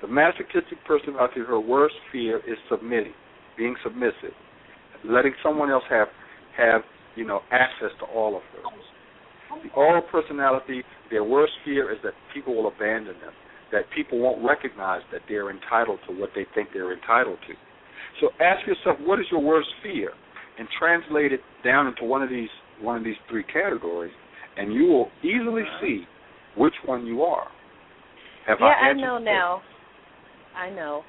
The masochistic personality, her worst fear is submitting, being submissive, letting someone else have have you know access to all of her. The oral personality, their worst fear is that people will abandon them, that people won't recognize that they're entitled to what they think they're entitled to. So ask yourself, what is your worst fear, and translate it down into one of these one of these three categories, and you will easily see which one you are. Have yeah, I, I know now. I know.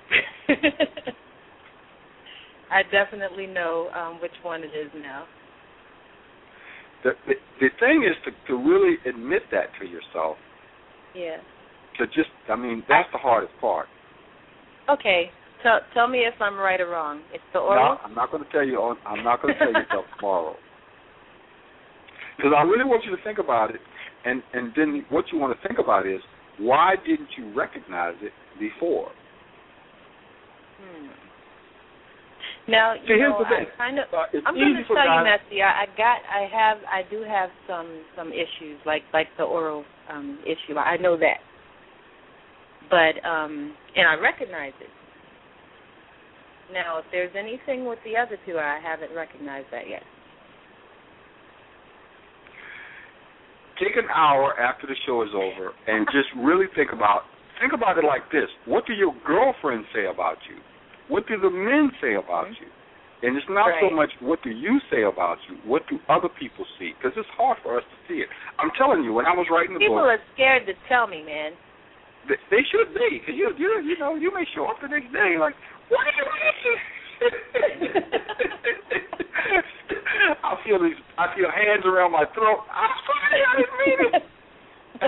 I definitely know um, which one it is now. The, the the thing is to to really admit that to yourself. Yeah. To just, I mean, that's the hardest part. Okay. Tell tell me if I'm right or wrong. It's the oral. No, I'm not going to tell you. On, I'm not going to tell you tomorrow. Because I really want you to think about it, and and then what you want to think about is why didn't you recognize it before? Hmm. Now, you here's know. I kind of, Uh, I'm going to tell you, Messi, I, I got, I have, I do have some some issues, like like the oral um issue. I know that, but um, and I recognize it. Now, if there's anything with the other two, I haven't recognized that yet. Take an hour after the show is over and just really think about think about it like this. What do your girlfriends say about you? What do the men say about you? And it's not so much what do you say about you, what do other people see? Because it's hard for us to see it. I'm telling you, when I was writing the People book, people are scared to tell me, man. They, should be, because you, you, you know, you may show up the next day like, what did you answer? I feel these, I feel hands around my throat. I'm sorry, I didn't mean it.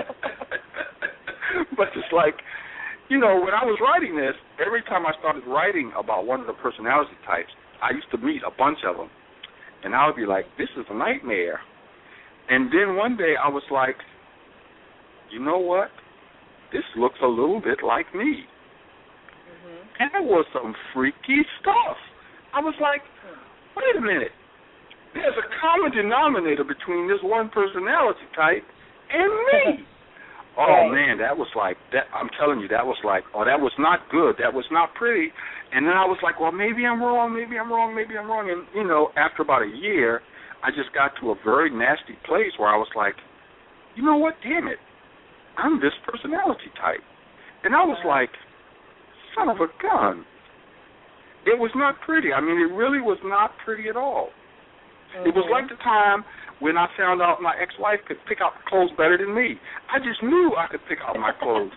but it's like, you know, when I was writing this, every time I started writing about one of the personality types, I used to meet a bunch of them, and I would be like, this is a nightmare. And then one day I was like, you know what? This looks a little bit like me. Mm-hmm. And it was some freaky stuff. I was like, wait a minute. There's a common denominator between this one personality type and me. Oh man, that was like that. I'm telling you, that was like, oh, that was not good. That was not pretty. And then I was like, well, maybe I'm wrong. Maybe I'm wrong. Maybe I'm wrong. And you know, after about a year, I just got to a very nasty place where I was like, you know what? Damn it, I'm this personality type. And I was like, son of a gun. It was not pretty. I mean, it really was not pretty at all. It was like the time when I found out my ex-wife could pick out clothes better than me. I just knew I could pick out my clothes,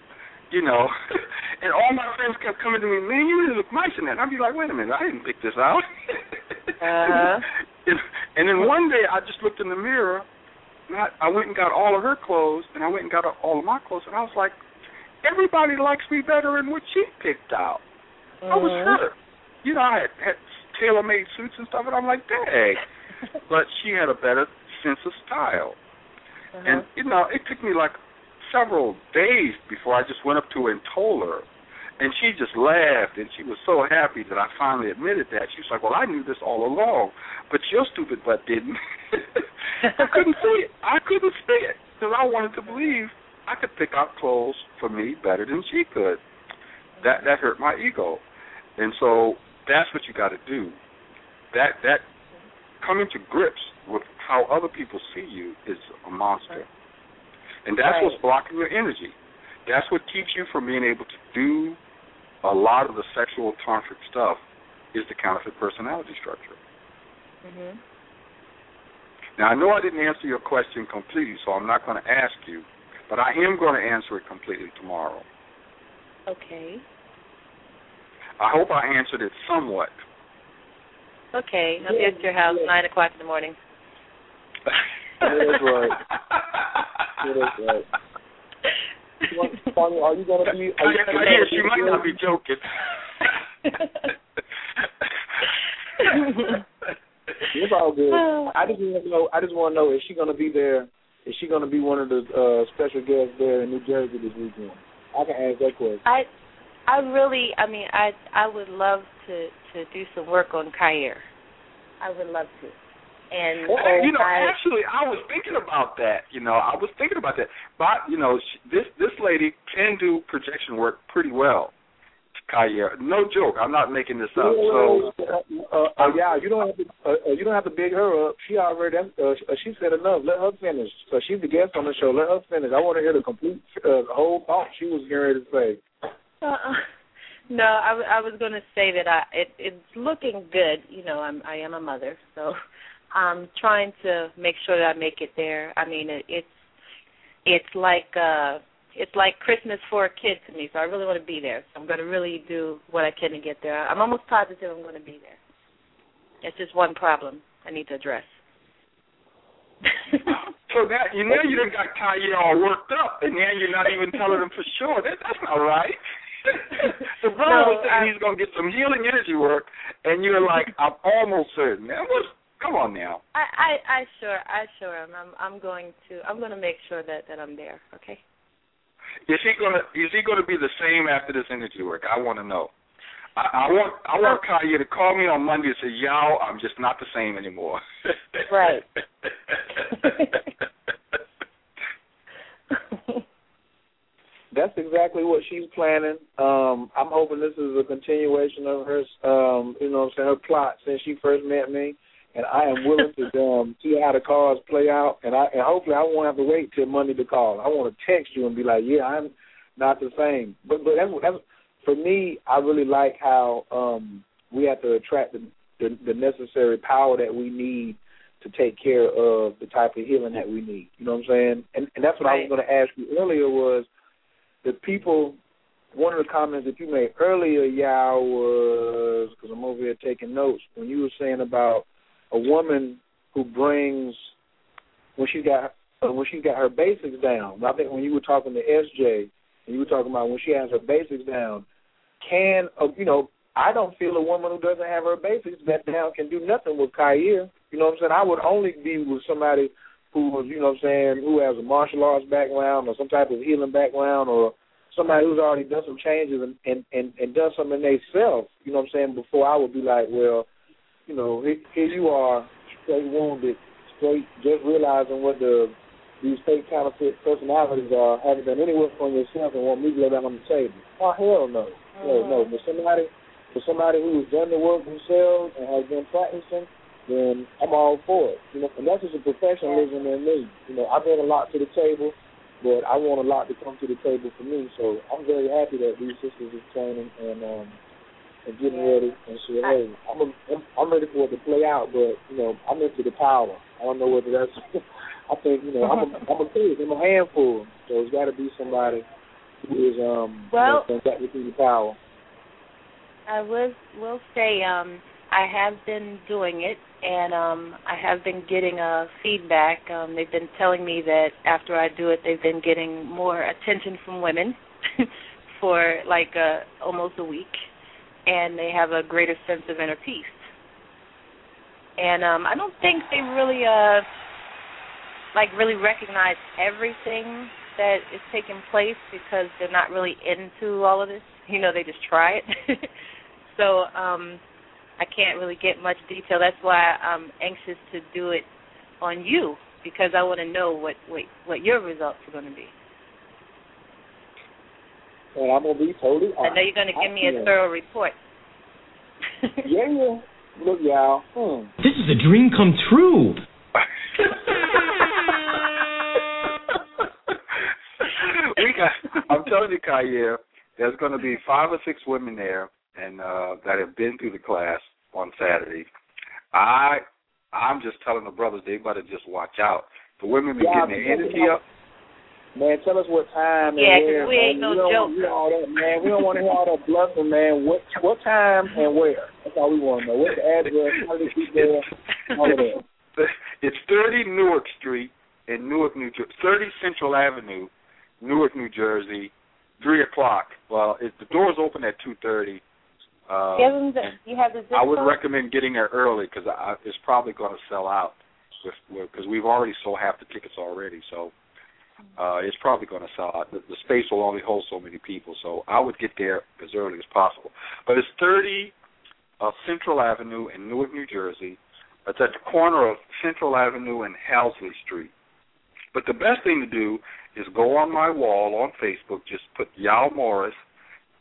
you know. and all my friends kept coming to me, man, you really look nice in that. And I'd be like, wait a minute, I didn't pick this out. Uh-huh. and, and then one day I just looked in the mirror, and I, went and got all of her clothes, and I went and got all of my clothes, and I was like, everybody likes me better than what she picked out. I was hurt. You know, I had, had tailor-made suits and stuff, and I'm like, dang. but she had a better sense of style. Uh-huh. And, you know, it took me like several days before I just went up to her and told her. And she just laughed, and she was so happy that I finally admitted that. She was like, well, I knew this all along, but your stupid butt didn't. I couldn't see it. I couldn't see it because I wanted to believe I could pick out clothes for me better than she could. That that hurt my ego, and so that's what you got to do. That that coming to grips with how other people see you is a monster, and that's what's blocking your energy. That's what keeps you from being able to do a lot of the sexual tantric stuff. Is the counterfeit personality structure. Mhm. Now, I know I didn't answer your question completely, so I'm not going to ask you, but I am going to answer it completely tomorrow. Okay. I hope I answered it somewhat. Okay. I'll be at your house nine o'clock in the morning. Yeah, that's right. Yeah, that's right. Sonia, are you gonna be? Are you gonna yeah, be she might not be joking. It's all good. I just want to know. I just want to know: is she gonna be there? Is she gonna be one of the uh, special guests there in New Jersey this weekend? I can ask that question. I I really I mean I I would love to to do some work on Khayr. I would love to. And Well, you know, I, actually, I was thinking about that. You know, I was thinking about that. But you know, she, this this lady can do projection work pretty well. Khayr, no joke. I'm not making this up. So, uh, uh, yeah, you don't have to. Uh, uh, you don't have to big her up. She already. Uh, she said enough. Let her finish. So she's the guest on the show. Let her finish. I want to hear the complete uh, whole thought she was getting ready to say. uh, no, I, w- I was going to say that I it, it's looking good. You know, I'm I am a mother, so I'm trying to make sure that I make it there. I mean, it, it's it's like uh it's like Christmas for a kid to me. So I really want to be there. So I'm going to really do what I can to get there. I'm almost positive I'm going to be there. It's just one problem I need to address. so that you know you done got Kanye all worked up, and now you're not even telling him for sure. That, that's not right. the brother No, was saying I- he's gonna get some healing energy work, and you're like, I'm almost certain. That was come on now. I, I, I sure, I sure am. I'm, I'm going to, I'm going to make sure that that I'm there. Okay. Is he gonna is he gonna be the same after this energy work? I want to know. I, I want I want Kanye to call me on Monday and say, "Y'all, I'm just not the same anymore." right. That's exactly what she's planning. Um, I'm hoping this is a continuation of her, um, you know, what I'm saying her plot since she first met me, and I am willing to um, see how the cards play out. And I and hopefully I won't have to wait till Monday to call. I want to text you and be like, yeah, I'm not the same. But but that's that's for me. I really like how um, we have to attract the, the the necessary power that we need to take care of the type of healing that we need. You know what I'm saying? And and that's what right. I was going to ask you earlier was the people. One of the comments that you made earlier, Yao, was because I'm over here taking notes when you were saying about a woman who brings when she got uh, when she got her basics down. I think when you were talking to SJ and you were talking about when she has her basics down, can uh, you know? I don't feel a woman who doesn't have her basics that down can do nothing with Khayr. You know what I'm saying? I would only be with somebody who was, you know what I'm saying, who has a martial arts background or some type of healing background or somebody who's already done some changes and and and, and done something in themselves, you know what I'm saying, before I would be like, well, you know, here, you are, straight wounded, straight just realizing what the these fake counterfeit personalities are, haven't done any work on yourself and want me to lay down on the table. Oh hell no. Mm-hmm. No, no. But somebody for somebody who has done the work themselves and has been practicing, then I'm all for it. You know, and that's just a professionalism in me. You know, I bring a lot to the table, but I want a lot to come to the table for me. So I'm very happy that these sisters are training and um and getting ready and say, hey, I'm a, I'm ready for it to play out, but you know, I'm into the power. I don't know whether that's. I think you know, I'm a I'm a kid, I'm a handful, so it's got to be somebody who is um well you know, got the power. I will will say um I have been doing it and um I have been getting uh feedback. Um they've been telling me that after I do it they've been getting more attention from women for like uh almost a week and they have a greater sense of inner peace. And um I don't think they really uh like really recognize everything that is taking place because they're not really into all of this. You know, they just try it. so, um I can't really get much detail. That's why I'm anxious to do it on you because I want to know what what, what your results are going to be. And I'm gonna be totally honest. I know you're gonna give me a thorough report. yeah, yeah. Look, y'all. Hmm. This is a dream come true. we got. I'm telling you, Khayr, there's going to be five or six women there, and uh that have been through the class on Saturday. I, I'm just telling the brothers they better just watch out. The women be yeah, getting their energy up. Man, tell us what time yeah, and where. we ain't no joke. Don't, all that, man. We don't want to hear all that bluffing, man. What what time and where? That's all we want to know. What's the address? How do they keep there? All of that. It's 30 Newark Street in Newark, New Jersey. 30 Central Avenue, Newark, New Jersey. Three o'clock. Well, it, the doors open at 2:30. Uh, Give them the, you have the zip I would code? recommend getting there early because it's probably going to sell out because we've already sold half the tickets already. So uh, it's probably going to sell out. The, the space will only hold so many people, so I would get there as early as possible. But it's 30 uh, Central Avenue in Newark, New Jersey. It's at the corner of Central Avenue and Halsey Street. But the best thing to do is go on my wall on Facebook. Just put Yao Morris,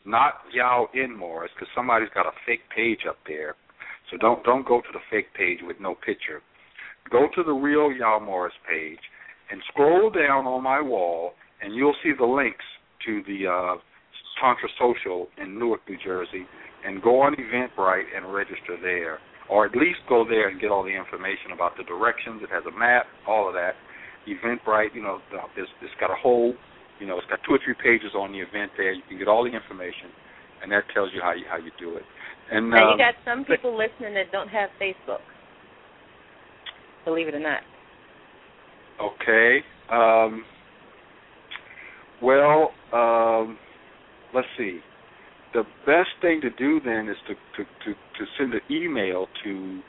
not Yao in Morris, because somebody's got a fake page up there. So don't don't go to the fake page with no picture. Go to the real Yao Morris page and scroll down on my wall, and you'll see the links to the uh, Tantra Social in Newark, New Jersey, and go on Eventbrite and register there, or at least go there and get all the information about the directions. It has a map, all of that. Eventbrite, you know, it's, it's got a whole, you know, it's got two or three pages on the event there. You can get all the information, and that tells you how you how you do it. And now um, you got some people listening that don't have Facebook. Believe it or not. Okay. Um, well, um, let's see. The best thing to do then is to to to, to send an email to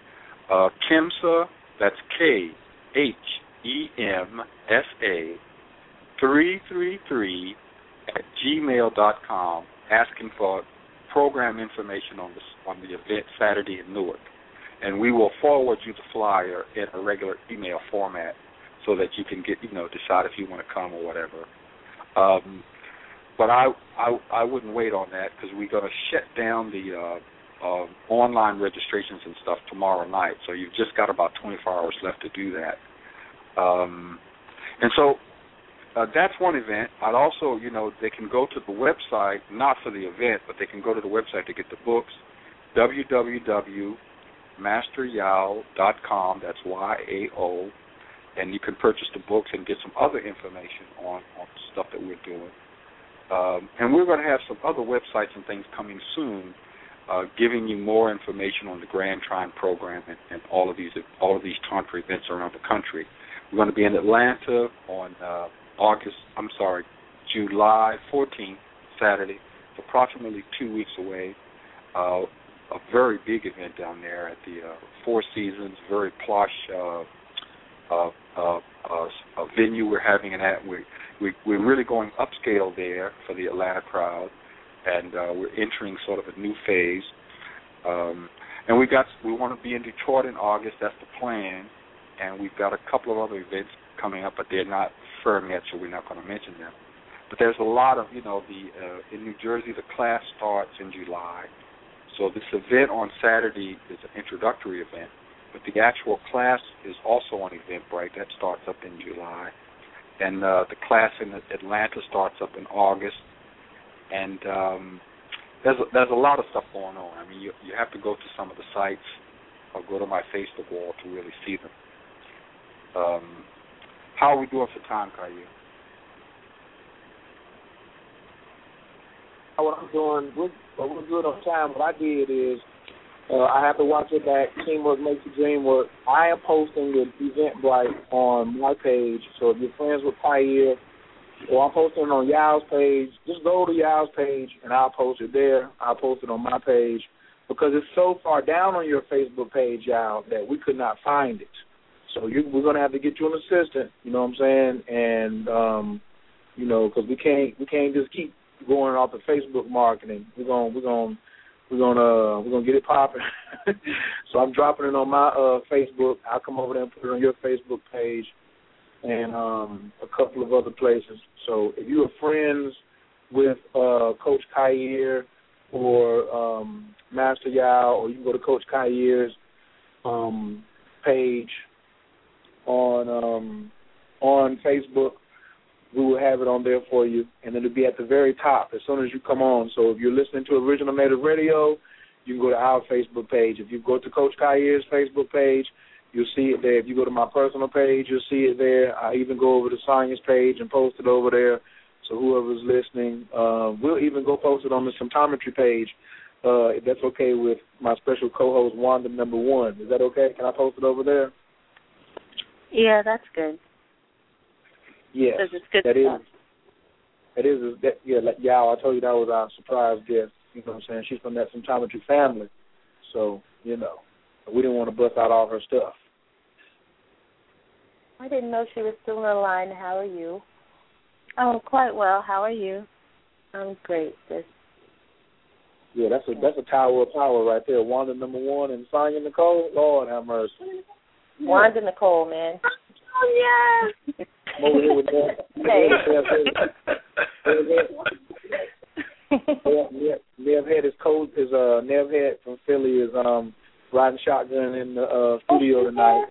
uh, Khemsa. That's K H E M S A three three three at gmail dot com, asking for program information on the on the event Saturday in Newark, and we will forward you the flyer in a regular email format so that you can get you know decide if you want to come or whatever. Um, but I I I wouldn't wait on that because we're going to shut down the uh, uh, online registrations and stuff tomorrow night. So you've just got about 24 hours left to do that. Um, and so uh, that's one event. I'd also, you know, they can go to the website, not for the event, but they can go to the website to get the books, www.masteryao.com, that's Y-A-O, and you can purchase the books and get some other information on, on stuff that we're doing. Um, and we're going to have some other websites and things coming soon, uh, giving you more information on the Grand Trine program and, and all of these all of these tantra events around the country. We're going to be in Atlanta on uh, August, I'm sorry, July 14th, Saturday. It's approximately two weeks away. Uh, a very big event down there at the uh, Four Seasons, very plush uh, uh, uh, uh, venue we're having it at. We, we, we're really going upscale there for the Atlanta crowd, and uh, we're entering sort of a new phase. Um, and we got we want to be in Detroit in August. That's the plan, and we've got a couple of other events coming up, but they're not firm yet, so we're not going to mention them. But there's a lot of, you know, the uh, in New Jersey, the class starts in July. So this event on Saturday is an introductory event, but the actual class is also on Eventbrite. That starts up in July, and uh, the class in Atlanta starts up in August. And um, there's a, there's a lot of stuff going on. I mean, you you have to go to some of the sites or go to my Facebook wall to really see them. Um, how are we doing for time, Caillou? What I'm doing, we're, we're good on time. What I did is uh, I have to watch it back. Teamwork makes the dream work. I am posting the Eventbrite on my page. So if you're friends with Pierre, or I'm posting it on Yao's page, just go to Yao's page and I'll post it there. I'll post it on my page because it's so far down on your Facebook page, Yao, that we could not find it. So you, we're gonna have to get you an assistant. You know what I'm saying? And um, you know, because we can't we can't just keep going off the Facebook marketing. We're gonna we're gonna we're gonna uh, we're gonna get it popping. so I'm dropping it on my uh, Facebook. I'll come over there and put it on your Facebook page and um, a couple of other places. So if you are friends with uh, Coach Khayr or um, Master Yao, or you can go to Coach Khayr's um, page on um, on Facebook. We will have it on there for you, and it'll be at the very top as soon as you come on. So if you're listening to Original Native Radio, you can go to our Facebook page. If you go to Coach Khayr's Facebook page, you'll see it there. If you go to my personal page, you'll see it there. I even go over to Sonia's page and post it over there. So whoever's listening, uh, we'll even go post it on the symptometry page. Uh, if that's okay with my special co-host Wanda Number One, is that okay? Can I post it over there? Yeah, that's good. Yes, it's good that stuff. is. That is, that, yeah, like Yao, I told you that was our surprise guest. You know what I'm saying? She's from that symptometry family. So, you know, we didn't want to bust out all her stuff. I didn't know she was still on the line. How are you? Oh, quite well. How are you? I'm great, sis. Yeah, that's a that's a tower of power right there. Wanda number one and Sonya Nicole. Lord have mercy. Wanda Nicole, man. Oh yes. I'm over here with that. Nev Head is cold is uh Nev Head from Philly is um riding shotgun in the uh studio tonight.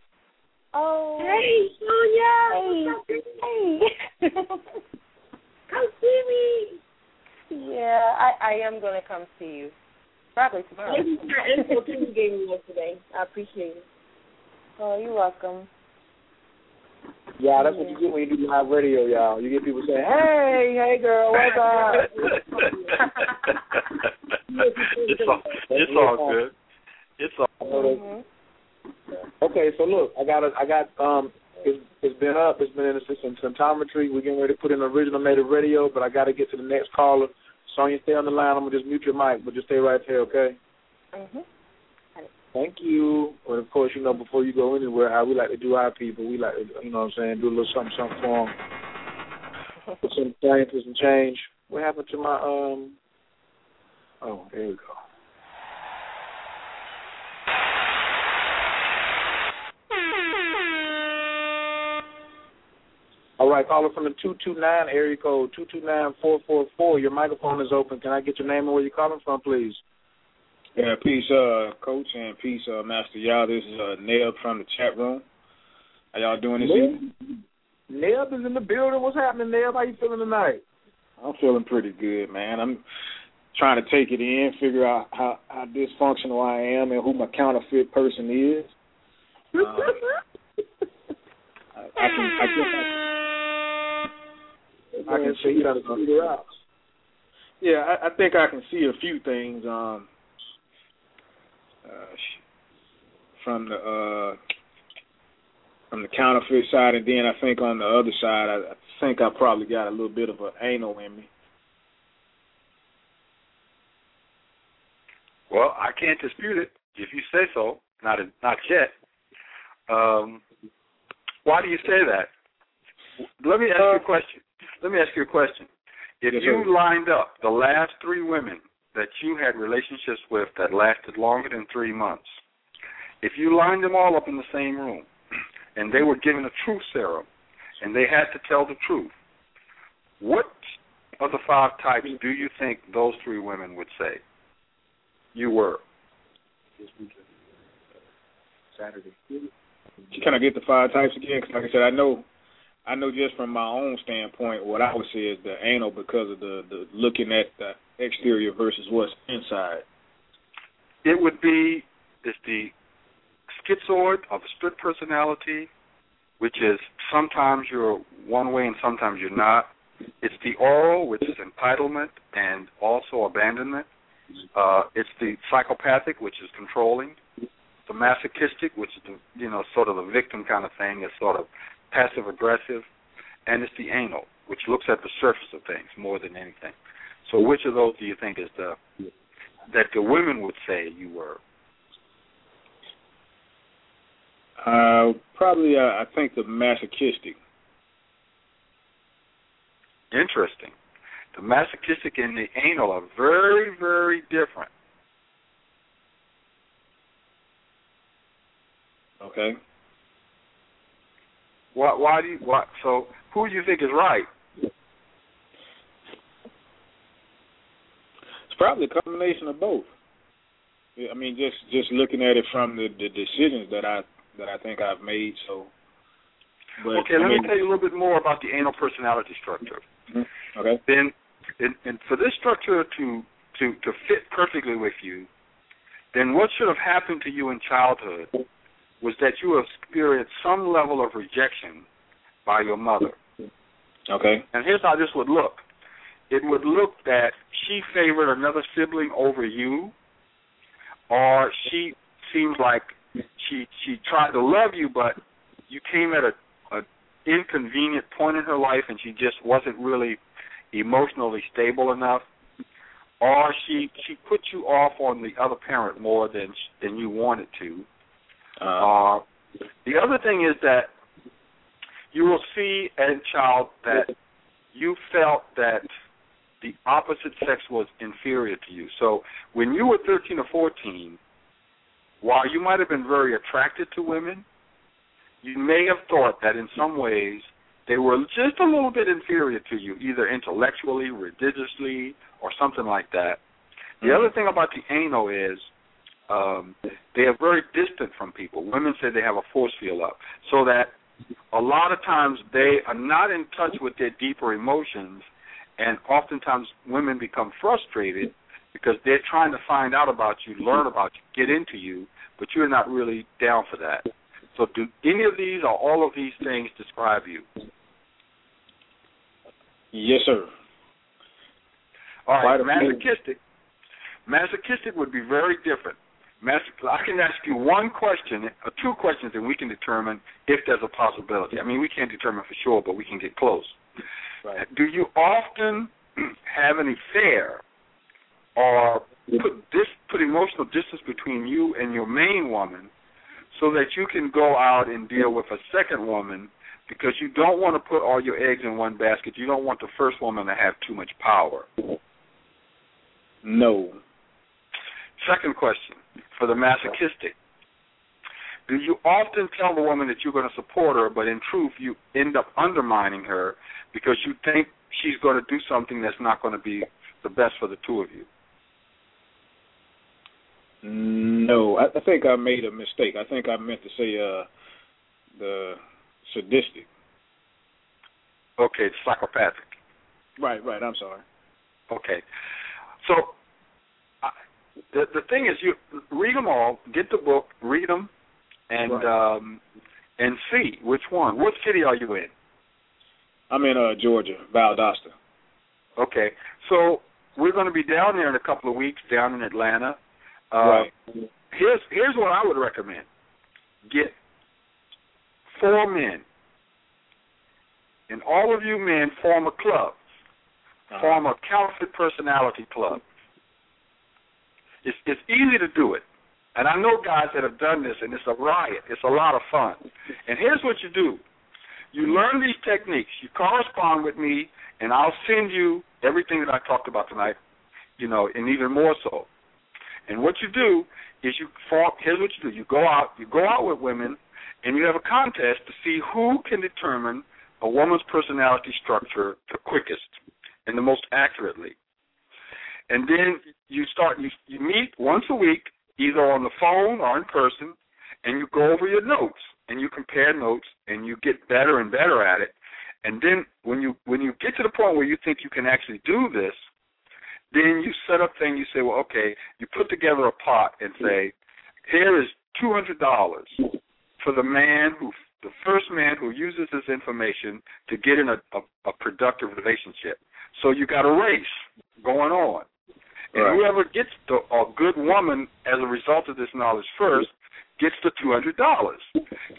Oh Hey Sonya Hey Hey Come see me. Yeah, I I am gonna come see you. Probably tomorrow. Thank you for the info you gave me yesterday. I appreciate it. Oh, you're welcome. Yeah, that's what you get when you do live radio, y'all. You get people saying, "Hey, hey, girl, what's up?" it's all, it's all good. It's all. Mm-hmm. Okay, so look, I got a, I got um, it's it's been up. It's been in the system symptometry. We're getting ready to put in original native radio, but I got to get to the next caller. Sonya, stay on the line. I'm gonna just mute your mic, but just stay right there, okay? Mhm. Thank you. And of course, you know, before you go anywhere, how we like to do our people, we like to, you know what I'm saying, do a little something, something for them. Put some things, put some change. What happened to my, um, Oh, there you go. All right, caller from the 229 area code 229444. Your microphone is open. Can I get your name and where you're calling from, please? Yeah, peace, uh, coach, and peace, uh, Master Yao. This is uh, Neb from the chat room. How y'all doing this evening? Neb is in the building. What's happening, Neb? How you feeling tonight? I'm feeling pretty good, man. I'm trying to take it in, figure out how, how dysfunctional I am and who my counterfeit person is. Um, I, I can, I guess I, I can see. To figure out. Yeah, I, I think I can see a few things. Um, uh, from the uh, from the counterfeit side, and then I think on the other side, I, I think I probably got a little bit of an anal in me. Well, I can't dispute it if you say so. Not not yet. Um, why do you say that? Let me ask you a question. Let me ask you a question. If Yes, you lined up the last three women that you had relationships with that lasted longer than three months, if you lined them all up in the same room and they were given a truth serum and they had to tell the truth, what of the five types do you think those three women would say you were? Saturday. Can I get the five types again? Cause like I said, I know, I know just from my own standpoint, what I would say is the anal because of the the looking at the exterior versus what's inside. It would be it's the schizoid of a split personality, which is sometimes you're one way and sometimes you're not. It's the oral, which is entitlement and also abandonment. Uh, it's the psychopathic, which is controlling. The masochistic, which is the you know sort of the victim kind of thing, is sort of passive aggressive, and it's the anal, which looks at the surface of things more than anything. So, which of those do you think is the that the women would say you were? Uh, probably, uh, I think the masochistic. Interesting. The masochistic and the anal are very, very different. Okay. Why? Why do you? Why? So, who do you think is right? It's probably a combination of both. I mean, just just looking at it from the, the decisions that I that I think I've made. So, but okay, I let mean, me tell you a little bit more about the anal personality structure. Mhm. Okay. Then, and, and for this structure to to to fit perfectly with you, then what should have happened to you in childhood was that you experienced some level of rejection by your mother. Okay. And here's how this would look. It would look that she favored another sibling over you, or she seems like she she tried to love you, but you came at a, a inconvenient point in her life, and she just wasn't really emotionally stable enough, or she she put you off on the other parent more than than you wanted to. Uh, the other thing is that you will see as a child that you felt that the opposite sex was inferior to you. So when you were 13 or 14, while you might have been very attracted to women, you may have thought that in some ways they were just a little bit inferior to you, either intellectually, religiously, or something like that. The other thing about the anal is um, they are very distant from people. Women say they have a force field up, so that a lot of times they are not in touch with their deeper emotions, and oftentimes women become frustrated because they're trying to find out about you, learn about you, get into you, but you're not really down for that. So, do any of these or all of these things describe you? Yes, sir. All right, Quite a few. masochistic. Masochistic would be very different. Masoch- I can ask you one question, or two questions, and we can determine if there's a possibility. I mean, we can't determine for sure, but we can get close. Right. Uh, do you often have an affair, or put this put emotional distance between you and your main woman, so that you can go out and deal with a second woman? Because you don't want to put all your eggs in one basket. You don't want the first woman to have too much power. No. Second question for the masochistic. Do you often tell the woman that you're going to support her, but in truth you end up undermining her because you think she's going to do something that's not going to be the best for the two of you? No, I, I think I made a mistake. I think I meant to say uh, the sadistic. Okay, psychopathic. Right, right. I'm sorry. Okay, so the the thing is, you read them all, get the book, read them, and right. um, and see which one. What city are you in? I'm in uh, Georgia, Valdosta. Okay, so we're going to be down there in a couple of weeks, down in Atlanta. Uh, right. Here's here's what I would recommend: get four men, and all of you men form a club, uh-huh. form a counterfeit personality club. It's it's easy to do it. And I know guys that have done this, and it's a riot. It's a lot of fun. And here's what you do you learn these techniques, you correspond with me, and I'll send you everything that I talked about tonight, you know, and even more so. And what you do is you form, here's what you do you go out, you go out with women, and you have a contest to see who can determine a woman's personality structure the quickest and the most accurately. And then you start you you meet once a week either on the phone or in person, and you go over your notes and you compare notes and you get better and better at it. And then when you when you get to the point where you think you can actually do this, then you set up thing. You say, well, okay, you put together a pot and say, here is two hundred dollars for the man who the first man who uses this information to get in a, a, a productive relationship. So you got a race going on. And right. whoever gets the, a good woman as a result of this knowledge first gets the two hundred dollars.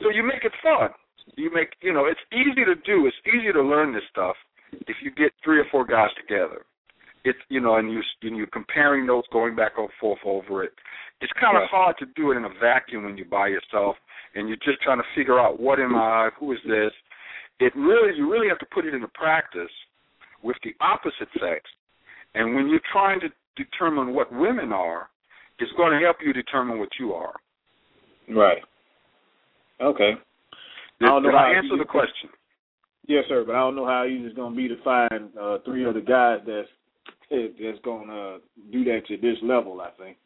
So you make it fun. You make you know it's easy to do. It's easy to learn this stuff if you get three or four guys together. It's you know, and you and you're comparing notes, going back and forth over it. It's kind of right. hard to do it in a vacuum when you're by yourself and you're just trying to figure out what am I, who is this. It really you really have to put it into practice with the opposite sex. And when you're trying to determine what women are, it's going to help you determine what you are. Right. Okay. Did I, did I answer the question? Yes, sir. But I don't know how easy it's going to be to find uh, three other guys that's that's going to do that to this level. I think.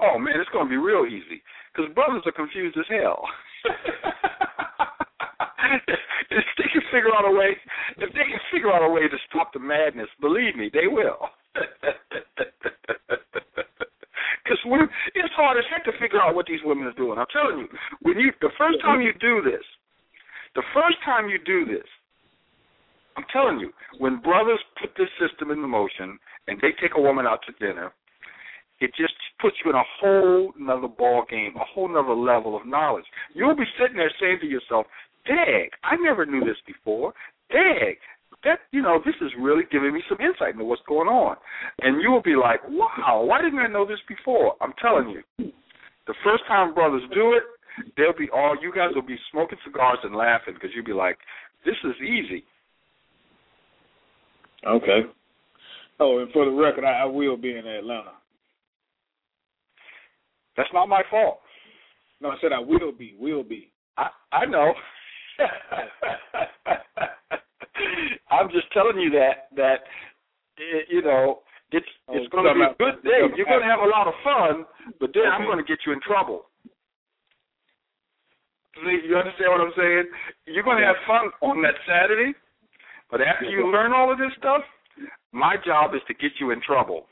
Oh man, it's going to be real easy because brothers are confused as hell. if they can figure out a way, if they can figure out a way to stop the madness, believe me, they will. Because it's hard as heck to figure out what these women are doing. I'm telling you, when you the first time you do this, the first time you do this, I'm telling you, when brothers put this system into motion and they take a woman out to dinner, it just puts you in a whole nother ball game, a whole nother level of knowledge. You'll be sitting there saying to yourself, "Dag, I never knew this before. Dag, that you know this is really giving me some insight into what's going on. And you will be like wow why didn't i know this before? I'm telling you. The first time brothers do it they'll be all you guys will be smoking cigars and laughing because you'll be like this is easy. Okay. Oh and for the record i, I will be in atlanta. That's not my fault. No i said i will be will be. I i know I'm just telling you that that you know it's it's going to be a good day. You're going to have a lot of fun, but then I'm going to get you in trouble. You understand what I'm saying? You're going to have fun on that Saturday, but after you learn all of this stuff, my job is to get you in trouble.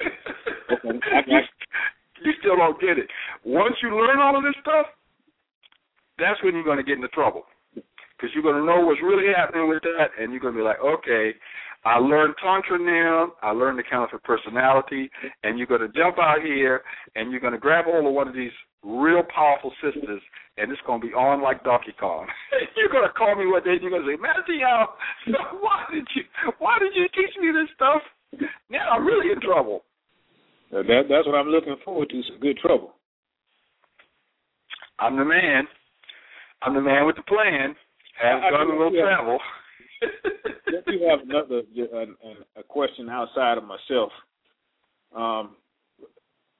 you, you still don't get it. Once you learn all of this stuff, that's when you're going to get into trouble because you're going to know what's really happening with that, and you're going to be like, okay, I learned Tantra now, I learned the counterfeit personality, and you're going to jump out here and you're going to grab hold of one of these real powerful sisters, and it's going to be on like Donkey Kong. you're going to call me one day, and you're going to say, Matthew, why did you why did you teach me this stuff? Now I'm really in trouble. That that's what I'm looking forward to. Some good trouble. I'm the man. I'm the man with the plan. Have I, gun will travel. Let me have another a, a question outside of myself. Um,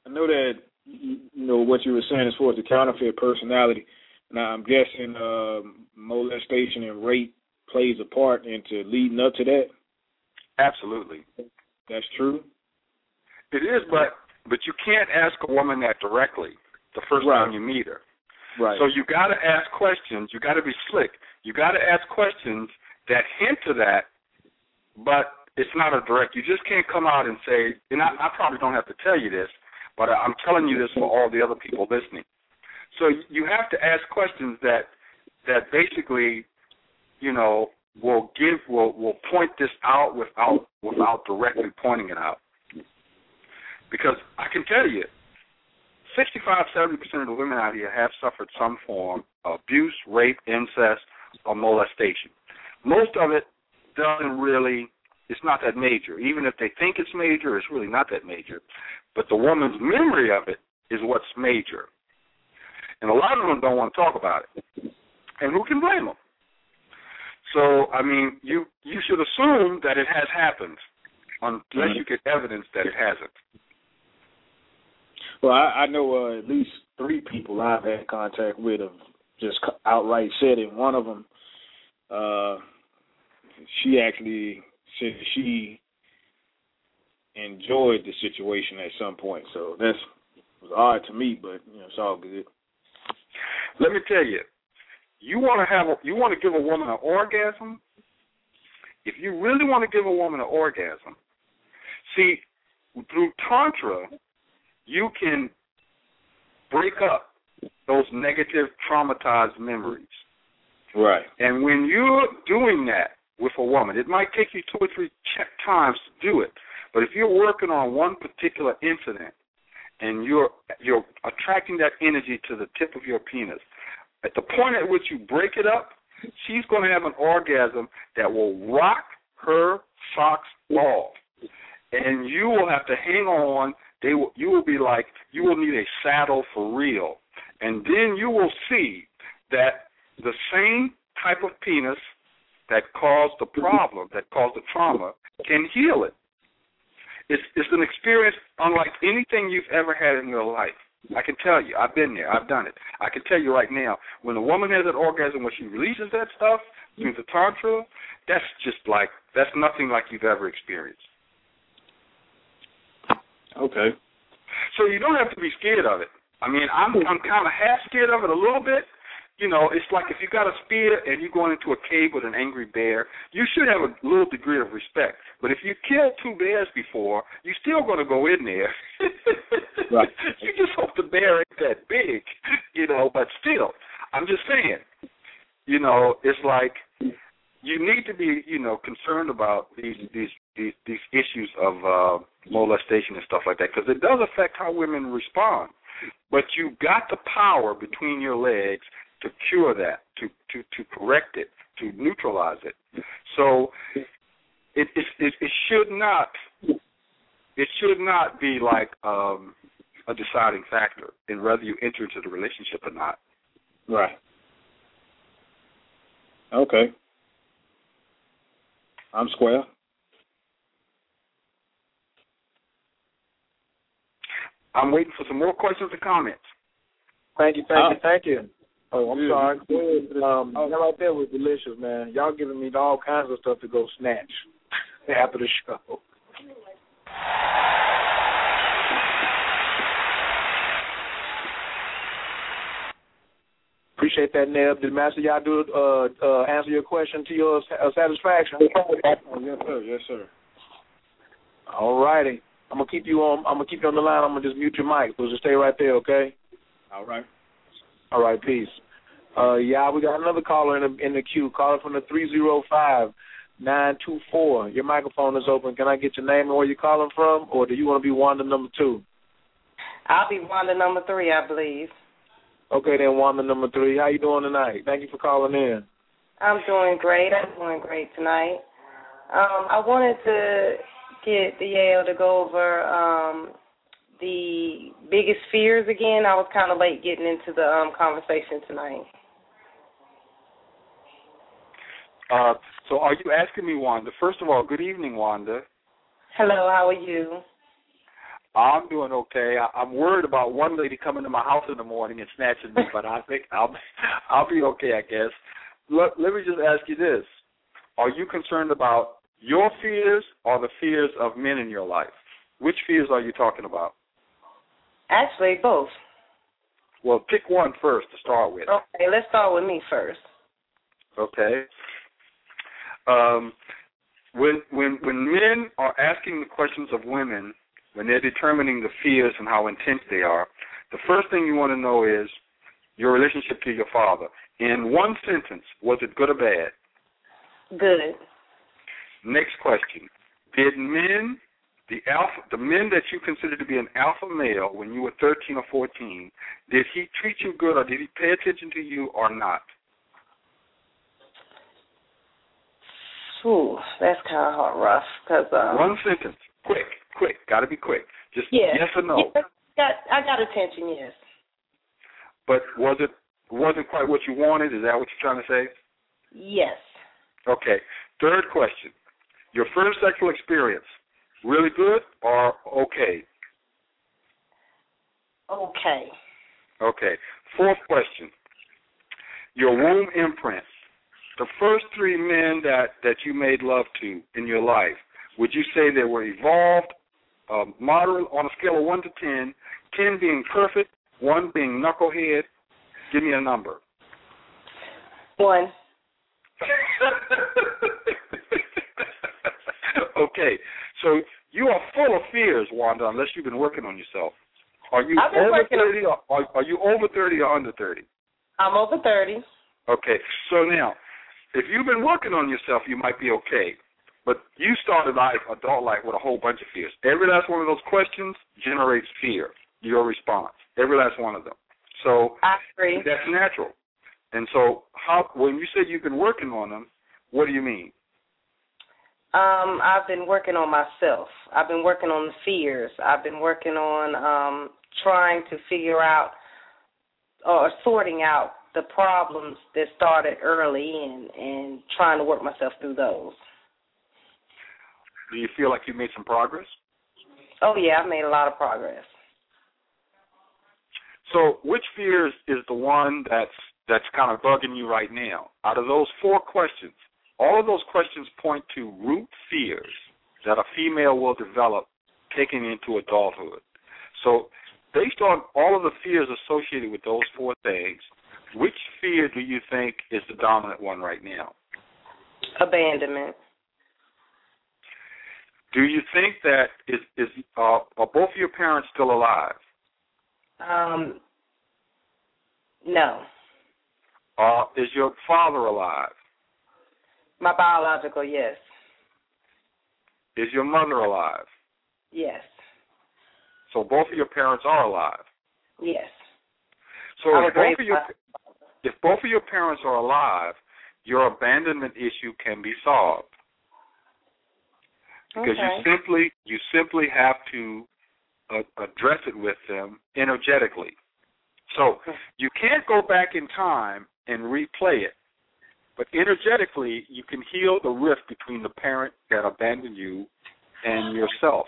I know that you know what you were saying as far as the counterfeit personality. Now I'm guessing uh, molestation and rape plays a part into leading up to that. Absolutely, that's true. It is, but but you can't ask a woman that directly the first right. time you meet her. Right. So you got to ask questions. You got to be slick. You got to ask questions that hint to that, but it's not a direct. You just can't come out and say. And I, I probably don't have to tell you this, but I'm telling you this for all the other people listening. So you have to ask questions that that basically, you know, will give will will point this out without without directly pointing it out. Because I can tell you, 65, 70 percent of the women out here have suffered some form of abuse, rape, incest, or molestation. Most of it doesn't really. It's not that major. Even if they think it's major, it's really not that major. But the woman's memory of it is what's major. And a lot of them don't want to talk about it. And who can blame them? So, I mean, you you should assume that it has happened, unless you get evidence that it hasn't. Well, I, I know uh, at least three people I've had contact with have just outright said it. One of them, uh, she actually said she enjoyed the situation at some point. So that's was odd to me, but you know, it's all good. Let me tell you, you want to have a, you want to give a woman an orgasm. If you really want to give a woman an orgasm, see through tantra, you can break up those negative traumatized memories. Right. And when you're doing that with a woman, it might take you two or three times to do it. But if you're working on one particular incident and you're you're attracting that energy to the tip of your penis, at the point at which you break it up, she's going to have an orgasm that will rock her socks off, and you will have to hang on. They will, you will be like you will need a saddle for real, and then you will see that the same type of penis that caused the problem, that caused the trauma, can heal it. It's it's an experience unlike anything you've ever had in your life. I can tell you, I've been there, I've done it. I can tell you right now, when a woman has an orgasm, when she releases that stuff through the tantra, that's just like that's nothing like you've ever experienced. Okay. So you don't have to be scared of it. I mean, I'm I'm kind of half scared of it a little bit. You know, it's like if you got a spear and you're going into a cave with an angry bear, you should have a little degree of respect. But if you killed two bears before, you're still going to go in there. right. You just hope the bear ain't that big, you know. But still, I'm just saying, you know, it's like you need to be, you know, concerned about these these these, these issues of uh, molestation and stuff like that because it does affect how women respond. But you've got the power between your legs to cure that, to to to correct it, to neutralize it. So it it it, it should not it should not be like um a deciding factor in whether you enter into the relationship or not. Right. Okay. I'm square. I'm waiting for some more questions and comments. Thank you, thank Oh. you, thank you. Oh, I'm Yeah. sorry. Go ahead. Um, that right there was delicious, man. Y'all giving me all kinds of stuff to go snatch after the show. Appreciate that, Neb. Did Master Yao do uh, uh, answer your question to your uh, satisfaction? Oh, yes, sir. Yes, sir. All righty. I'm gonna keep you on. I'm gonna keep you on the line. I'm gonna just mute your mic. So just stay right there, okay? All right. All right. Peace. Uh, yeah, we got another caller in the in the queue. Caller from the three zero five nine two four. Your microphone is open. Can I get your name and where you're calling from, or do you want to be Wanda number two? I'll be Wanda number three, I believe. Okay, then Wanda number three. How you doing tonight? Thank you for calling in. I'm doing great. I'm doing great tonight. Um, I wanted to get the Yale to go over um, the biggest fears again. I was kind of late getting into the um, conversation tonight. Uh, so are you asking me, Wanda? First of all, good evening, Wanda. Hello, how are you? I'm doing okay. I, I'm worried about one lady coming to my house in the morning and snatching me, but I think I'll I'll be okay, I guess. Let, let me just ask you this: Are you concerned about your fears or the fears of men in your life? Which fears are you talking about? Actually, both. Well, pick one first to start with. Okay, let's start with me first. Okay. Um, when when when men are asking the questions of women, when they're determining the fears and how intense they are, the first thing you want to know is your relationship to your father. In one sentence, was it good or bad? Good. Next question: Did men the alpha the men that you consider to be an alpha male when you were 13 or 14 did he treat you good or did he pay attention to you or not Ooh, that's kind of hard, rough. Cause um, one sentence, quick, quick, got to be quick. Just yeah, yes or no. Yeah, got I got attention, yes. But was it wasn't quite what you wanted? Is that what you're trying to say? Yes. Okay. Third question: Your first sexual experience, really good or okay? Okay. Okay. Fourth question: Your womb imprint the first three men that that you made love to in your life, would you say they were evolved, uh, moderate on a scale of one to ten, ten being perfect, one being knucklehead? Give me a number. One. okay, so you are full of fears, Wanda, unless you've been working on yourself. Are you over thirty? Or, are, are you over thirty or under thirty? I'm over thirty. Okay, so now if you've been working on yourself, you might be okay. But you started life, adult life, with a whole bunch of fears. Every last one of those questions generates fear, your response. Every last one of them. So I agree. that's natural. And so, how when you said you've been working on them, what do you mean? Um, I've been working on myself. I've been working on the fears. I've been working on um, trying to figure out or sorting out the problems that started early and and trying to work myself through those. Do you feel like you made some progress? Oh yeah, I've made a lot of progress. So, which fears is the one that's that's kind of bugging you right now? Out of those four questions, all of those questions point to root fears that a female will develop taking into adulthood. So, based on all of the fears associated with those four things, which fear do you think is the dominant one right now? Abandonment. Do you think that is is uh, are both of your parents still alive? Um, no. Uh, is your father alive? My biological, yes. Is your mother alive? Yes. So both of your parents are alive. Yes. So if both of your if both of your parents are alive, your abandonment issue can be solved. Because okay. you simply you simply have to uh, address it with them energetically. So you can't go back in time and replay it, but energetically you can heal the rift between the parent that abandoned you and yourself.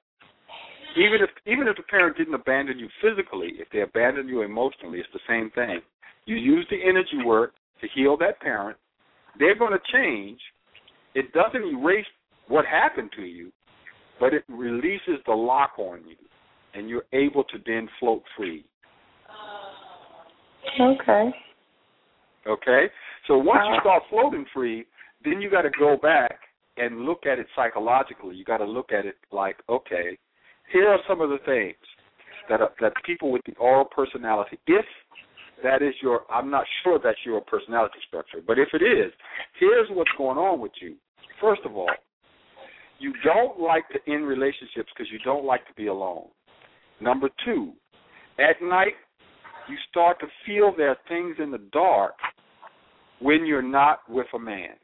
Even if even if the parent didn't abandon you physically, if they abandoned you emotionally, it's the same thing. You use the energy work to heal that parent. They're going to change. It doesn't erase what happened to you, but it releases the lock on you, and you're able to then float free. Okay. Okay? So once you uh-huh. start floating free, then you got to go back and look at it psychologically. You got to look at it like, okay, here are some of the things that are, that people with the oral personality, if that is your I'm not sure that's your personality structure, but if it is, here's what's going on with you. First of all, you don't like to end relationships because you don't like to be alone. Number two, at night you start to feel there are things in the dark when you're not with a man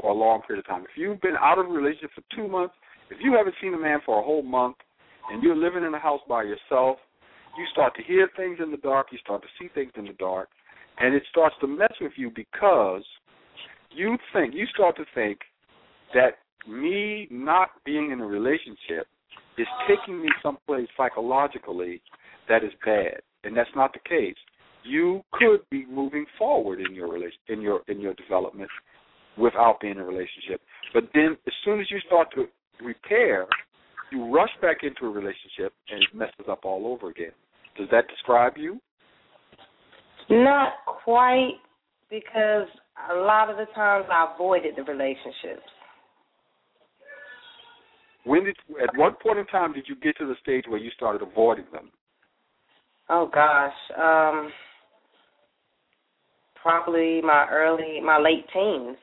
for a long period of time. If you've been out of a relationship for two months, if you haven't seen a man for a whole month, and you're living in a house by yourself, you start to hear things in the dark, you start to see things in the dark, and it starts to mess with you because you think you start to think that me not being in a relationship is taking me someplace psychologically that is bad, and that's not the case. You could be moving forward in your relation in your in your development without being in a relationship. But then as soon as you start to repair, you rush back into a relationship and it messes up all over again. Does that describe you? Not quite, because a lot of the times I avoided the relationships. When did at what point in time did you get to the stage where you started avoiding them? Oh gosh, um, probably my early, my late teens.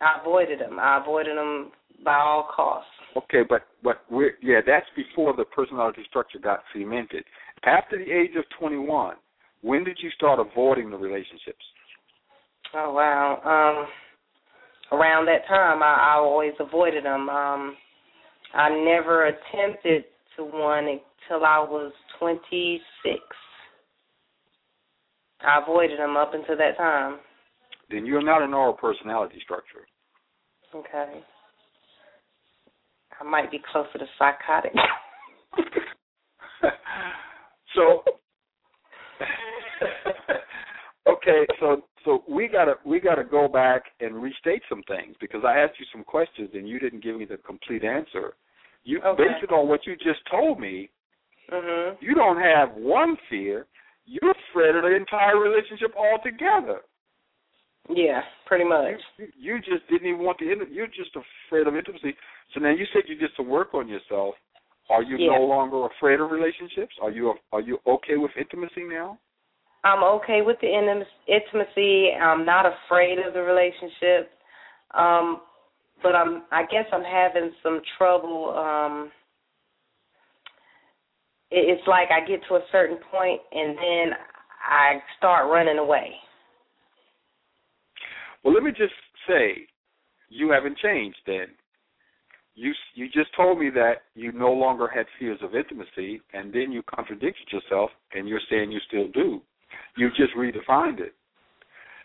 I avoided them. I avoided them by all costs. Okay, but but we're yeah, that's before the personality structure got cemented. After the age of 21, when did you start avoiding the relationships? Oh wow. Um around that time I, I always avoided them. Um I never attempted to one until I was 26. I avoided them up until that time. Then you're not a normal personality structure. Okay. I might be closer to psychotic. so okay, so so we gotta we gotta go back and restate some things because I asked you some questions and you didn't give me the complete answer. You okay. based on what you just told me, mm-hmm. you don't have one fear. You're afraid of the entire relationship altogether. Yeah, pretty much. You, you just didn't even want the. In you're just afraid of intimacy. So now you said you just to work on yourself. Are you yeah. no longer afraid of relationships? Are you are you okay with intimacy now? I'm okay with the intimacy. I'm not afraid of the relationship. Um, but I'm I guess I'm having some trouble um it's like I get to a certain point and then I start running away. Well, let me just say you haven't changed then. You you just told me that you no longer had fears of intimacy and then you contradicted yourself and you're saying you still do. You just redefined it.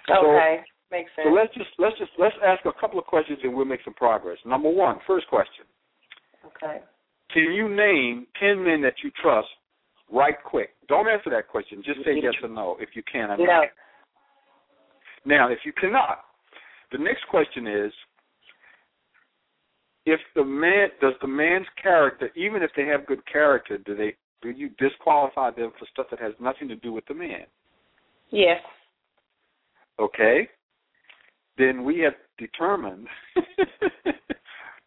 Okay. So, Makes sense. So let's just let's just let's ask a couple of questions and we'll make some progress. Number one, first question. Okay. Can you name ten men that you trust right quick? Don't answer that question. Just say yes or no if you can or no. Now, if you cannot, the next question is if the man does the man's character, even if they have good character, do they do you disqualify them for stuff that has nothing to do with the man? Yes. Okay then we have determined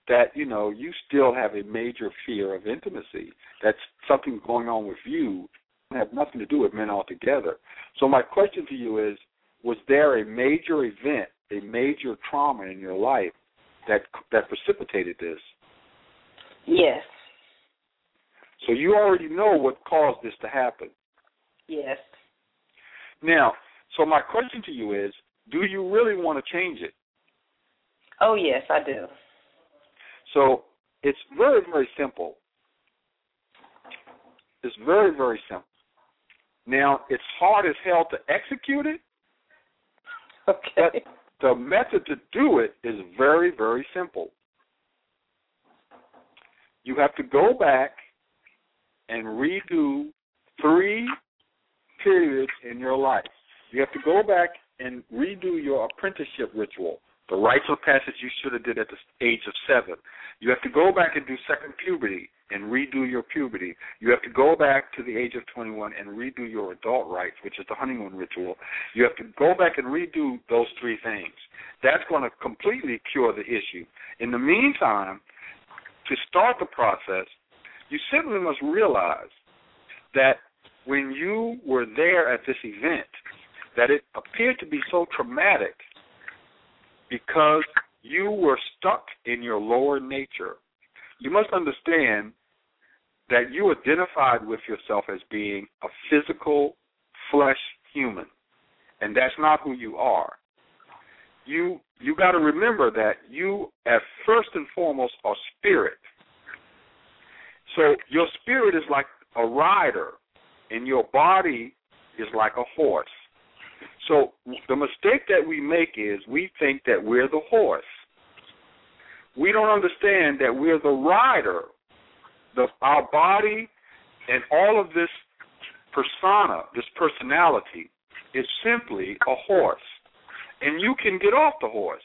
that you know you still have a major fear of intimacy. That's something going on with you have nothing to do with men altogether. So my question to you is: Was there a major event, a major trauma in your life that that precipitated this? Yes. So you already know what caused this to happen. Yes. Now, so my question to you is: do you really want to change it? Oh, yes, I do. So it's very, very simple. It's very, very simple. Now, it's hard as hell to execute it. Okay. But the method to do it is very, very simple. You have to go back and redo three periods in your life. You have to go back and redo your apprenticeship ritual, the rites of passage you should have did at the age of seven. You have to go back and do second puberty and redo your puberty. You have to go back to the age of 21 and redo your adult rites, which is the honeymoon ritual. You have to go back and redo those three things. That's going to completely cure the issue. In the meantime, to start the process, you simply must realize that when you were there at this event, that it appeared to be so traumatic because you were stuck in your lower nature. You must understand that you identified with yourself as being a physical, flesh human, and that's not who you are. You you got to remember that you, at first and foremost, are spirit. So your spirit is like a rider, and your body is like a horse. So the mistake that we make is we think that we're the horse. we don't understand that we're the rider. The, our body and all of this persona, this personality, is simply a horse. And you can get off the horse.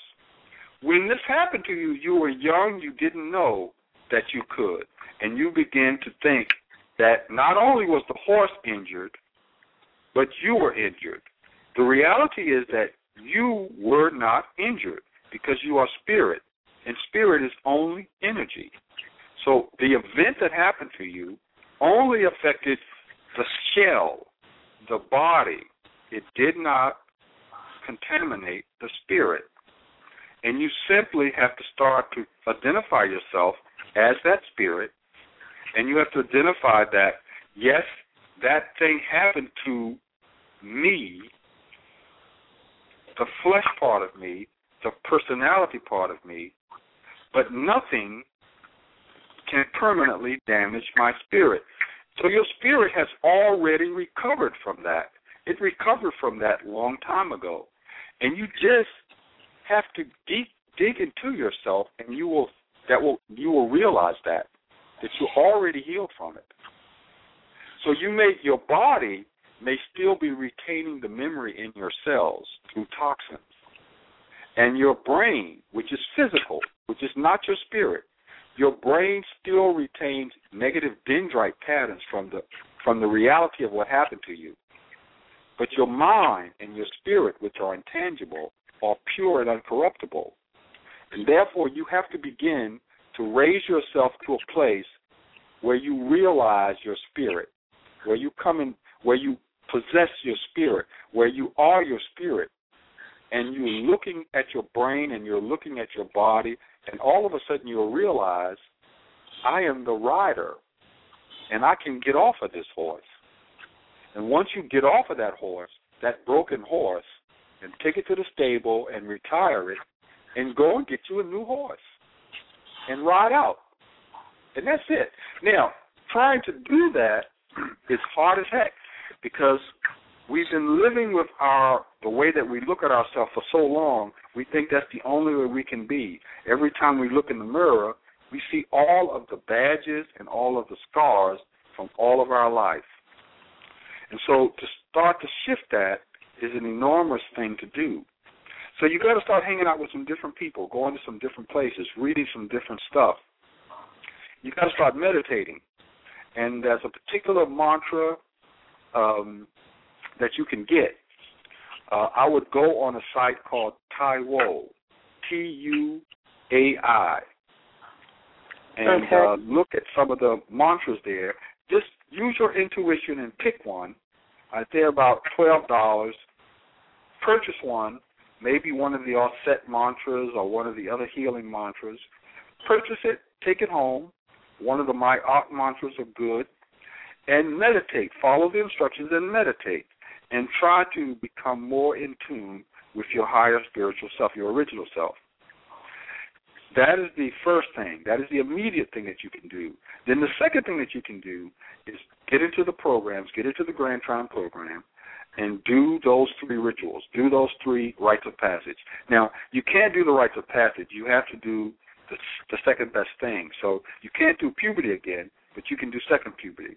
When this happened to you, you were young, you didn't know that you could. And you begin to think that not only was the horse injured, but you were injured. The reality is that you were not injured because you are spirit, and spirit is only energy. So the event that happened to you only affected the shell, the body. It did not contaminate the spirit. And you simply have to start to identify yourself as that spirit, and you have to identify that, yes, that thing happened to me, the flesh part of me, the personality part of me, but nothing can permanently damage my spirit. So your spirit has already recovered from that. It recovered from that long time ago. And you just have to deep, dig into yourself and you will that will you will realize that that you already healed from it. So you may your body may still be retaining the memory in your cells through toxins. And your brain, which is physical, which is not your spirit, your brain still retains negative dendrite patterns from the from the reality of what happened to you. But your mind and your spirit, which are intangible, are pure and uncorruptible. And therefore you have to begin to raise yourself to a place where you realize your spirit, where you come in where you possess your spirit, where you are your spirit, and you're looking at your brain and you're looking at your body, and all of a sudden you'll realize, I am the rider, and I can get off of this horse. And once you get off of that horse, that broken horse, and take it to the stable and retire it, and go and get you a new horse and ride out. And that's it. Now, trying to do that is hard as heck because we've been living with our the way that we look at ourselves for so long, we think that's the only way we can be. Every time we look in the mirror, we see all of the badges and all of the scars from all of our life. And so to start to shift that is an enormous thing to do. So you got to start hanging out with some different people, going to some different places, reading some different stuff. You got to start meditating. And there's a particular mantra um, that you can get. Uh, I would go on a site called Taiwo, T U A I, and okay. uh, look at some of the mantras there. Just use your intuition and pick one. Uh, they're about twelve dollars. Purchase one, maybe one of the offset mantras or one of the other healing mantras. Purchase it, take it home. One of the My Art mantras are good and meditate. Follow the instructions and meditate. And try to become more in tune with your higher spiritual self, your original self. That is the first thing. That is the immediate thing that you can do. Then the second thing that you can do is get into the programs, get into the Grand Trine program, and do those three rituals. Do those three rites of passage. Now, you can't do the rites of passage. You have to do the, the second best thing. So you can't do puberty again, but you can do second puberty.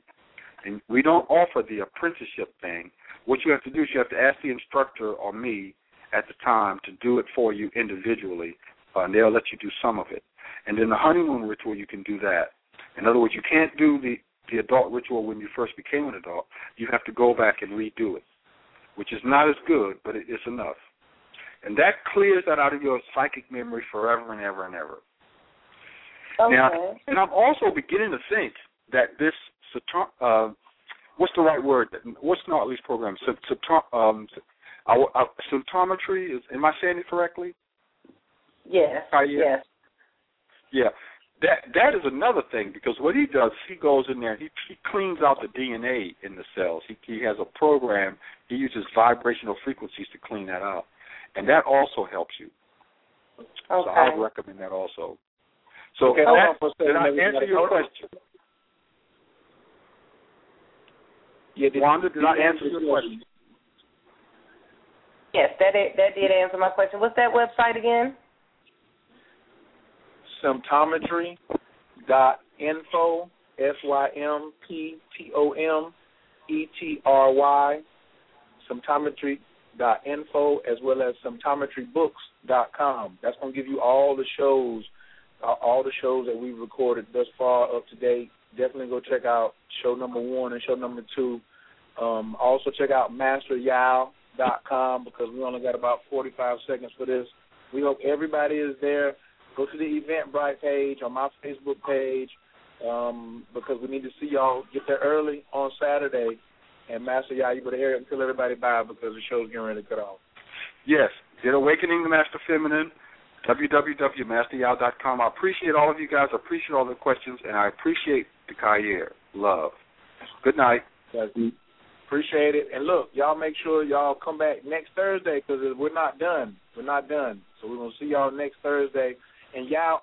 And we don't offer the apprenticeship thing. What you have to do is you have to ask the instructor or me at the time to do it for you individually, uh, and they'll let you do some of it. And then the honeymoon ritual, you can do that. In other words, you can't do the the adult ritual when you first became an adult. You have to go back and redo it, which is not as good, but it is enough. And that clears that out of your psychic memory forever and ever and ever. Okay. Now, and I'm also beginning to think that this uh, what's the right word? What's not these programs? Um, symptometry is. Am I saying it correctly? Yes. Uh, yeah. Yes. Yeah. That that is another thing because what he does, he goes in there, he he cleans out the DNA in the cells. He he has a program. He uses vibrational frequencies to clean that out, and that also helps you. Okay. So I would recommend that also. So okay, that, did I answer your question? Yeah, did, Wanda, did I answer your question? Yes, that that did answer my question. What's that website again? symptometry.info, S-Y-M-P-T-O-M-E-T-R-Y, symptometry.info, as well as symptometrybooks.com. That's going to give you all the shows, uh, all the shows that we've recorded thus far up to date. Definitely go check out show number one and show number two. Um, also check out masteryao.com because we only got about 45 seconds for this. We hope everybody is there. Go to the Eventbrite page on my Facebook page um, because we need to see y'all get there early on Saturday. And Master Yao, you better hurry up and tell everybody bye because the show's getting ready to cut off. Yes, get Awakening the Master Feminine, www.masteryao.com. I appreciate all of you guys. I appreciate all the questions, and I appreciate the Khayr. Love. Good night. Appreciate it. And look, y'all make sure y'all come back next Thursday because we're not done. We're not done. So we're going to see y'all next Thursday. And y'all.